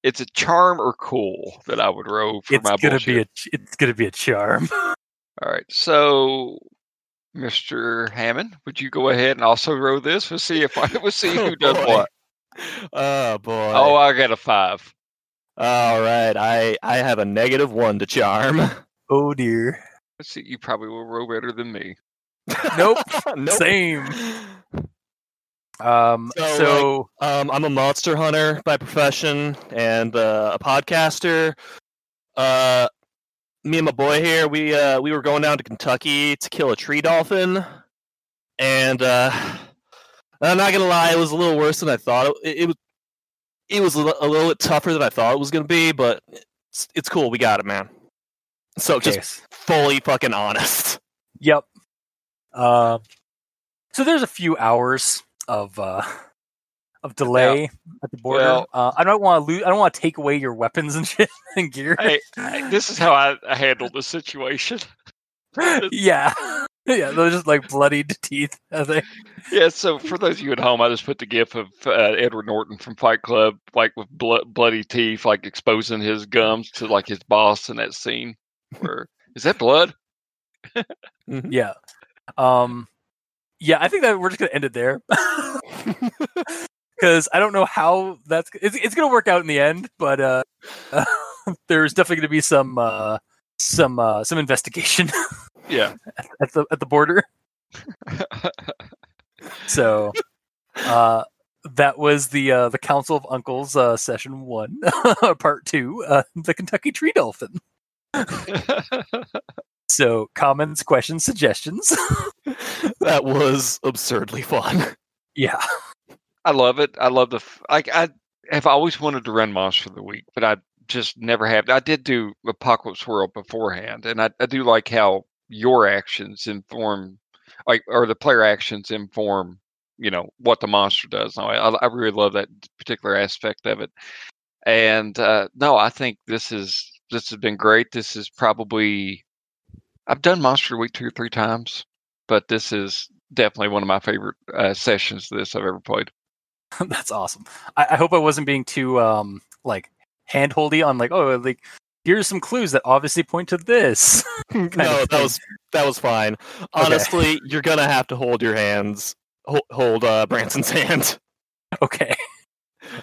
it's a charm or cool that I would roll for it's my gonna bullshit. be a it's gonna be a charm. All right. So, Mr. Hammond, would you go ahead and also roll this? We'll see if I we'll see Oh, who does boy. what. Oh boy. Oh, I got a five. All right. I I have a negative one to charm. oh dear. Let's see. You probably will roll better than me. Nope. nope. Same. Um. So, So, Um, I'm a monster hunter by profession and uh, a podcaster. Uh, me and my boy here, we uh, we were going down to Kentucky to kill a tree dolphin, and uh, I'm not gonna lie, it was a little worse than I thought. It, it, it was it was a, little bit tougher than I thought it was gonna be, but it's, it's cool. We got it, man. So okay. just fully fucking honest. Yep. Um. so there's a few hours of uh of delay at the border. well- uh, I don't want to lose. I don't want to take away your weapons and shit and gear. Hey, I- this is how I, I handled the situation. yeah. Yeah, those are just like bloodied teeth. I think. Yeah, so for those of you at home, I just put the gif of uh, Edward Norton from Fight Club, like with blo- bloody teeth, like exposing his gums to like his boss in that scene. Where is that blood? Yeah. Um. Yeah, I think that we're just gonna end it there because I don't know how that's. It's, it's gonna work out in the end, but uh, there's definitely gonna be some uh some uh some investigation Yeah. at the at the border. So, uh, that was the uh, the Council of Uncles uh, session one, part two, uh, the Kentucky Tree Dolphin. So, comments, questions, suggestions. that was absurdly fun. yeah, I love it. I love the like. I have always wanted to run Monster of the Week, but I just never have. I did do Apocalypse World beforehand, and I, I do like how your actions inform, like, or the player actions inform, you know, what the monster does. I, I really love that particular aspect of it. And uh, no, I think this is this has been great. This is probably I've done Monster Week two or three times, but this is definitely one of my favorite uh, sessions of this I've ever played. That's awesome. I, I, hope I wasn't being too um like handholdy on like oh like here's some clues that obviously point to this. no, that was that was fine. Honestly, okay. you're gonna have to hold your hands hold, hold uh, Branson's hand. Okay.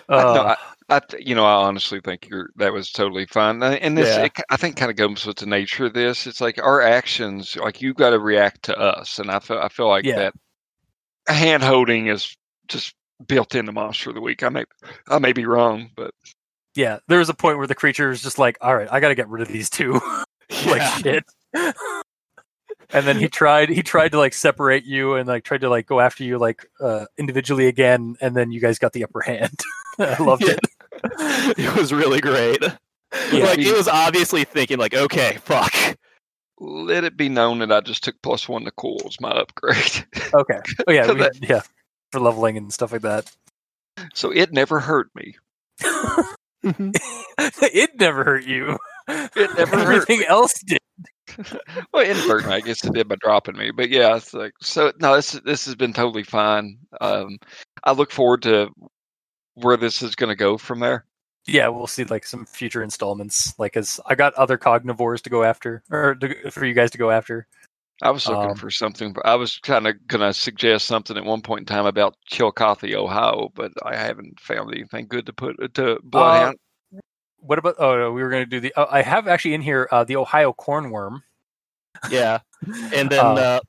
Uh, no, I, I, you know, I honestly think you're that was totally fine, and this yeah. it, I think kind of goes with the nature of this. It's like our actions, like you've got to react to us, and I feel I feel like yeah. that hand holding is just built into Monster of the Week. I may I may be wrong, but yeah, there was a point where the creature is just like, all right, I got to get rid of these two, like shit. and then he tried he tried to like separate you and like tried to like go after you like uh individually again and then you guys got the upper hand i loved yeah. it it was really great. Yeah, like he was obviously thinking, like, okay, fuck. Let it be known that I just took plus one to cool as my upgrade. Okay. Oh yeah, we, yeah, for leveling and stuff like that. So it never hurt me. it never hurt you. It never Everything else did. well, inadvertently, I guess it did by dropping me. But yeah, it's like so. No, this this has been totally fine. Um, I look forward to where this is going to go from there. Yeah, we'll see like some future installments. Like, as I got other cognivores to go after, or to, for you guys to go after. I was looking um, for something. I was kind of going to suggest something at one point in time about Chillicothe, Ohio, but I haven't found anything good to put to Bloodhound. Uh, what about? Oh, we were going to do the. Oh, I have actually in here uh, the Ohio cornworm. Yeah, and then uh, uh,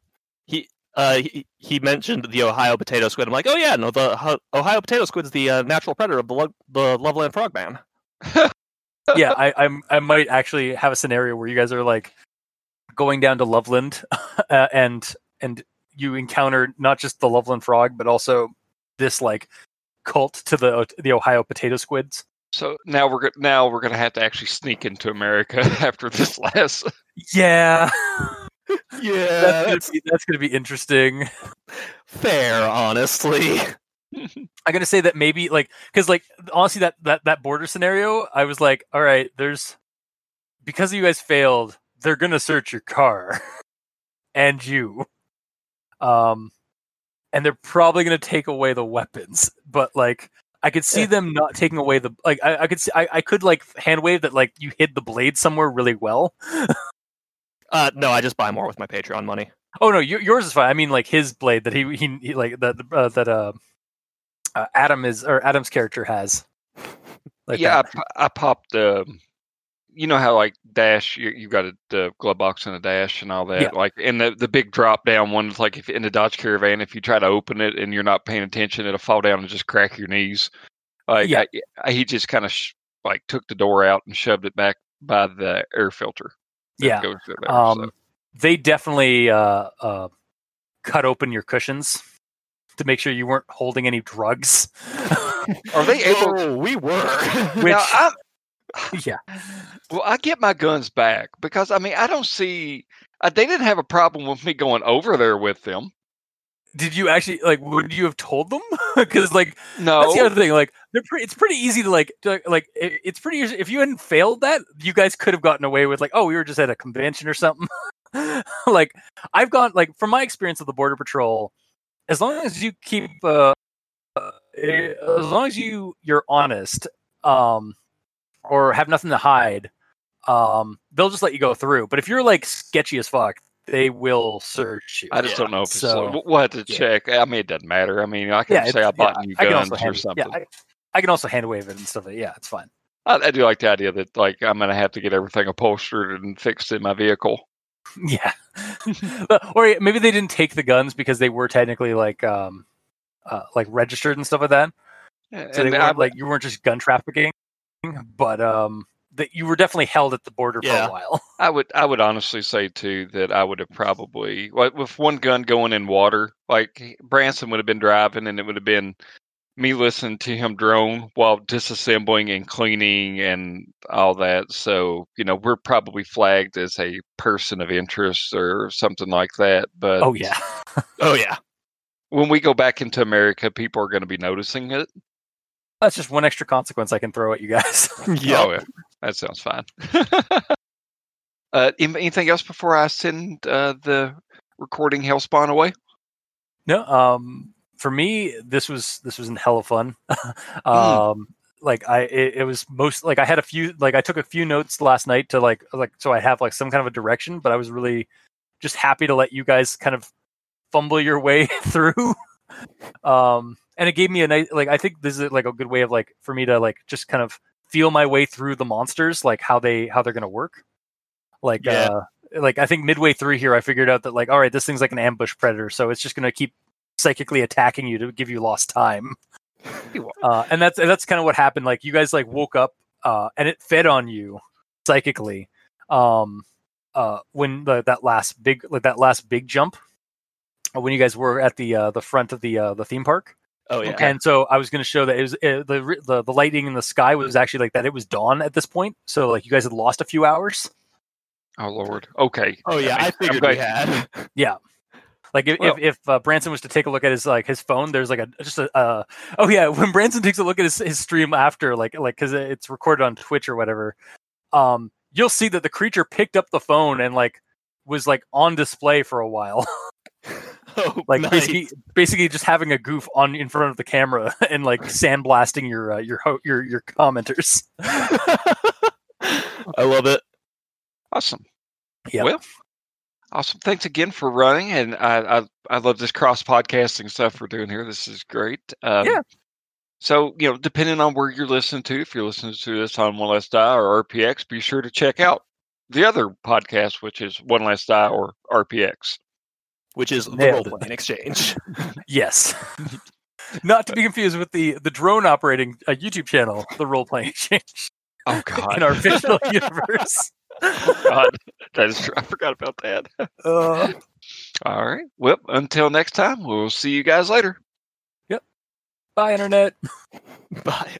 he uh, he, he, mentioned the Ohio potato squid. I'm like, oh yeah, no, the Ohio potato squid is the uh, natural predator of the Lo- the Loveland frogman. yeah, I, I'm I might actually have a scenario where you guys are like going down to Loveland, uh, and and you encounter not just the Loveland frog, but also this like cult to the the Ohio potato squids. So now we're now we're gonna have to actually sneak into America after this last. Yeah. yeah, that's gonna, be, that's gonna be interesting. Fair, honestly. I'm gonna say that maybe like because like honestly that that that border scenario, I was like, all right, there's because you guys failed, they're gonna search your car and you, um, and they're probably gonna take away the weapons, but like. I could see them not taking away the like. I, I could see. I, I could like hand wave that like you hid the blade somewhere really well. Uh, no, I just buy more with my Patreon money. Oh no, yours is fine. I mean, like his blade that he he, he like that uh, that uh, uh, Adam is or Adam's character has. Like yeah, I, I, popped. Uh, you know how like dash you you got a the glove box and a dash and all that. Yeah. Like in the the big drop down one, like if in the Dodge Caravan, if you try to open it and you're not paying attention, it'll fall down and just crack your knees. Like yeah. I, I, he just kind of sh- like took the door out and shoved it back by the air filter yeah. There, um, so. They definitely uh, uh, cut open your cushions to make sure you weren't holding any drugs. Are they able? Oh, we were. Which, now, yeah. Well, I get my guns back because I mean I don't see. Uh, they didn't have a problem with me going over there with them did you actually like would you have told them because like no that's the other thing like they're pretty it's pretty easy to like to, like it, it's pretty if you hadn't failed that you guys could have gotten away with like oh we were just at a convention or something like i've gone like from my experience of the border patrol as long as you keep uh, uh as long as you you're honest um or have nothing to hide um they'll just let you go through but if you're like sketchy as fuck they will search you. I just yeah. don't know if so, it's, we'll have to yeah. check. I mean, it doesn't matter. I mean, I can yeah, say I bought new guns or something. I, I, can also hand wave it and stuff. Yeah, it's fine. I, I do like the idea that like I'm going to have to get everything upholstered and fixed in my vehicle. Yeah, or maybe they didn't take the guns because they were technically like um uh, like registered and stuff like that. So they weren't like you weren't just gun trafficking, but um that you were definitely held at the border yeah. for a while. I would I would honestly say too that I would have probably like with one gun going in water, like Branson would have been driving and it would have been me listening to him drone while disassembling and cleaning and all that. So, you know, we're probably flagged as a person of interest or something like that. But Oh yeah. Oh yeah. when we go back into America, people are going to be noticing it. That's just one extra consequence I can throw at you guys. Oh, yeah. That sounds fine. uh, anything else before I send uh, the recording Hellspawn away? no, um, for me, this was this was a hell of fun. um, like I, it, it was most like I had a few like I took a few notes last night to like like so I have like some kind of a direction, but I was really just happy to let you guys kind of fumble your way through. Um, and it gave me a nice like I think this is like a good way of like for me to like just kind of feel my way through the monsters, like how they how they're gonna work. Like Yeah. uh like I think midway through here I figured out that like all right, this thing's like an ambush predator, so it's just gonna keep psychically attacking you to give you lost time. Uh, and that's and that's kind of what happened. Like you guys like woke up uh, and it fed on you psychically um, uh, when the, that last big like that last big jump when you guys were at the uh, the front of the uh, the theme park. Oh yeah. And so I was going to show that it was uh, the, the the lighting in the sky was actually like that. It was dawn at this point, so like you guys had lost a few hours. Oh Lord. Okay. Oh yeah. I I'm figured glad we had. Yeah. Like if Well- if, if uh, Branson was to take a look at his like his phone, there's like a just a uh, oh yeah when Branson takes a look at his, his stream after like like because it's recorded on Twitch or whatever, um you'll see that the creature picked up the phone and like was like on display for a while, Oh, like nice. basically basically just having a goof on in front of the camera and like sandblasting your uh, your ho- your your commenters. I love it. Awesome. Yep. Well, awesome. Thanks again for running, and I I, I love this cross podcasting stuff we're doing here. This is great. Um, Yeah. So you know, depending on where you're listening to, if you're listening to this on One Last Die or RPX, be sure to check out the other podcast, which is One Last Die or RPX. Which is the role it. playing exchange. Yes. Not to be confused with the the drone operating uh, YouTube channel, the role playing exchange Oh God. in our fictional universe. oh, God. That is true. I forgot about that. Uh, All right. Well, until next time, we'll see you guys later. Yep. Bye, internet. Bye.